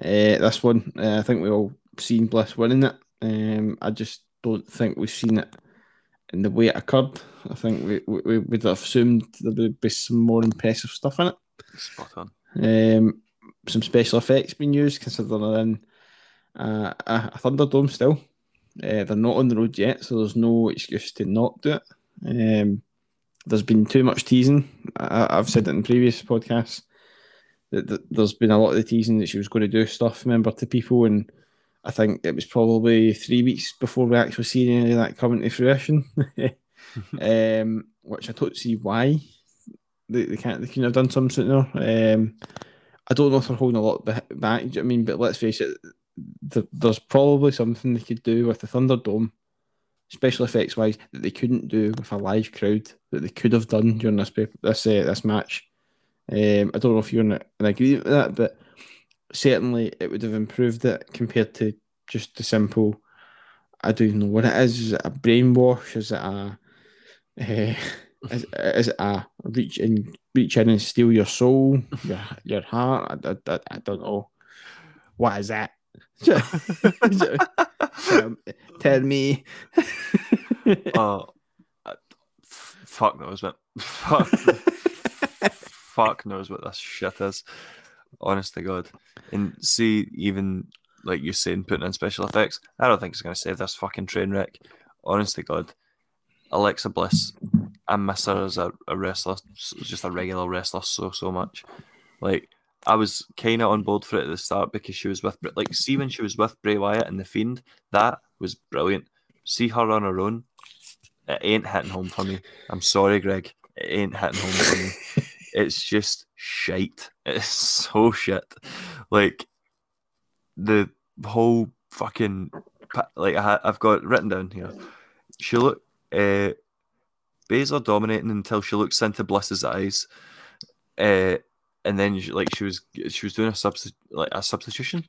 Uh, this one, uh, I think we all seen Bliss winning it. Um, I just don't think we've seen it in the way it occurred. I think we, we would have assumed there would be some more impressive stuff in it.
Spot on.
Um, some special effects being used, considering they're in uh, a, a Thunderdome still. Uh, they're not on the road yet, so there's no excuse to not do it. Um, there's been too much teasing. I, have said it in previous podcasts that, there's been a lot of the teasing that she was going to do stuff, remember, to people, and I think it was probably three weeks before we actually seen any of that coming to fruition. um, which I don't see why they, they can't they couldn't have done something sooner. Um, I don't know if they're holding a lot back. I mean, but let's face it, the, there's probably something they could do with the Thunderdome, special effects wise, that they couldn't do with a live crowd that they could have done during this this uh, this match. Um, I don't know if you're in, in agreement with that, but certainly it would have improved it compared to just the simple. I don't even know what it is. Is it a brainwash? Is it a uh, is, is it a reach in reach in and steal your soul, your your heart? I, I, I don't know. What is that? tell, tell me.
oh, uh, fuck knows what. Fuck, fuck knows what this shit is. Honest to God. And see, even like you're saying, putting in special effects, I don't think it's going to save this fucking train wreck. Honest to God. Alexa Bliss, I miss her as a, a wrestler, just a regular wrestler, so, so much. Like, I was kind of on board for it at the start because she was with, like, see when she was with Bray Wyatt and The Fiend, that was brilliant. See her on her own, it ain't hitting home for me. I'm sorry, Greg. It ain't hitting home for me. it's just shite. It's so shit. Like the whole fucking like I, have got written down here. She look uh, Baszler dominating until she looks into Bliss's eyes, uh, and then like she was she was doing a substi- like a substitution.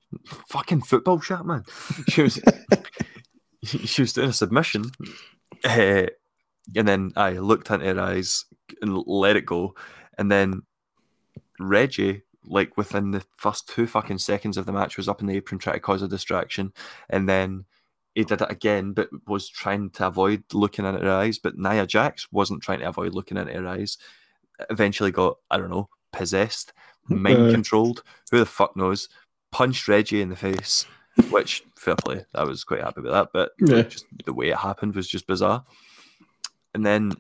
Fucking football shit, man. She was she was doing a submission, uh, and then I looked into her eyes and let it go, and then Reggie, like within the first two fucking seconds of the match, was up in the apron trying to cause a distraction, and then he did it again, but was trying to avoid looking into her eyes. But Nia Jax wasn't trying to avoid looking into her eyes. Eventually got, I don't know, possessed, mind controlled. Who the fuck knows? Punched Reggie in the face, which fair play. I was quite happy with that. But yeah. just the way it happened was just bizarre. And then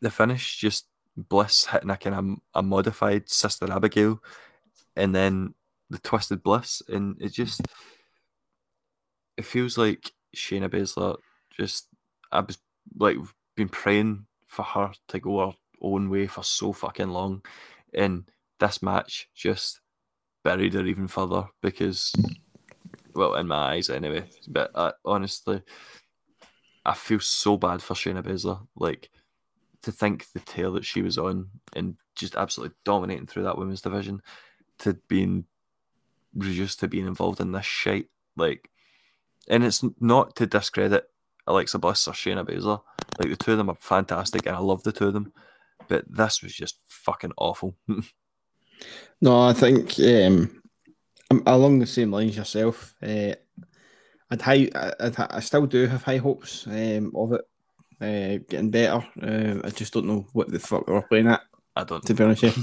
the finish just Bliss hitting a kind of a modified Sister Abigail, and then the Twisted Bliss, and it just it feels like Shayna Baszler just I was like been praying for her to go her own way for so fucking long, and this match just buried her even further because, well, in my eyes anyway. But uh, honestly, I feel so bad for Shayna Baszler. Like to think the tail that she was on and just absolutely dominating through that women's division to being reduced to being involved in this shit. Like, and it's not to discredit Alexa Bliss or Shayna Baszler. Like the two of them are fantastic, and I love the two of them. But this was just fucking awful.
no, I think um, along the same lines yourself. Uh, I'd high, I'd, I still do have high hopes um, of it uh, getting better. Uh, I just don't know what the fuck we're playing at.
I don't.
To be honest,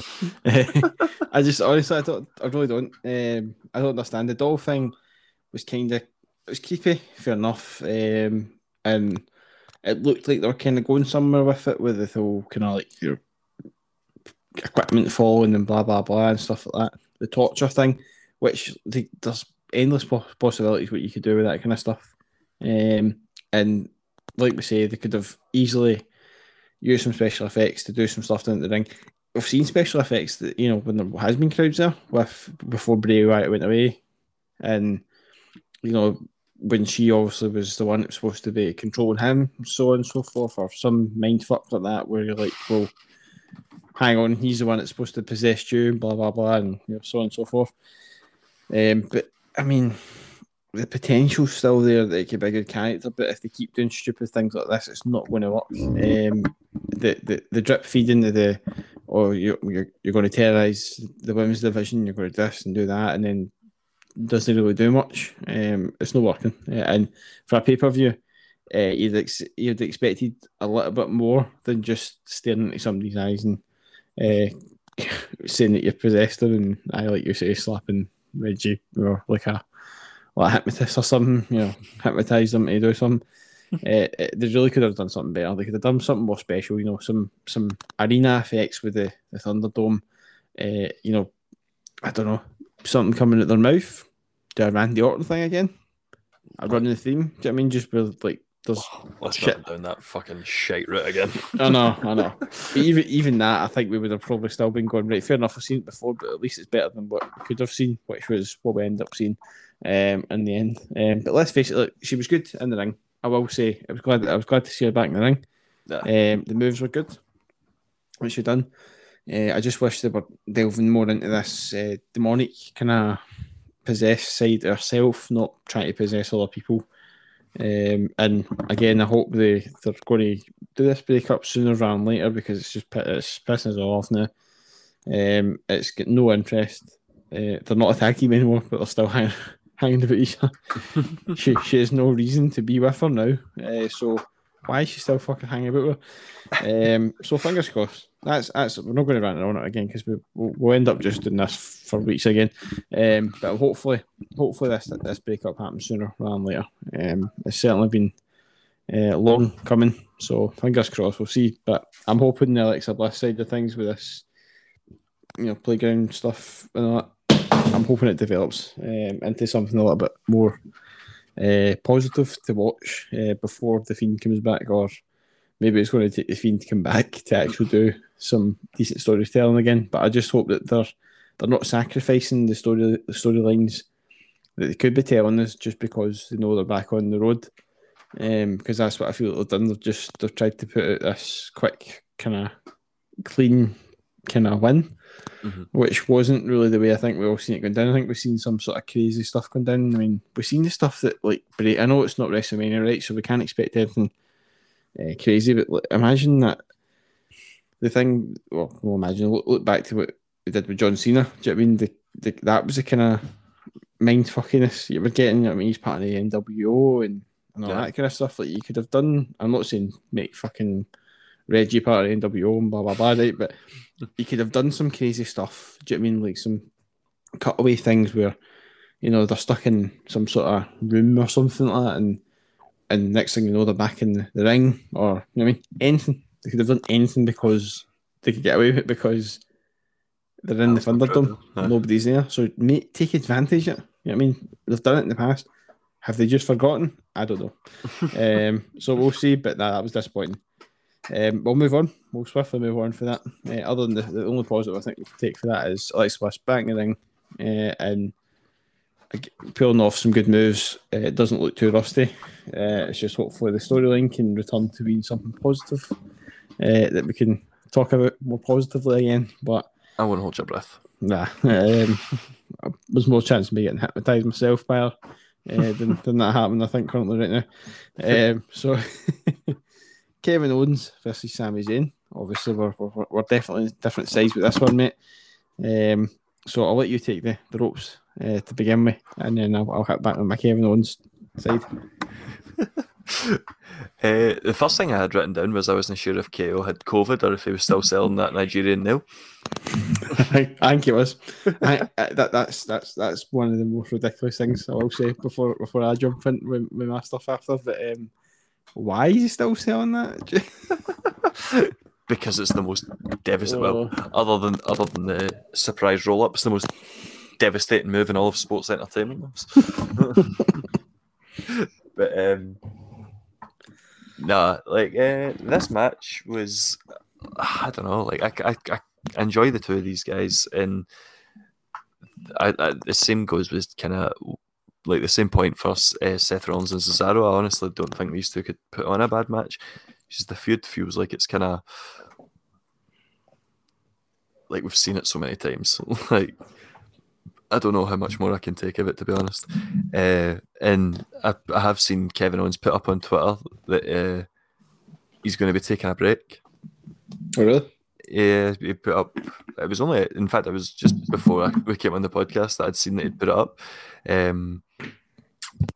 I just honestly, I don't. I really don't. Um, I don't understand the doll thing. Was kind of it was creepy, fair enough. Um, and it looked like they were kind of going somewhere with it, with the whole kind of like your equipment falling and blah blah blah and stuff like that. The torture thing, which they, there's endless possibilities what you could do with that kind of stuff. Um, and like we say, they could have easily used some special effects to do some stuff down the ring. We've seen special effects that you know when there has been crowds there with before Bray Wyatt went away, and you know when she obviously was the one that was supposed to be controlling him, so on and so forth, or some mind fuck like that, where you're like, well, hang on, he's the one that's supposed to possess you, blah blah blah, and you know, so on and so forth. Um, but I mean, the potential's still there that it could be a good character, but if they keep doing stupid things like this, it's not going to work. Um, the, the the drip feeding the, the or you're, you're, you're going to terrorize the women's division, you're going to do this and do that, and then doesn't really do much. Um, it's not working. Uh, and for a pay per view, uh, you'd, ex- you'd expected a little bit more than just staring into somebody's eyes and uh, saying that you're possessed them, and I like you say slapping Reggie or like a like a hypnotist or something, you know, hypnotize them to do something. uh, they really could have done something better. They could have done something more special, you know, some some arena effects with the, the Thunderdome. Uh, you know, I don't know, something coming out their mouth. Do a Randy Orton thing again? I run the theme. Do you know what I mean? Just with like there's
oh, let's shit. not down that fucking shite route again.
I know, I know. even even that, I think we would have probably still been going right. Fair enough, I've seen it before, but at least it's better than what we could have seen, which was what we end up seeing um, in the end. Um, but let's face it, look, she was good in the ring. I will say, I was glad. I was glad to see her back in the ring. Yeah. Um, the moves were good, what she done. Uh, I just wish they were delving more into this uh, demonic kind of possessed side herself, not trying to possess other people. Um, and again, I hope they they're going to do this breakup sooner rather than later because it's just it's pissing us off now. Um, it's got no interest. Uh, they're not a tag team anymore, but they're still hanging, hanging about each other. she she has no reason to be with her now. Uh, so why is she still fucking hanging about her? Um, so fingers crossed. That's that's we're not going to rant on it again because we we'll, we'll, end up just doing this for weeks again. Um, but hopefully, hopefully this this breakup happens sooner rather than later. Um, it's certainly been uh, long coming, so fingers crossed. We'll see. But I'm hoping the Alexa Bliss side of things with this, you know, playground stuff and all that. I'm hoping it develops um, into something a little bit more uh, positive to watch uh, before the Fiend comes back, or maybe it's going to take the Fiend to come back to actually do some decent storytelling again. But I just hope that they're they're not sacrificing the story the storylines that they could be telling us just because they know they're back on the road. Um, because that's what I feel they've done. They've just they've tried to put out this quick kind of clean kind of win, mm-hmm. which wasn't really the way I think we all seen it going down. I think we've seen some sort of crazy stuff going down. I mean, we've seen the stuff that like, but I know it's not WrestleMania, right? So we can't expect anything uh, crazy. But like, imagine that the thing. Well, we'll imagine. Look, look, back to what we did with John Cena. Do you know I mean the, the that was the kind of mind fuckiness you were getting? I mean, he's part of the NWO and, and all yeah. that kind of stuff. Like you could have done. I'm not saying make fucking Reggie part of NWO and blah blah blah, right? But you could have done some crazy stuff. Do you know I mean like some cutaway things where you know they're stuck in some sort of room or something like that, and and next thing you know they're back in the ring or you know what I mean anything. They could have done anything because they could get away with it because they're in That's the Thunderdome. Huh? Nobody's there. So make, take advantage of it. You know what I mean? They've done it in the past. Have they just forgotten? I don't know. um, so we'll see, but nah, that was disappointing. Um, we'll move on. We'll swiftly move on for that. Uh, other than the, the only positive I think we can take for that is Alex Bliss back in the ring uh, and pulling off some good moves. Uh, it doesn't look too rusty. Uh, it's just hopefully the storyline can return to being something positive uh, that we can talk about more positively again. But
I wouldn't hold your breath.
Nah, um, there's more chance of me getting hypnotised myself by her uh, than, than that happening, I think, currently right now. Um, so, Kevin Owens versus Sami Zayn. Obviously, we're, we're, we're definitely different sides with this one, mate. Um, so, I'll let you take the, the ropes uh, to begin with, and then I'll, I'll hit back on my Kevin Owens side.
Uh, the first thing I had written down was I wasn't sure if KO had COVID or if he was still selling that Nigerian nail.
I, I think it was. I, I, that, that's that's that's one of the most ridiculous things I will say before before I jump in with, with my stuff after. But um, why is he still selling that?
because it's the most devastating. Well, other than other than the surprise roll up, it's the most devastating move in all of sports entertainment. but um, no, like uh, this match was, I don't know, like I, I, I enjoy the two of these guys, and I, I the same goes with kind of like the same point for uh, Seth Rollins and Cesaro. I honestly don't think these two could put on a bad match. Just the feud feels like it's kind of like we've seen it so many times. like I don't know how much more I can take of it, to be honest. Uh, and I, I, have seen Kevin Owens put up on Twitter that uh, he's going to be taking a break.
Oh, really?
Yeah, he put up. It was only, in fact, it was just before I, we came on the podcast that I'd seen that he'd put it up. Um,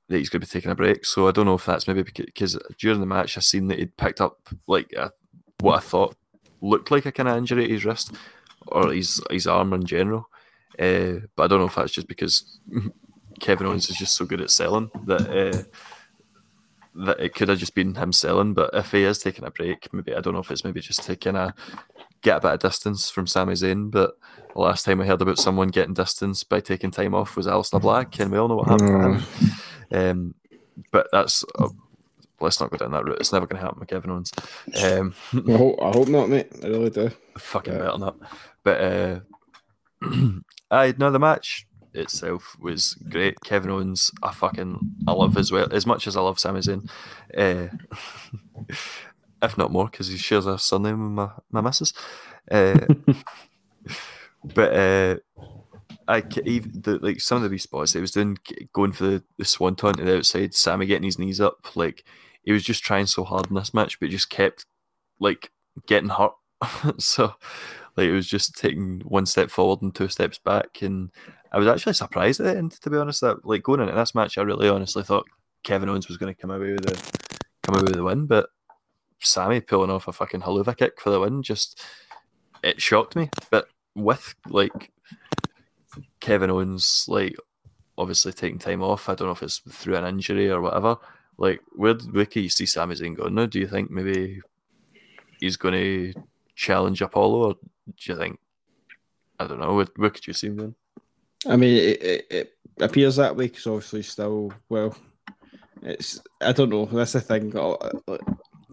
that he's going to be taking a break. So I don't know if that's maybe because during the match I seen that he'd picked up like a, what I thought looked like a kind of injury at his wrist or his his arm in general. Uh, but I don't know if that's just because Kevin Owens is just so good at selling that uh, that it could have just been him selling. But if he is taking a break, maybe I don't know if it's maybe just taking of get a bit of distance from Sami Zayn. But the last time I heard about someone getting distance by taking time off was Aleister Black, and we all know what happened to him. Um, but that's uh, let's not go down that route. It's never going to happen with Kevin Owens. Um,
I, hope, I hope not, mate. I really do.
Fucking yeah. better not. But uh, I know the match itself was great. Kevin Owens, I fucking I love as well as much as I love Sami Zayn, uh, if not more because he shares a surname with my my missus. Uh, but uh, I even the, like some of the wee spots he was doing, going for the, the swanton to the outside, Sami getting his knees up, like he was just trying so hard in this match, but just kept like getting hurt. so like it was just taking one step forward and two steps back, and I was actually surprised at the end, to be honest. That like going into this match, I really honestly thought Kevin Owens was going to come away with the come away with the win, but Sami pulling off a fucking Helluva kick for the win just it shocked me. But with like Kevin Owens, like obviously taking time off, I don't know if it's through an injury or whatever. Like, where where can you see Sami Zayn going now? Do you think maybe he's going to challenge Apollo, or do you think? I don't know. Where, where could you see him then?
I mean, it, it, it appears that way because obviously still well. It's I don't know. That's the thing. Uh,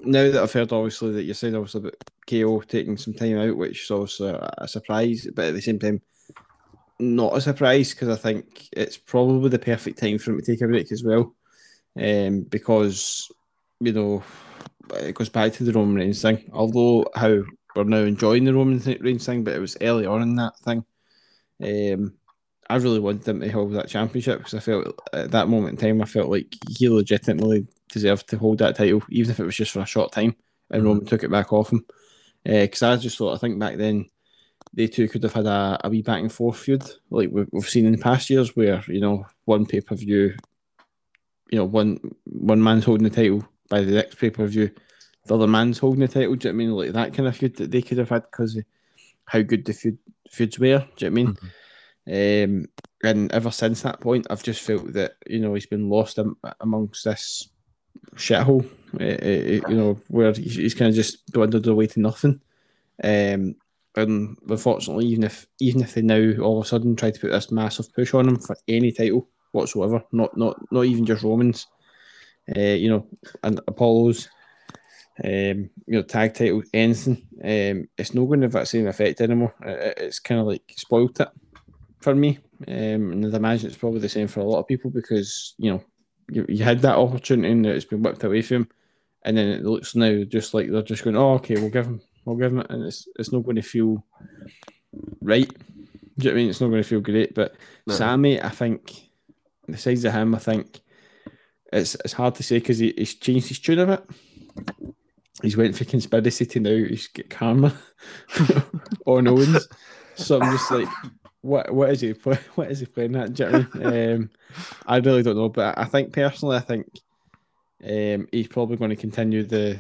Now that I've heard obviously that you're saying obviously about KO taking some time out, which is also a surprise, but at the same time, not a surprise because I think it's probably the perfect time for him to take a break as well. Um, because you know it goes back to the Roman Reigns thing. Although how we're now enjoying the Roman Reigns thing, but it was early on in that thing. Um, I really wanted him to hold that championship because I felt at that moment in time, I felt like he legitimately deserved to hold that title, even if it was just for a short time, and mm-hmm. Roman took it back off him. Because uh, I just thought, I think back then, they two could have had a, a wee back and forth feud, like we've, we've seen in past years, where you know one pay per view, you know one one man's holding the title by the next pay per view, the other man's holding the title. Do you know I mean like that kind of feud that they could have had because of how good the feud, feuds were? Do you know I mean? Mm-hmm. Um, and ever since that point, I've just felt that you know he's been lost amongst this shithole. Uh, you know where he's, he's kind of just dwindled away to nothing. Um, and unfortunately, even if even if they now all of a sudden try to put this massive push on him for any title whatsoever, not not not even just Romans, uh, you know, and Apollos, um, you know, tag title, anything. Um, it's not going to have that same effect anymore. It, it's kind of like spoilt it for me. Um, and I imagine it's probably the same for a lot of people because you know you, you had that opportunity and it's been whipped away from him, and then it looks now just like they're just going, oh, okay, we'll give him, we'll give him it, and it's it's not going to feel right. Do you know what I mean? It's not going to feel great. But
No.
Sami, I think, the size of him, I think it's it's hard to say because he, he's changed his tune a bit. He's went for conspiracy to now he's got karma on Owens. So I'm just like, what what is he play, what is he playing at? Do you know I mean? Um, I really don't know, but I think personally, I think um, he's probably going to continue the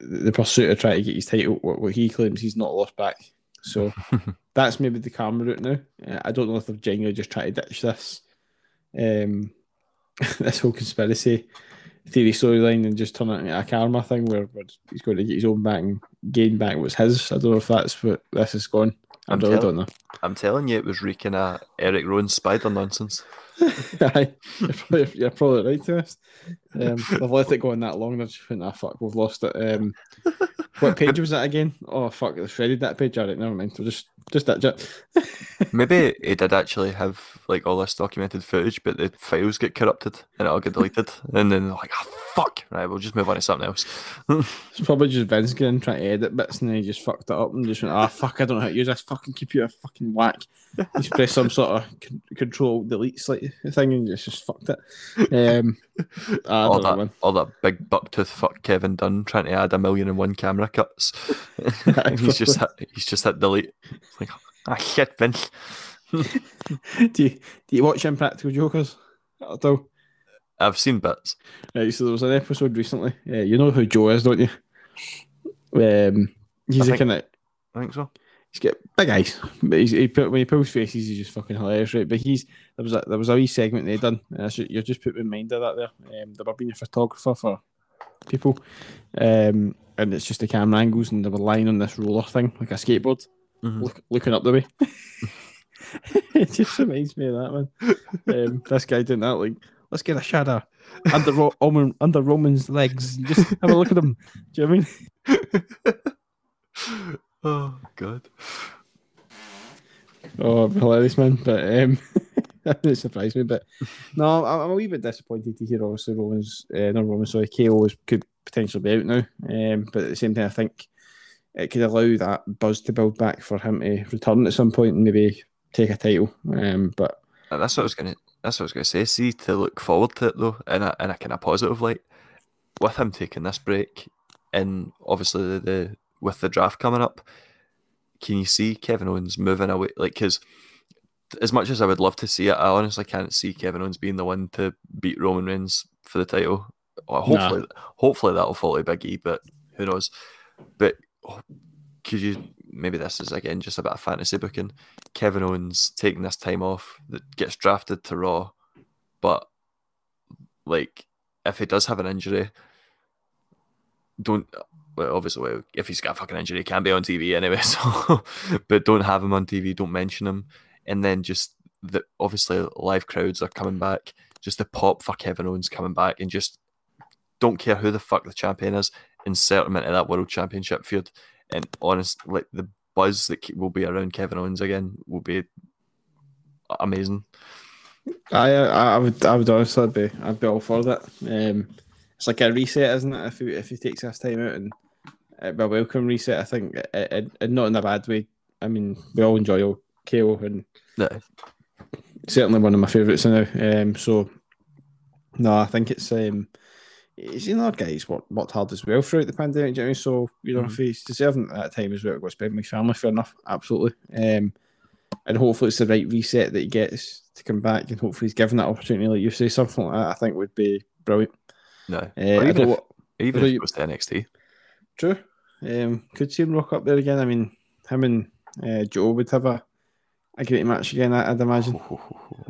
the pursuit of trying to get his title. What, what he claims he's not lost back. So that's maybe the karma route now. Uh, I don't know if they've genuinely just tried to ditch this, um, this whole conspiracy theory storyline and just turn it into a karma thing where, where he's going to get his own back and gain back what's his. I don't know if that's what this is going. I
I'm
really
tell-
don't know.
I'm telling you, it was reeking of Eric Rowan spider nonsense.
Aye, you're probably, you're probably right to us. Um, they've let it go on that long. They're just went, ah, fuck, we've lost it. Um, what page was that again? Oh, fuck, they shredded that page. All right, never mind. We'll just, just that jet.
Maybe it did actually have like all this documented footage, but the files get corrupted and it all get deleted, and then they're like, "Ah, fuck!" Right, we'll just move on to something else.
It's probably just Vince getting trying to edit bits and then he just fucked it up and just went, ah, fuck, I don't know how to use this fucking computer, fucking whack. He's pressed some sort of con- control delete like thing and just, just fucked it. Um,
all
know,
that,
man.
all that big bucktooth fuck Kevin Dunn trying to add a million and one camera cuts. he's just hit, he's just hit delete. Like, ah, shit, Vince.
do, you, do you watch Impractical Jokers at all?
I've seen bits.
Right, so there was an episode recently. Yeah, you know who Joe is, don't you? Um, he's
I
a kind of
I think so.
he's got big eyes, but he's, he put, when he pulls faces, he's just fucking hilarious, right? But he's there was a there was a wee segment they done. And should, you just put in mind of that there. Um, they were being a photographer for people, um, and it's just the camera angles, and they were lying on this roller thing like a skateboard,
Mhm.
look, looking up the way. it just reminds me of that man. Um, this guy doing that like. Let's get a shadow under Ro- Roman, under Roman's legs. Just have a look at him. Do you know what I mean?
oh god.
Oh, hilarious, man. But um, that didn't surprise me. But no, I'm, I'm a wee bit disappointed to hear obviously Roman's, uh, not Roman, sorry, KO is, could potentially be out now. Um, but at the same time, I think it could allow that buzz to build back for him to return at some point and maybe take a title. Um, but
And that's what I was gonna. That's what I was gonna say. See, to look forward to it though, in a in a kind of positive light, with him taking this break, and obviously the, the with the draft coming up, can you see Kevin Owens moving away? Like, because as much as I would love to see it, I honestly can't see Kevin Owens being the one to beat Roman Reigns for the title. Well, hopefully, hopefully that'll fall to Big E, but who knows? But oh, could you maybe this is again just a bit of fantasy booking? Kevin Owens taking this time off that gets drafted to Raw, but like if he does have an injury, don't. Well, obviously, well, if he's got a fucking injury, he can't be on TV anyway. So, but don't have him on TV. Don't mention him, and then just the obviously live crowds are coming back. Just the pop for Kevin Owens coming back, and just don't care who the fuck the champion is, insert him into that world championship feud. And honest, like the buzz that will be around Kevin Owens again will be amazing.
I, I, I would, I would honestly be, I'd be all for that. Um, it's like a reset, isn't it? If he, if he takes this time out and it'd a welcome reset, I think, and, and not in a bad way. I mean, we all enjoy KO and
No,
certainly one of my favourites now. Um, so no, I think it's um, he's you know, guy he's worked, worked hard as well throughout the pandemic. You know I mean? So you know, if he's deserving at that time as well, to go spend with family, fair enough, absolutely. Um, and hopefully it's the right reset that he gets to come back, and hopefully he's given that opportunity, like you say, something like that. I think would be brilliant.
no.
Uh,
even if,
wa-
even if it was to NXT.
True. Um, could see him rock up there again. I mean, him and uh, Joe would have a, a great match again. I, I'd imagine.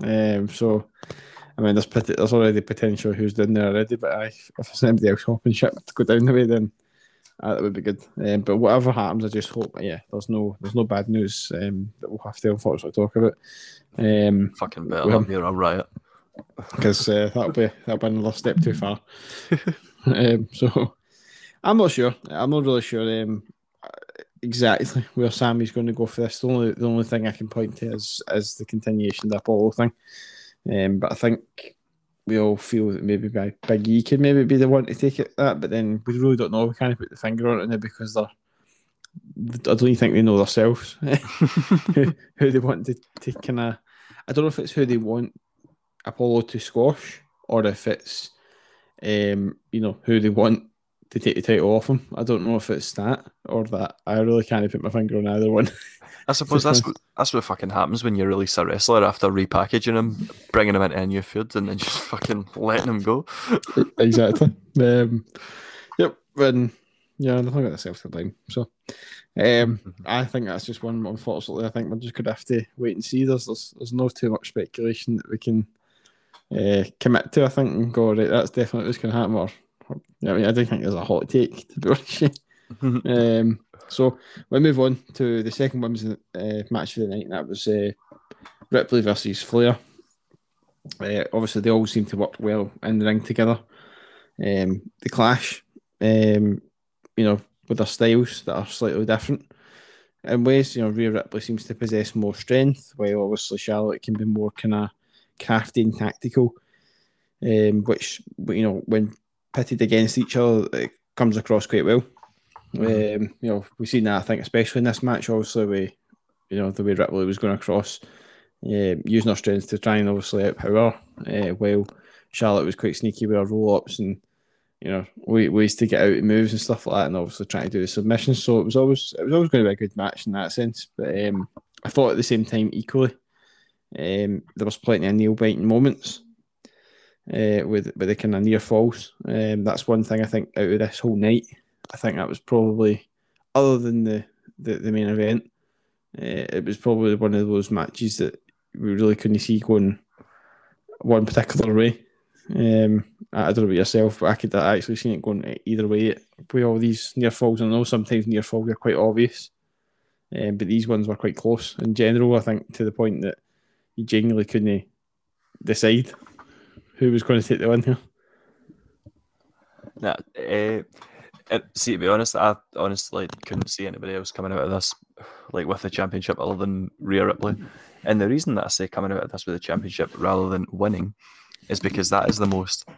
Um, so, I mean, there's there's already potential who's down there already, but I, if there's anybody else hopping ship to go down the way, then uh, that would be good. Um, but whatever happens, I just hope, yeah, there's no there's no bad news um, that we'll have to unfortunately talk about. Um,
Fucking better
Well-
not be a riot.
because uh, that'll be that'll be another step too far. um, so I'm not sure. I'm not really sure um, exactly where Sami's going to go for this. The only the only thing I can point to is is the continuation of the Apollo thing. Um, but I think we all feel that maybe Big E could maybe be the one to take it that, but then we really don't know. We can't put the finger on it now because they're I don't even think they know themselves who, who they want to, to kind of. I don't know if it's who they want Apollo to squash or if it's, um, you know, who they want to take the title off him. I don't know if it's that or that. I really can't put my finger on either one.
I suppose that's what, that's what fucking happens when you release a wrestler after repackaging him, bringing him into a new food, and then just fucking letting him go.
exactly. Um, yep. And yeah, nothing got themselves to blame. So, um, mm-hmm. I think that's just one. Unfortunately, I think we're just gonna have to wait and see. There's there's, there's no too much speculation that we can uh, commit to. I think and go right. That's definitely what's gonna happen. Or I mean, I don't think there's a hot take to be honest. um, so we move on to the second women's uh, match of the night. And that was uh, Ripley versus Flair. Uh, obviously, they all seem to work well in the ring together. Um, the clash, um, you know, with their styles that are slightly different. In ways, you know, Rhea Ripley seems to possess more strength, while obviously Charlotte can be more kind of crafty and tactical. Um, which you know, when pitted against each other, it comes across quite well. Mm-hmm. Um, you know, we've seen that I think, especially in this match. Obviously, we, you know, the way Ripley was going across, uh, using her strength to try and obviously outpower. Uh, while Charlotte was quite sneaky with her roll ups and you know ways to get out of moves and stuff like that, and obviously trying to do the submissions. So it was always it was always going to be a good match in that sense. But um, I thought at the same time equally, um, there was plenty of nail biting moments. Uh, with with the kind of near falls, um, that's one thing I think out of this whole night. I think that was probably, other than the, the, the main event, uh, it was probably one of those matches that we really couldn't see going one particular way. Um, I don't know about yourself, but I could actually seen it going either way with all these near falls. I know sometimes near falls are quite obvious, um, but these ones were quite close in general. I think to the point that you genuinely couldn't decide who was going to take the win here.
Nah, uh, it, see, to be honest, I honestly couldn't see anybody else coming out of this like with the championship other than Rhea Ripley. And the reason that I say coming out of this with the championship rather than winning is because that is the most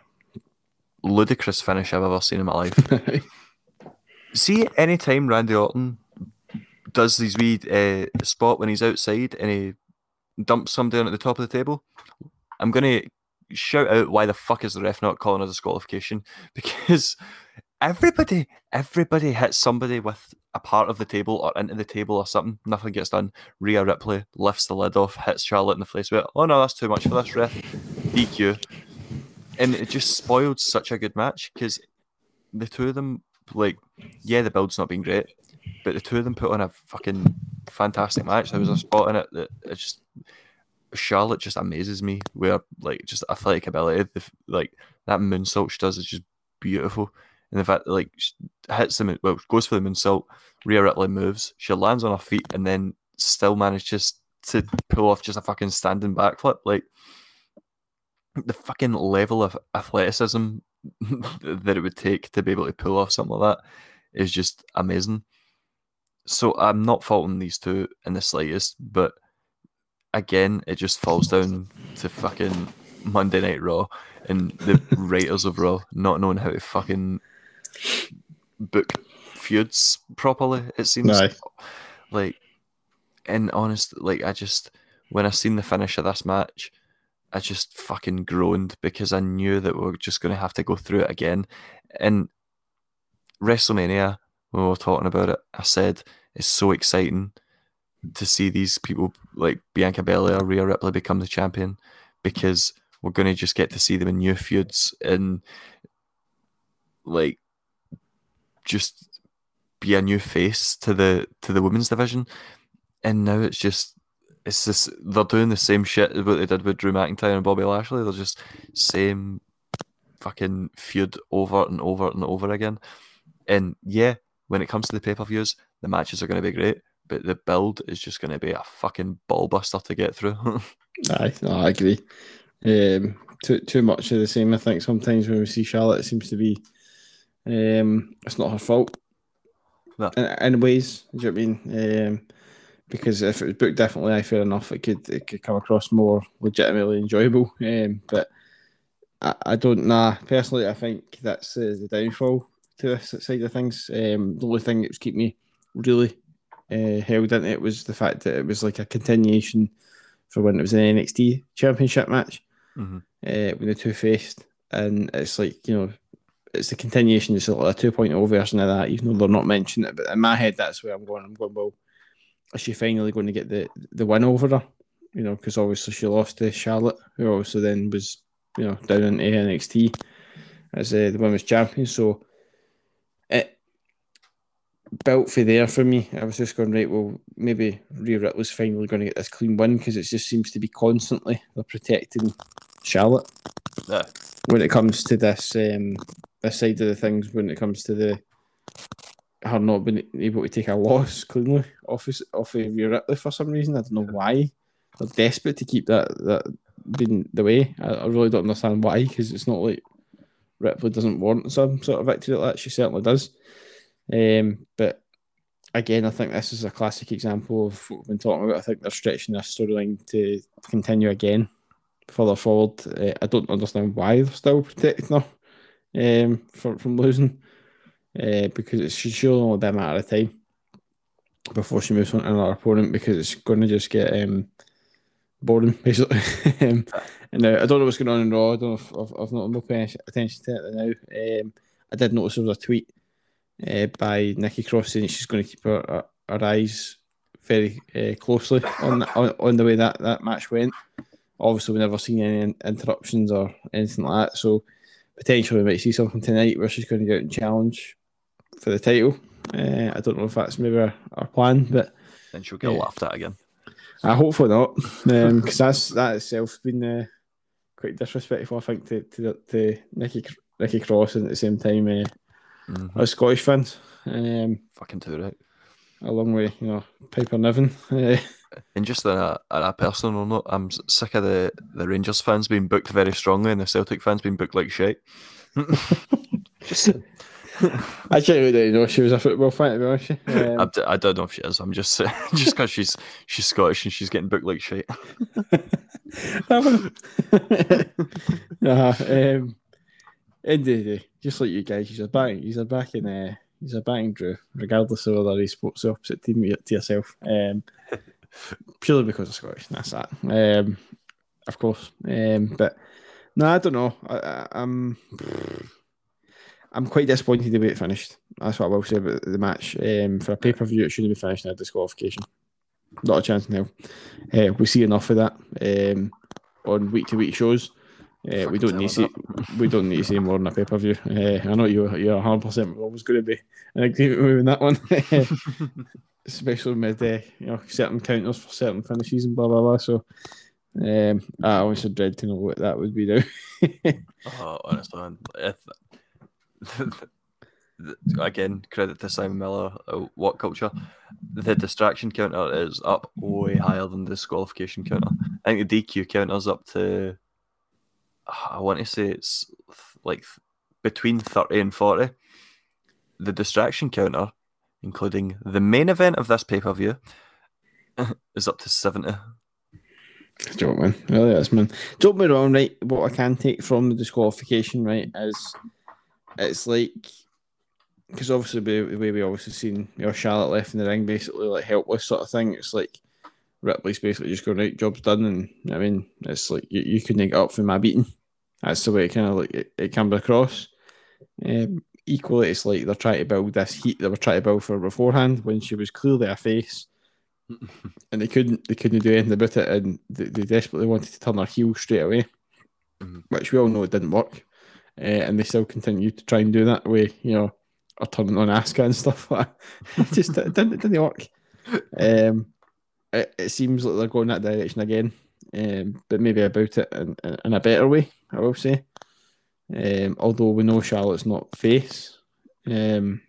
ludicrous finish I've ever seen in my life. see, anytime Randy Orton does his wee uh, spot when he's outside and he dumps somebody down at the top of the table, I'm going to shout out why the fuck is the ref not calling a disqualification because everybody, everybody hits somebody with a part of the table or into the table or something. Nothing gets done. Rhea Ripley lifts the lid off, hits Charlotte in the face with, oh no, that's too much for this ref. DQ. And it just spoiled such a good match because the two of them, like, yeah, the build's not been great, but the two of them put on a fucking fantastic match. There was a spot in it that it just Charlotte just amazes me. Where like just athletic ability, like that moonsault she does is just beautiful. And the fact that like hits them, well, goes for the moonsault, Rhea Ripley moves, she lands on her feet, and then still manages to pull off just a fucking standing backflip. Like the fucking level of athleticism that it would take to be able to pull off something like that is just amazing. So I'm not faulting these two in the slightest, but again, it just falls down to fucking Monday Night Raw and the writers of Raw not knowing how to fucking book feuds properly. It seems like, and honest, like I just when I seen the finish of this match, I just fucking groaned because I knew that we are just going to have to go through it again. And WrestleMania, when we were talking about it, I said it's so exciting to see these people like Bianca Belair, Rhea Ripley become the champion because we're going to just get to see them in new feuds and like just be a new face to the to the women's division. And now it's just it's this they're doing the same shit as what they did with Drew McIntyre and Bobby Lashley. They're just same fucking feud over and over and over again. And yeah, when it comes to the pay per views, the matches are going to be great, but the build is just going to be a fucking ballbuster to get through.
Aye, no, I agree. Um, too too much of the same. I think sometimes when we see Charlotte, it seems to be um, it's not her fault. No. In, in ways, do you know what I mean? Um, because if it was booked differently, I fair enough, it could it could come across more legitimately enjoyable. Um, but I, I don't nah. Personally, I think that's uh, the downfall to this side of things. Um, the only thing that's keep me really uh, held into it was the fact that it was like a continuation for when it was an NXT Championship match
hmm
uh, when the two faced, and it's like you know, it's the continuation, it's like a 2.0 version of that, even though they're not mentioning it. But in my head, that's where I'm going. I'm going, well, is she finally going to get the the win over her? You know, because obviously she lost to Charlotte, who also then was you know down into NXT as uh, the women's champion. So built for there for me. I was just going right. Well, maybe Rhea Ripley's finally going to get this clean win because it just seems to be constantly they're protecting Charlotte
Yeah.
when it comes to this um this side of the things. When it comes to the her not being able to take a loss cleanly off of, off of Rhea Ripley for some reason. I don't know why. They're desperate to keep that that being the way. I, I really don't understand why because it's not like Ripley doesn't want some sort of victory like that. She certainly does. Um, but again, I think this is a classic example of what we've been talking about. I think they're stretching this storyline to continue again further forward. Uh, I don't understand why they're still protecting her um, from, from losing uh, because it should surely only be a matter of time before she moves on to another opponent because it's going to just get um, boring, basically. um, and I don't know what's going on in Raw. I don't know if I've, I've not been paying attention to it now. Um, I did notice there was a tweet uh, by Nikki Cross saying she's going to keep her, her, her eyes very uh, closely on, on on the way that, that match went. Obviously, we've never seen any interruptions or anything like that. So potentially we might see something tonight where she's going to go out and challenge for the title. Uh, I don't know if that's maybe our, our plan, but
Then she'll get laughed at again.
I hope for not, because that's that itself been uh, quite disrespectful. I think to to, to Nikki Nikki Cross and at the same time uh,
Mhm.
us Scottish fans, um,
Fucking too right.
along with you know Piper Niven. Uh,
And just on a, on a personal note, I'm sick of the, the Rangers fans being booked very strongly and the Celtic fans being booked like shit. just,
I genuinely didn't know she was a football fan to be honest.
I,
Um,
d- I don't know if she is. I'm just just because she's she's Scottish and she's getting booked like shit.
uh, um, end of the day, just like you guys, he's a back, he's a back in, uh, he's a backing Drew, regardless of whether he supports the opposite team to yourself. Um, purely because of Scottish, that's that. Um, of course. Um, but no, I don't know. I, I, I'm, I'm quite disappointed the way it finished. That's what I will say about the match. Um, for a pay per view, it shouldn't be finished in a disqualification. Not a chance now. Uh, we see enough of that um, on week to week shows. Uh, we don't need to see, we don't need to see more on a pay per view. Uh, I know you you're 100 percent always going to be in agreement with me on that one, especially with uh, you know certain counters for certain finishes and blah blah blah. So um, I honestly dread to know what that would be now.
Oh, honestly. If, again, credit to Simon Miller. Uh, WhatCulture? The distraction counter is up way higher than the disqualification counter. I think the DQ counter is up to. I want to say it's like between thirty and forty. The distraction counter, including the main event of this pay per view, is up to seventy.
Joke, man. Really is, man. Don't be wrong, right? What I can take from the disqualification, right, is it's like because obviously the way we obviously seen you know Charlotte left in the ring, basically like helpless sort of thing. It's like Ripley's basically just going right, job's done, and I mean it's like you, you couldn't get up from my beating. That's the way it kind of like it, it comes across. Um, equally, it's like they're trying to build this heat they were trying to build for beforehand when she was clearly a face and they couldn't they couldn't do anything about it, and they, they desperately wanted to turn her heel straight away,
Mhm.
which we all know it didn't work, uh, and they still continued to try and do that way, you know, or turning on Asuka and stuff like that. just it didn't, it didn't work. Um, it, it seems like they're going that direction again, um, but maybe about it in, in, in a better way, I will say. Um, although we know Charlotte's not face, um,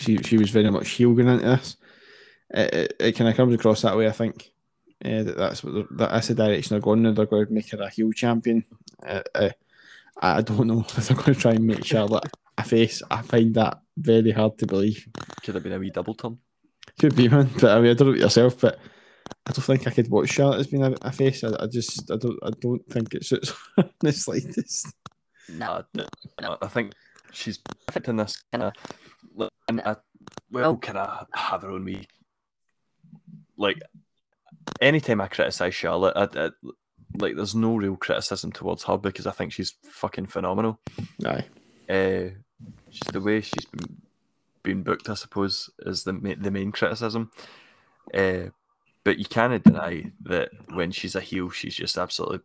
she she was very much heel going into this it, it, it kind of comes across that way. I think uh, that that's what that, that's the direction they're going. Now they're going to make her a heel champion. Uh, uh, I don't know if they're going to try and make Charlotte a face. I find that very hard to believe.
Could have been a wee double turn.
Could be man, but I mean I don't know about yourself, but I don't think I could watch Charlotte as being a, a face. I, I just I don't I don't think it suits her in the slightest.
No, I, I think she's perfect in this kind of. And I, well, can I have her own me. like anytime I criticize Charlotte, I, I, like there's no real criticism towards her because I think she's fucking phenomenal.
Aye.
Uh, just the way she's been, been booked, I suppose, is the ma- the main criticism. Uh, but you cannot deny that when she's a heel, she's just absolutely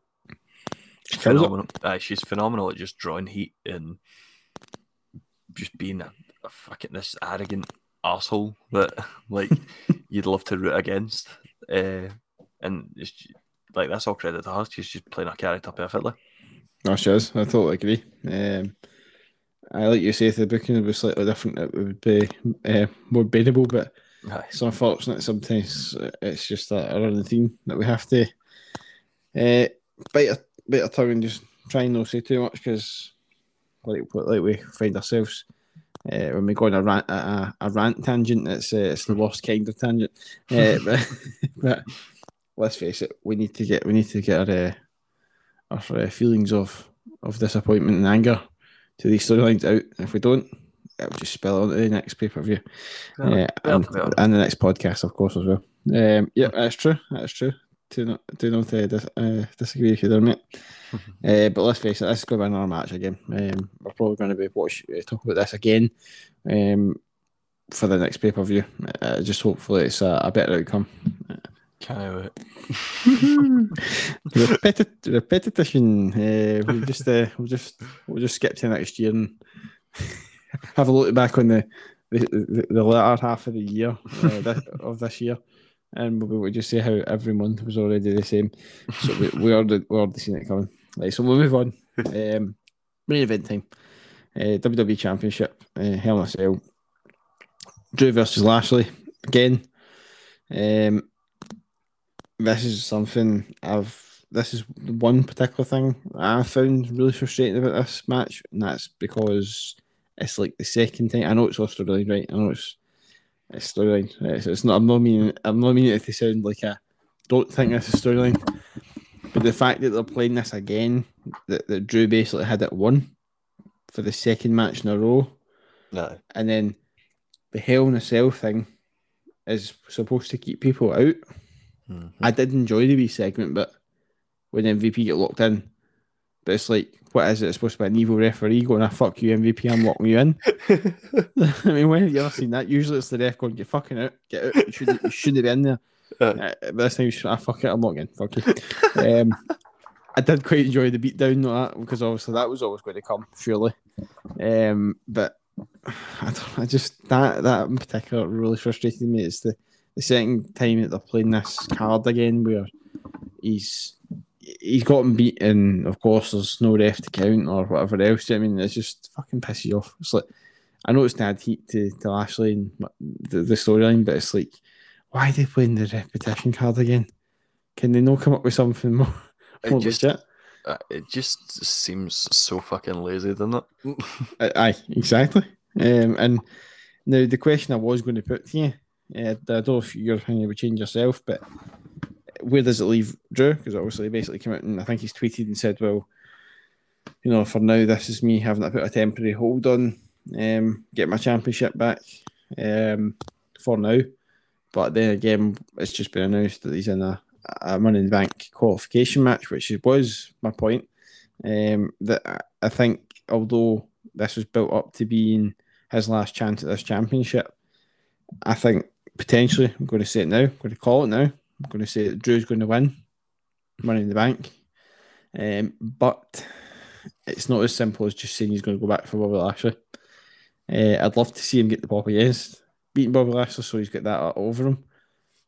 She
phenomenal. Aye, she's phenomenal at just drawing heat and just being a, a fucking this arrogant asshole that like you'd love to root against. Uh, and it's, like that's all credit to her. She's just playing her character perfectly.
No, she is. I totally agree. Um, I like you say, if the booking was slightly different, it would be uh, more bearable. But. It's unfortunate sometimes. It's just a running theme that we have to uh, bite a bit of tongue and just try and not say too much because, like, like we find ourselves uh, when we go on a rant, a, a rant tangent. It's uh, it's the worst kind of tangent. Uh, but, but let's face it, we need to get we need to get our uh, our uh, feelings of of disappointment and anger to these storylines out. If we don't, it'll just spill onto the next pay per view
Yeah,
uh, and, and the next podcast, of course, as well. Um, yeah, that's true. That's true. Do not do not uh, dis- uh, disagree with you there, mate. uh, but let's face it, this is going to be another match again. Um, we're probably going to be watch uh, talk about this again um, for the next pay per view. Uh, just hopefully it's a, a better outcome.
Can I wait?
Repetit- repetition. Uh, we'll just uh, we'll just we'll just skip to next year and have a look back on the the, the, the latter half of the year uh, this, of this year, and we'll, just see how every month was already the same. So we we already we already seen it coming. Right, so we'll move on. Um, main event time. Uh, WWE Championship. Uh, Hell in a Cell. Drew versus Lashley again. Um, this is something I've. This is one particular thing I found really frustrating about this match, and that's because it's like the second time. I know it's all storyline, right? I know it's it's storyline. Right? So it's not. I'm not meaning. I'm not meaning it to sound like a. Don't think this is storyline, but the fact that they're playing this again, that, that Drew basically had it won for the second match in a row,
No.
and then the Hell in a Cell thing is supposed to keep people out.
Mhm.
I did enjoy the wee segment, but when MVP get locked in, but it's like, what is it? It's supposed to be an evil referee going, "I fuck you, MVP, I'm locking you in." I mean, when have you ever seen that? Usually it's the ref going, "Get fucking out, get out. You shouldn't, you shouldn't be in there."
Uh.
Uh, but this time, you should, ah, fuck it, I'm locking in. Fuck you. um, I did quite enjoy the beatdown of that because obviously that was always going to come, surely. Um, but I, don't, I just that that in particular really frustrated me. It's the the second time that they're playing this card again where he's he's gotten beaten. Of course, there's no ref to count or whatever else. I mean, it's just fucking pisses you off. It's like I know it's to add heat to, to Lashley and the, the storyline, but it's like, why are they playing the repetition card again? Can they not come up with something more,
It
more
just-
legit?
Uh, it just seems so fucking lazy, doesn't it?
Aye, aye, exactly. Um, and now the question I was going to put to you, uh, I don't know if your opinion would change yourself, but where does it leave Drew? Because obviously, he basically came out and I think he's tweeted and said, "Well, you know, for now, this is me having to put a temporary hold on, um, get my championship back, um, for now." But then again, it's just been announced that he's in a, a Money in the Bank qualification match, which was my point. Um, that I- think, although this was built up to being his last chance at this championship, I think potentially I'm going to say it now. I'm going to call it now. I'm going to say that Drew's going to win Money in the Bank. Um, but it's not as simple as just saying he's going to go back for Bobby Lashley. Uh, I'd love to see him get the Bobby against beating Bobby Lashley, so he's got that over him.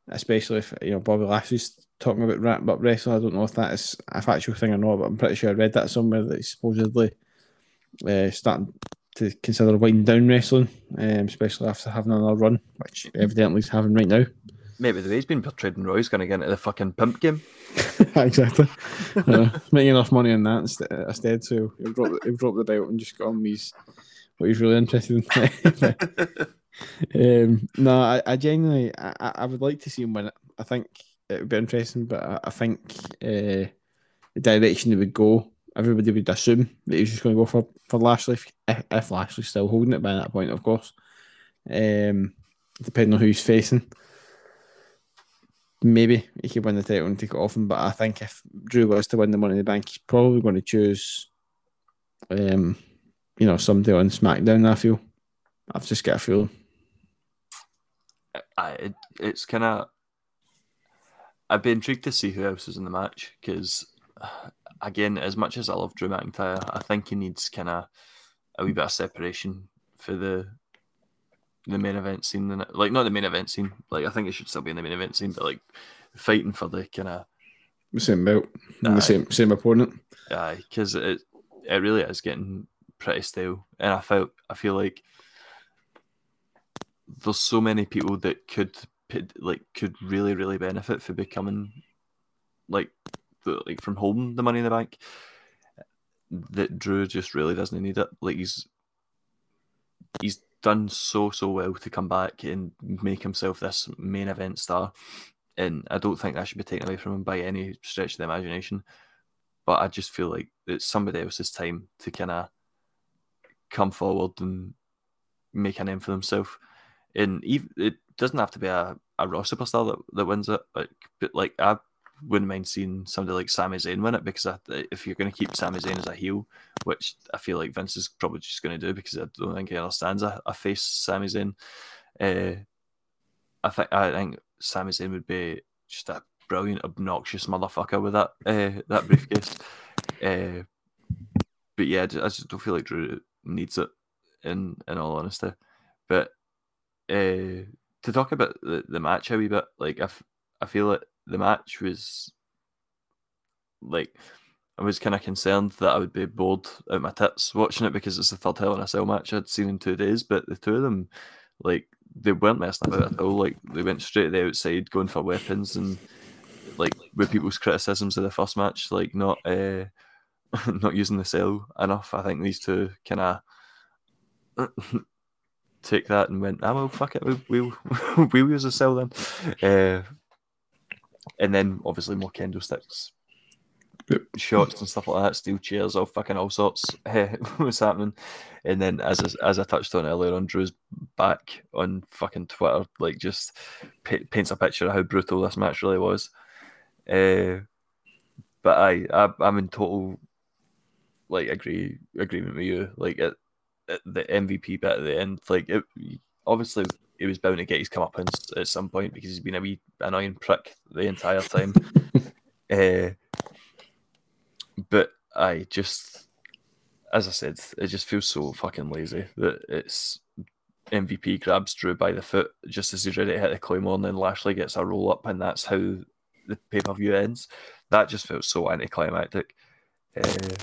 Especially if you know Bobby Lashley's talking about wrap up wrestling. I don't know if that is a factual thing or not, but I'm pretty sure I read that somewhere that he's supposedly uh, starting to consider winding down wrestling, um, especially after having another run, which evidently he's having right now.
Maybe the way he's been portrayed in he's going to get into the fucking pimp game.
exactly. uh, making enough money on that instead, instead so he'll drop, he'll drop the belt and just go on his, what he's really interested in. um, no, I, I genuinely, I, I would like to see him win it. I think it would be interesting, but I, I think uh, the direction they would go, everybody would assume that he's just going to go for, for Lashley if, if Lashley's still holding it by that point, of course. um, depending on who he's facing. Maybe he could win the title and take it off him, but I think if Drew was to win the Money in the Bank, he's probably going to choose, um, you know, somebody on SmackDown. I feel, I've just got a feeling.
I, it, it's kind of. I'd be intrigued to see who else is in the match because, again, as much as I love Drew McIntyre, I think he needs kind of a wee bit of separation for the the main event scene. Like not the main event scene. Like I think it should still be in the main event scene, but like fighting for the kind of
the same belt, and the same same opponent.
Aye, because it it really is getting pretty stale, and I felt I feel like there's so many people that could like could really really benefit for becoming like like from holding the money in the bank that Drew just really doesn't need it. Like he's he's done so so well to come back and make himself this main event star, and I don't think that should be taken away from him by any stretch of the imagination. But I just feel like it's somebody else's time to kind of come forward and make a name for himself. And even, it doesn't have to be a, a Raw superstar that, that wins it. Like, but like I wouldn't mind seeing somebody like Sami Zayn win it because I, if you're going to keep Sami Zayn as a heel, which I feel like Vince is probably just going to do because I don't think he understands a, a face Sami Zayn. Uh, I think I think Sami Zayn would be just a brilliant, obnoxious motherfucker with that uh, that briefcase. uh, but yeah, I just don't feel like Drew needs it. In in all honesty, but uh, to talk about the, the match a wee bit, like I, f- I feel it the match was like I was kind of concerned that I would be bored out my tits watching it because it's the third Hell in a Cell match I'd seen in two days. But the two of them, like, they weren't messing about at all. Like, they went straight to the outside, going for weapons, and like with people's criticisms of the first match, like not uh, not using the cell enough. I think these two kind of take that and went, "Ah, well, fuck it, we'll we'll, we'll use the cell then." Uh, and then obviously more kendo sticks, yep. shots and stuff like that, steel chairs, all fucking all sorts was happening. And then as I, as I touched on earlier on Drew's back on fucking Twitter, like just p- paints a picture of how brutal this match really was. Uh, but I, I I'm in total like agree agreement with you. Like at, at the MVP bit at the end, like it obviously he was bound to get his comeuppance at some point because he's been a wee annoying prick the entire time. uh, but I just, as I said, it just feels so fucking lazy that it's MVP grabs Drew by the foot just as he's ready to hit the claymore, and then Lashley gets a roll up, and that's how the pay per view ends. That just feels so anticlimactic. Uh,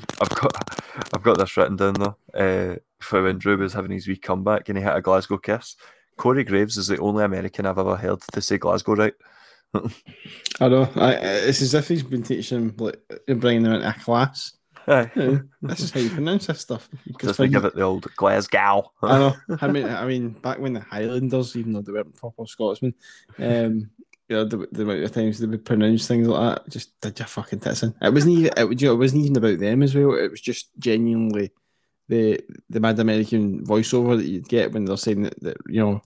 I've got I've got this written down though. Uh, for when Drew was having his wee comeback and he hit a Glasgow kiss. Corey Graves is the only American I've ever heard to say Glasgow right.
I know. I, it's as if he's been teaching him, like, bringing them into a class. Aye. Yeah, this is how you pronounce this stuff.
Just think of it the old Glasgow.
I know. I mean, I mean, back when the Highlanders, even though they weren't proper Scotsmen, um, you know, the, the amount of times they would pronounce things like that, just did you fucking tits in. It wasn't even, it, you know, it wasn't even about them as well. It was just genuinely the the Mad American voiceover that you'd get when they're saying that, that you know,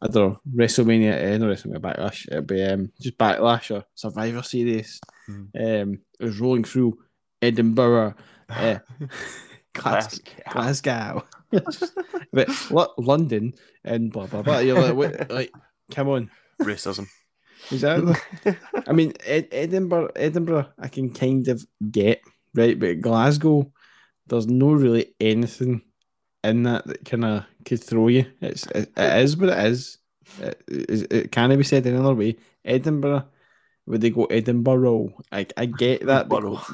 I don't know, WrestleMania, uh, no WrestleMania Backlash, it'd be um, just Backlash or Survivor Series. Mm. Um, it was rolling through Edinburgh, uh, Glasgow, Glasgow. but lo- London and blah blah blah. You're like, like, come on,
racism.
Exactly. I mean, Ed- Edinburgh, Edinburgh, I can kind of get right, but Glasgow, there's no really anything in that that kind of could throw you. It's it, it is what it is. It, it, it can't be said in another way. Edinburgh, would they go Edinburgh? I I get that because,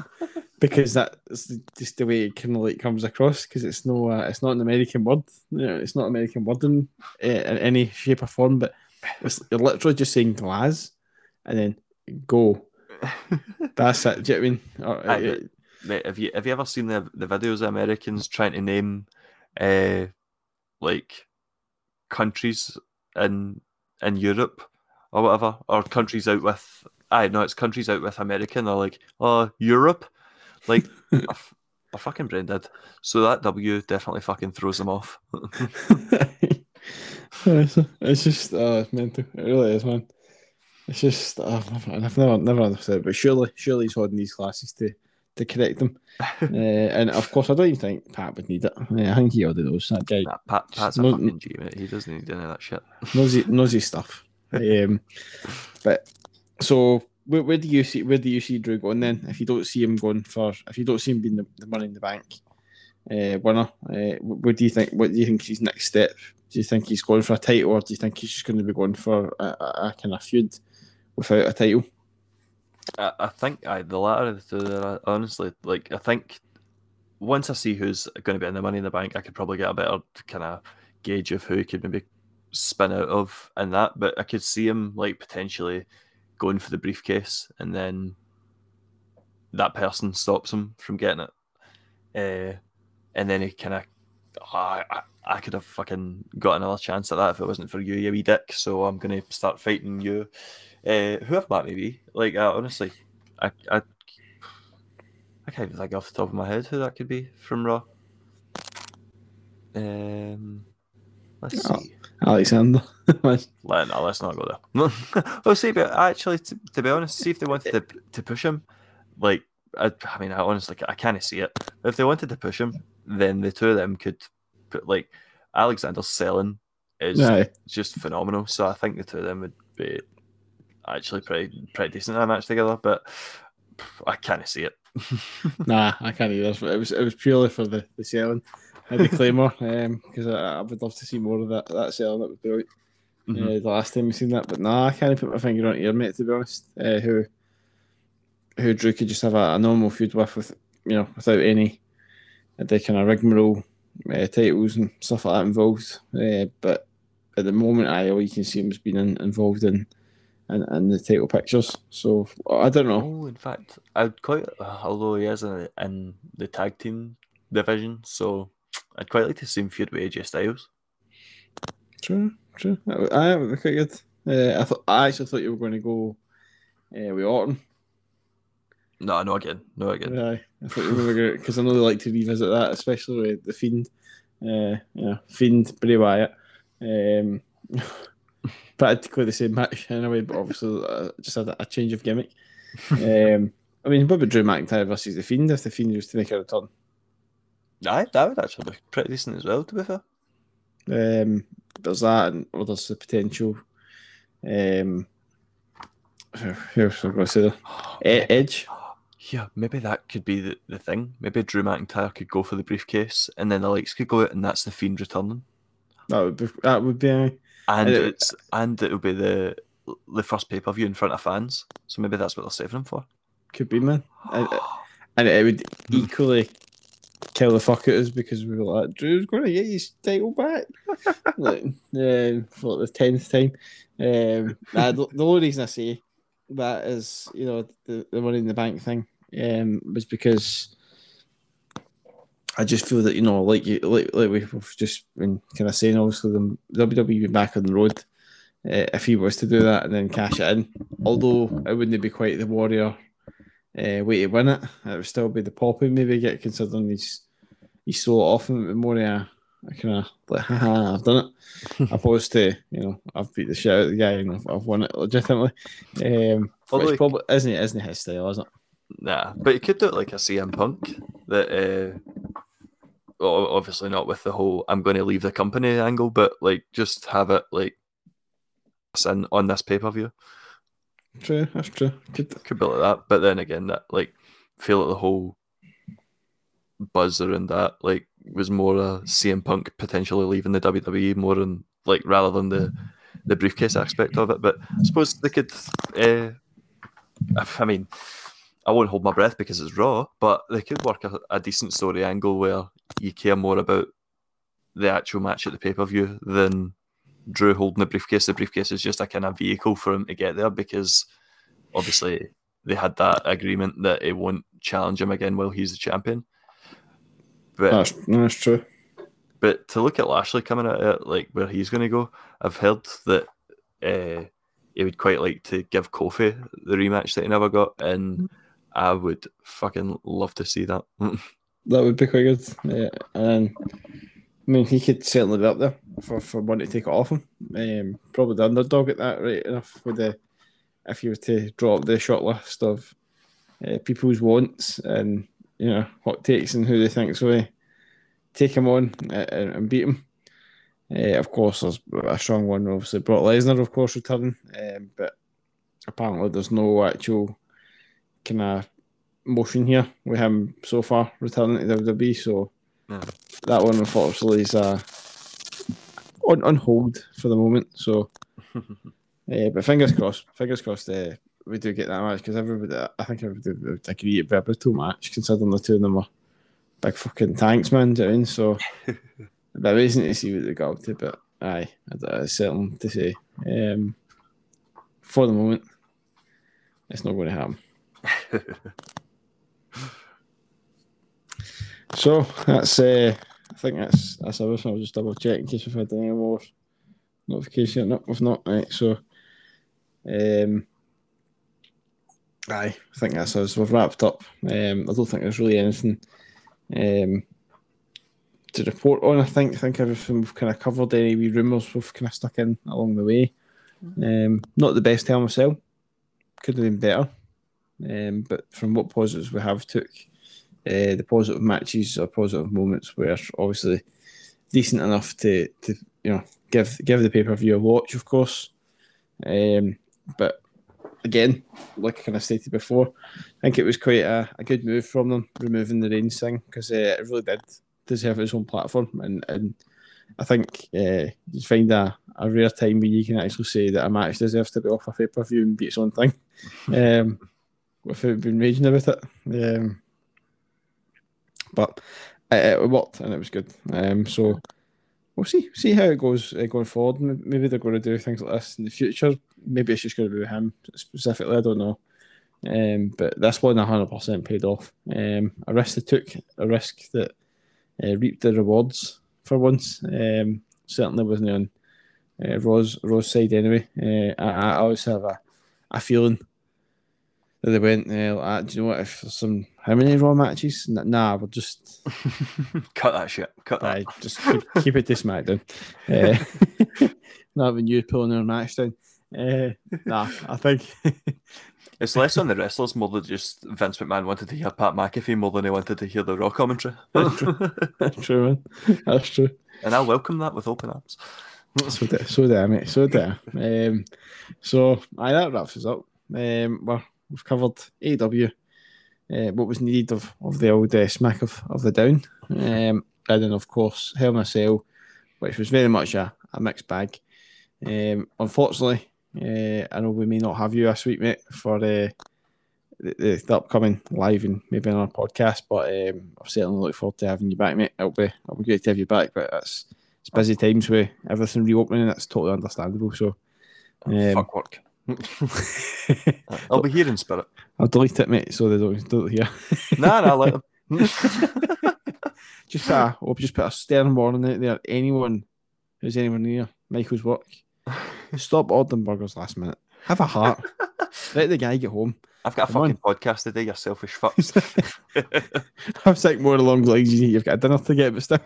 because that's just the way it kind of like comes across. Because it's no, uh, it's not an American word. You know, it's not an American word in, uh, in any shape or form. But it's, you're literally just saying glass and then go. That's it. Do you know what I mean? Or,
uh, mate, have you have you ever seen the the videos of Americans trying to name uh like countries in in Europe or whatever, or countries out with I know it's countries out with American or like oh Europe, like They're fucking brain dead. So that W definitely fucking throws them off.
it's, just uh, it's mental. It really is, man. It's just uh, I've never never understood, it, but surely surely he's holding these classes to to correct them. uh, and of course, I don't even think Pat would need it. Yeah, I think he already knows that guy.
Nah, Pat, Pat's a
no-
fucking G, mate. He doesn't need any of that shit.
knows his stuff. Um, but so where, where do you see where do you see Drew going then? If you don't see him going for if you don't see him being the, the money in the bank uh, winner, uh, what do you think? What do you think is his next step? Do you think he's going for a title, or do you think he's just going to be going for a, a, a kind of feud without a title?
I, I think I, the latter of the two, honestly, like I think once I see who's going to be in the Money in the Bank, I could probably get a better kind of gauge of who he could maybe spin out of and that. But I could see him like potentially going for the briefcase, and then that person stops him from getting it, uh, and then he kind of, I, I, I could have fucking got another chance at that if it wasn't for you, you wee dick. So I'm gonna start fighting you. Uh, whoever that may be, like uh, honestly, I, I, I can't even think off the top of my head who that could be from Raw. Um, let's
Oh.
see.
Alexander.
Let, no, let's not go there. well, see, but actually, to, to be honest, see if they wanted to, to push him, like, I, I mean, I honestly, I kind of see it. If they wanted to push him, then the two of them could put, like, Alexander selling is just phenomenal. So I think the two of them would be actually pretty pretty decent in a match together, but I kind of see it.
Nah, I can't either. It was it was purely for the, the selling. I had the claimer because I, I would love to see more of that that selling. That was brilliant.
Mhm.
uh, the last time we seen that. But nah, I can't put my finger on it here, mate. To be honest, uh, who who Drew could just have a, a normal feud with, with you know, without any the kind of rigmarole uh, titles and stuff like that involved. Uh, but at the moment, I all you can see him as being in, involved in, in in the title pictures. So I don't know.
Oh, in fact, I'd quite, uh, although he is in, in the tag team division, so I'd quite like to see him feud with AJ Styles.
True, true. I would be quite good. Uh, I thought I actually thought you were going to go uh, with Orton.
No, no again, no again.
Aye, I thought you were because I know they like to revisit that, especially with the Fiend. Uh, yeah, Fiend Bray Wyatt. Um, practically the same match anyway, but obviously uh, just had a, a change of gimmick. um, I mean, what about Drew McIntyre versus the Fiend if the Fiend was to make a return?
Aye, that would actually be pretty decent as well, to be fair.
Um, there's that, and well, there's the potential. Um, who else I going to say there? Edge.
Yeah, maybe that could be the, the thing. Maybe Drew McIntyre could go for the briefcase, and then the likes could go out, and that's the Fiend returning.
That would be. That would be.
And
And it-
it's and it'll be the the first pay per view in front of fans. So maybe that's what they're saving him for.
Could be, man. And, and it would equally kill the fuck out us because we were like, Drew's going to get his title back. like, um, for the tenth time. Um, the only reason I say that is, you know, the, the money in the bank thing um, was because I just feel that, you know, like you, like, like we've just been kind of saying, obviously, the WWE back on the road. Uh, if he was to do that and then cash it in, although it wouldn't be quite the warrior uh, way to win it. It would still be the poppy maybe get considering he's he's so often more a, a kind of like haha I've done it opposed to you know I've beat the shit out of the guy and I've, I've won it legitimately. Um,
Although
which probably isn't it isn't his style, is it?
Nah, but you could do it like a CM Punk that. Uh, well, obviously not with the whole "I'm going to leave the company" angle, but like just have it like in on this pay per view.
True, that's true. Could,
Could be like that, but then again, that like feel like the whole buzz around that like was more a CM Punk potentially leaving the WWE more than like rather than the the briefcase aspect of it. But I suppose they could. Uh, I mean, I won't hold my breath because it's raw, but they could work a, a decent story angle where you care more about the actual match at the pay per view than Drew holding the briefcase. The briefcase is just a kind of vehicle for him to get there because obviously they had that agreement that it won't challenge him again while he's the champion. But
that's, that's true.
but to look at Lashley coming at it, like where he's going to go, I've heard that uh, he would quite like to give Kofi the rematch that he never got, and I would fucking love to see that.
that would be quite good. Yeah. and I mean, he could certainly be up there for, for one to take it off him. Um, probably the underdog at that rate enough with the if you were to drop the short list of uh, people's wants and you know hot takes and who they think's will take him on and, and beat him. Uh, of course, there's a strong one. Obviously, Brock Lesnar, of course, returning, um, but apparently there's no actual kind of motion here with him so far returning to WWE. So
Yeah.
that one, unfortunately, is uh, on on hold for the moment. So, uh, but fingers crossed, fingers crossed, uh, we do get that match because everybody, I think everybody would agree it'd be a brutal match considering the two of them are big fucking tanks, man. do you know what I mean? So, but amazing to see what they got up to. But aye, it's certain to say. Um, for the moment, it's not going to happen. So that's uh, I think that's that's everything. I'll just double check in case we've had any more notification. No, we've not. Right, so um, aye, I think that's us. We've wrapped up. Um, I don't think there's really anything um to report on. I think I think everything we've kind of covered. Any wee rumours we've kind of stuck in along the way. Um, not the best a Cell. Could have been better. Um, but from what positives we have took, uh, the positive matches or positive moments were obviously decent enough to, to you know give give the pay per view a watch, of course. Um, but again, like I kind of stated before, I think it was quite a, a good move from them removing the Reigns thing because uh, it really did deserve its own platform, and and I think uh, you find a, a rare time where you can actually say that a match deserves to be off a pay per view and be its own thing. Um, without being raging about it. Um, but it, it worked and it was good. Um, so we'll see see how it goes uh, going forward. Maybe they're going to do things like this in the future. Maybe it's just going to be him specifically. I don't know. Um, but this one 100% paid off. Um, a risk they took, a risk that uh, reaped the rewards for once. Um, certainly wasn't on uh, Raw's side anyway. Uh, I, I always have a, a feeling they went, uh, like, "Ah, do you know what? If some how many Raw matches? Nah, we'll just
Cut that shit. Cut that.
Just keep, keep it to SmackDown. Uh, not having you pulling our match down. Uh, nah, I think
It's less on the wrestlers more than just Vince McMahon wanted to hear Pat McAfee more than he wanted to hear the Raw commentary.
that's true, man. That's true.
and I welcome that with open arms.
So there, so there, mate. So there. Um, so aye, that wraps us up. Um, well, we've covered AEW, uh, what was needed of, of the old uh, smack of, of the down, um, and then of course Hell in a Cell, which was very much a, a mixed bag. Um, unfortunately, uh, I know we may not have you this week, mate, for uh, the, the, the upcoming live and maybe on our podcast, but um, I certainly look forward to having you back, mate. It'll be it'll be great to have you back, but it's it's busy times with everything reopening. That's totally understandable. So Um,
Fuck work. I'll be here in spirit.
I'll delete it, mate, so they don't don't hear.
Nah, nah, let them.
Just put a, we'll just put a stern warning out there. Anyone who's anywhere near Michael's work, stop ordering burgers last minute. Have a heart. Let the guy get home.
I've got a
Come on.
fucking podcast today, you selfish fucks.
I was like more along the lines you you've got dinner to get, but still.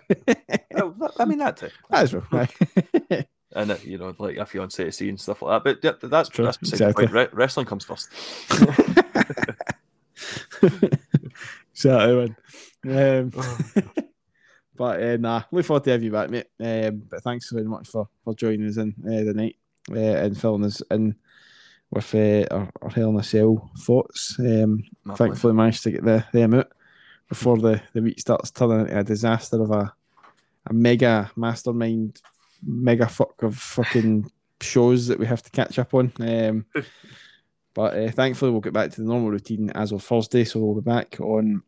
I mean, that too.
That's right.
And, uh, you know, like a fiance to see and stuff like that. But yeah, that's
True,
that's
exactly.
point. Re- wrestling comes first.
Exactly, man. Um, but uh, nah, look forward to have you back, mate. Um, but thanks very much for, for joining us in uh, the night uh, and filling us in with uh, our, our Hell in a Cell thoughts. Um, thankfully, managed to get the, them out before the, the week starts turning into a disaster of a, a mega mastermind, mega fuck of fucking shows that we have to catch up on. Um, but uh, thankfully, we'll get back to the normal routine as of Thursday. So we'll be back on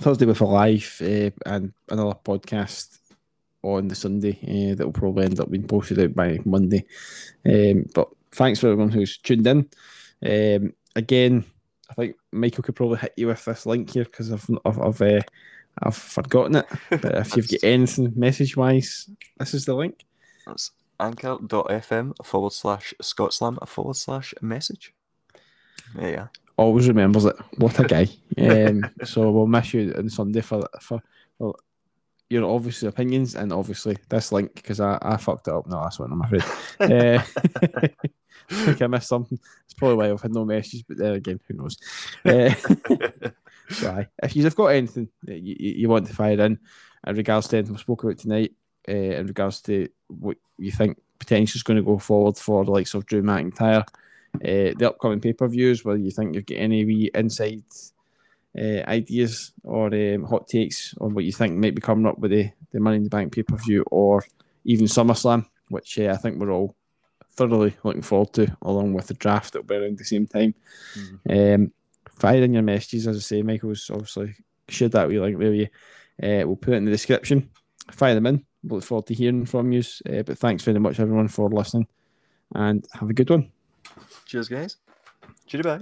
Thursday with a live uh, and another podcast on the Sunday uh, that will probably end up being posted out by Monday. Um, but thanks for everyone who's tuned in. Um, again, I think Michael could probably hit you with this link here because I've I've I've, uh, I've forgotten it. But if you've got anything message wise, this is the link.
That's anchor.fm forward slash Scotslam forward slash message. Yeah, yeah.
always remembers it. What a guy! um, so we'll miss you on Sunday for for well, your obvious opinions and obviously this link because I, I fucked it up. No, that's what I'm afraid. uh, I think I missed something. It's probably why I've had no messages, but there again, who knows? Uh, Right. If you've got anything that you, you want to fire in in regards to anything we spoke about tonight, uh, in regards to what you think potentially is going to go forward for the likes of Drew McIntyre, uh, the upcoming pay per views, whether you think you've got any wee inside uh, ideas or um, hot takes on what you think might be coming up with the, the Money in the Bank pay per view or even SummerSlam, which uh, I think we're all thoroughly looking forward to, along with the draft that'll be around the same time. Mm-hmm. Um, fire in your messages, as I say, Michael's obviously shared that we like there. You, uh, we'll put it in the description. Fire them in. Look forward to hearing from you. Uh, but thanks very much, everyone, for listening, and have a good one.
Cheers, guys. Cheers, bye.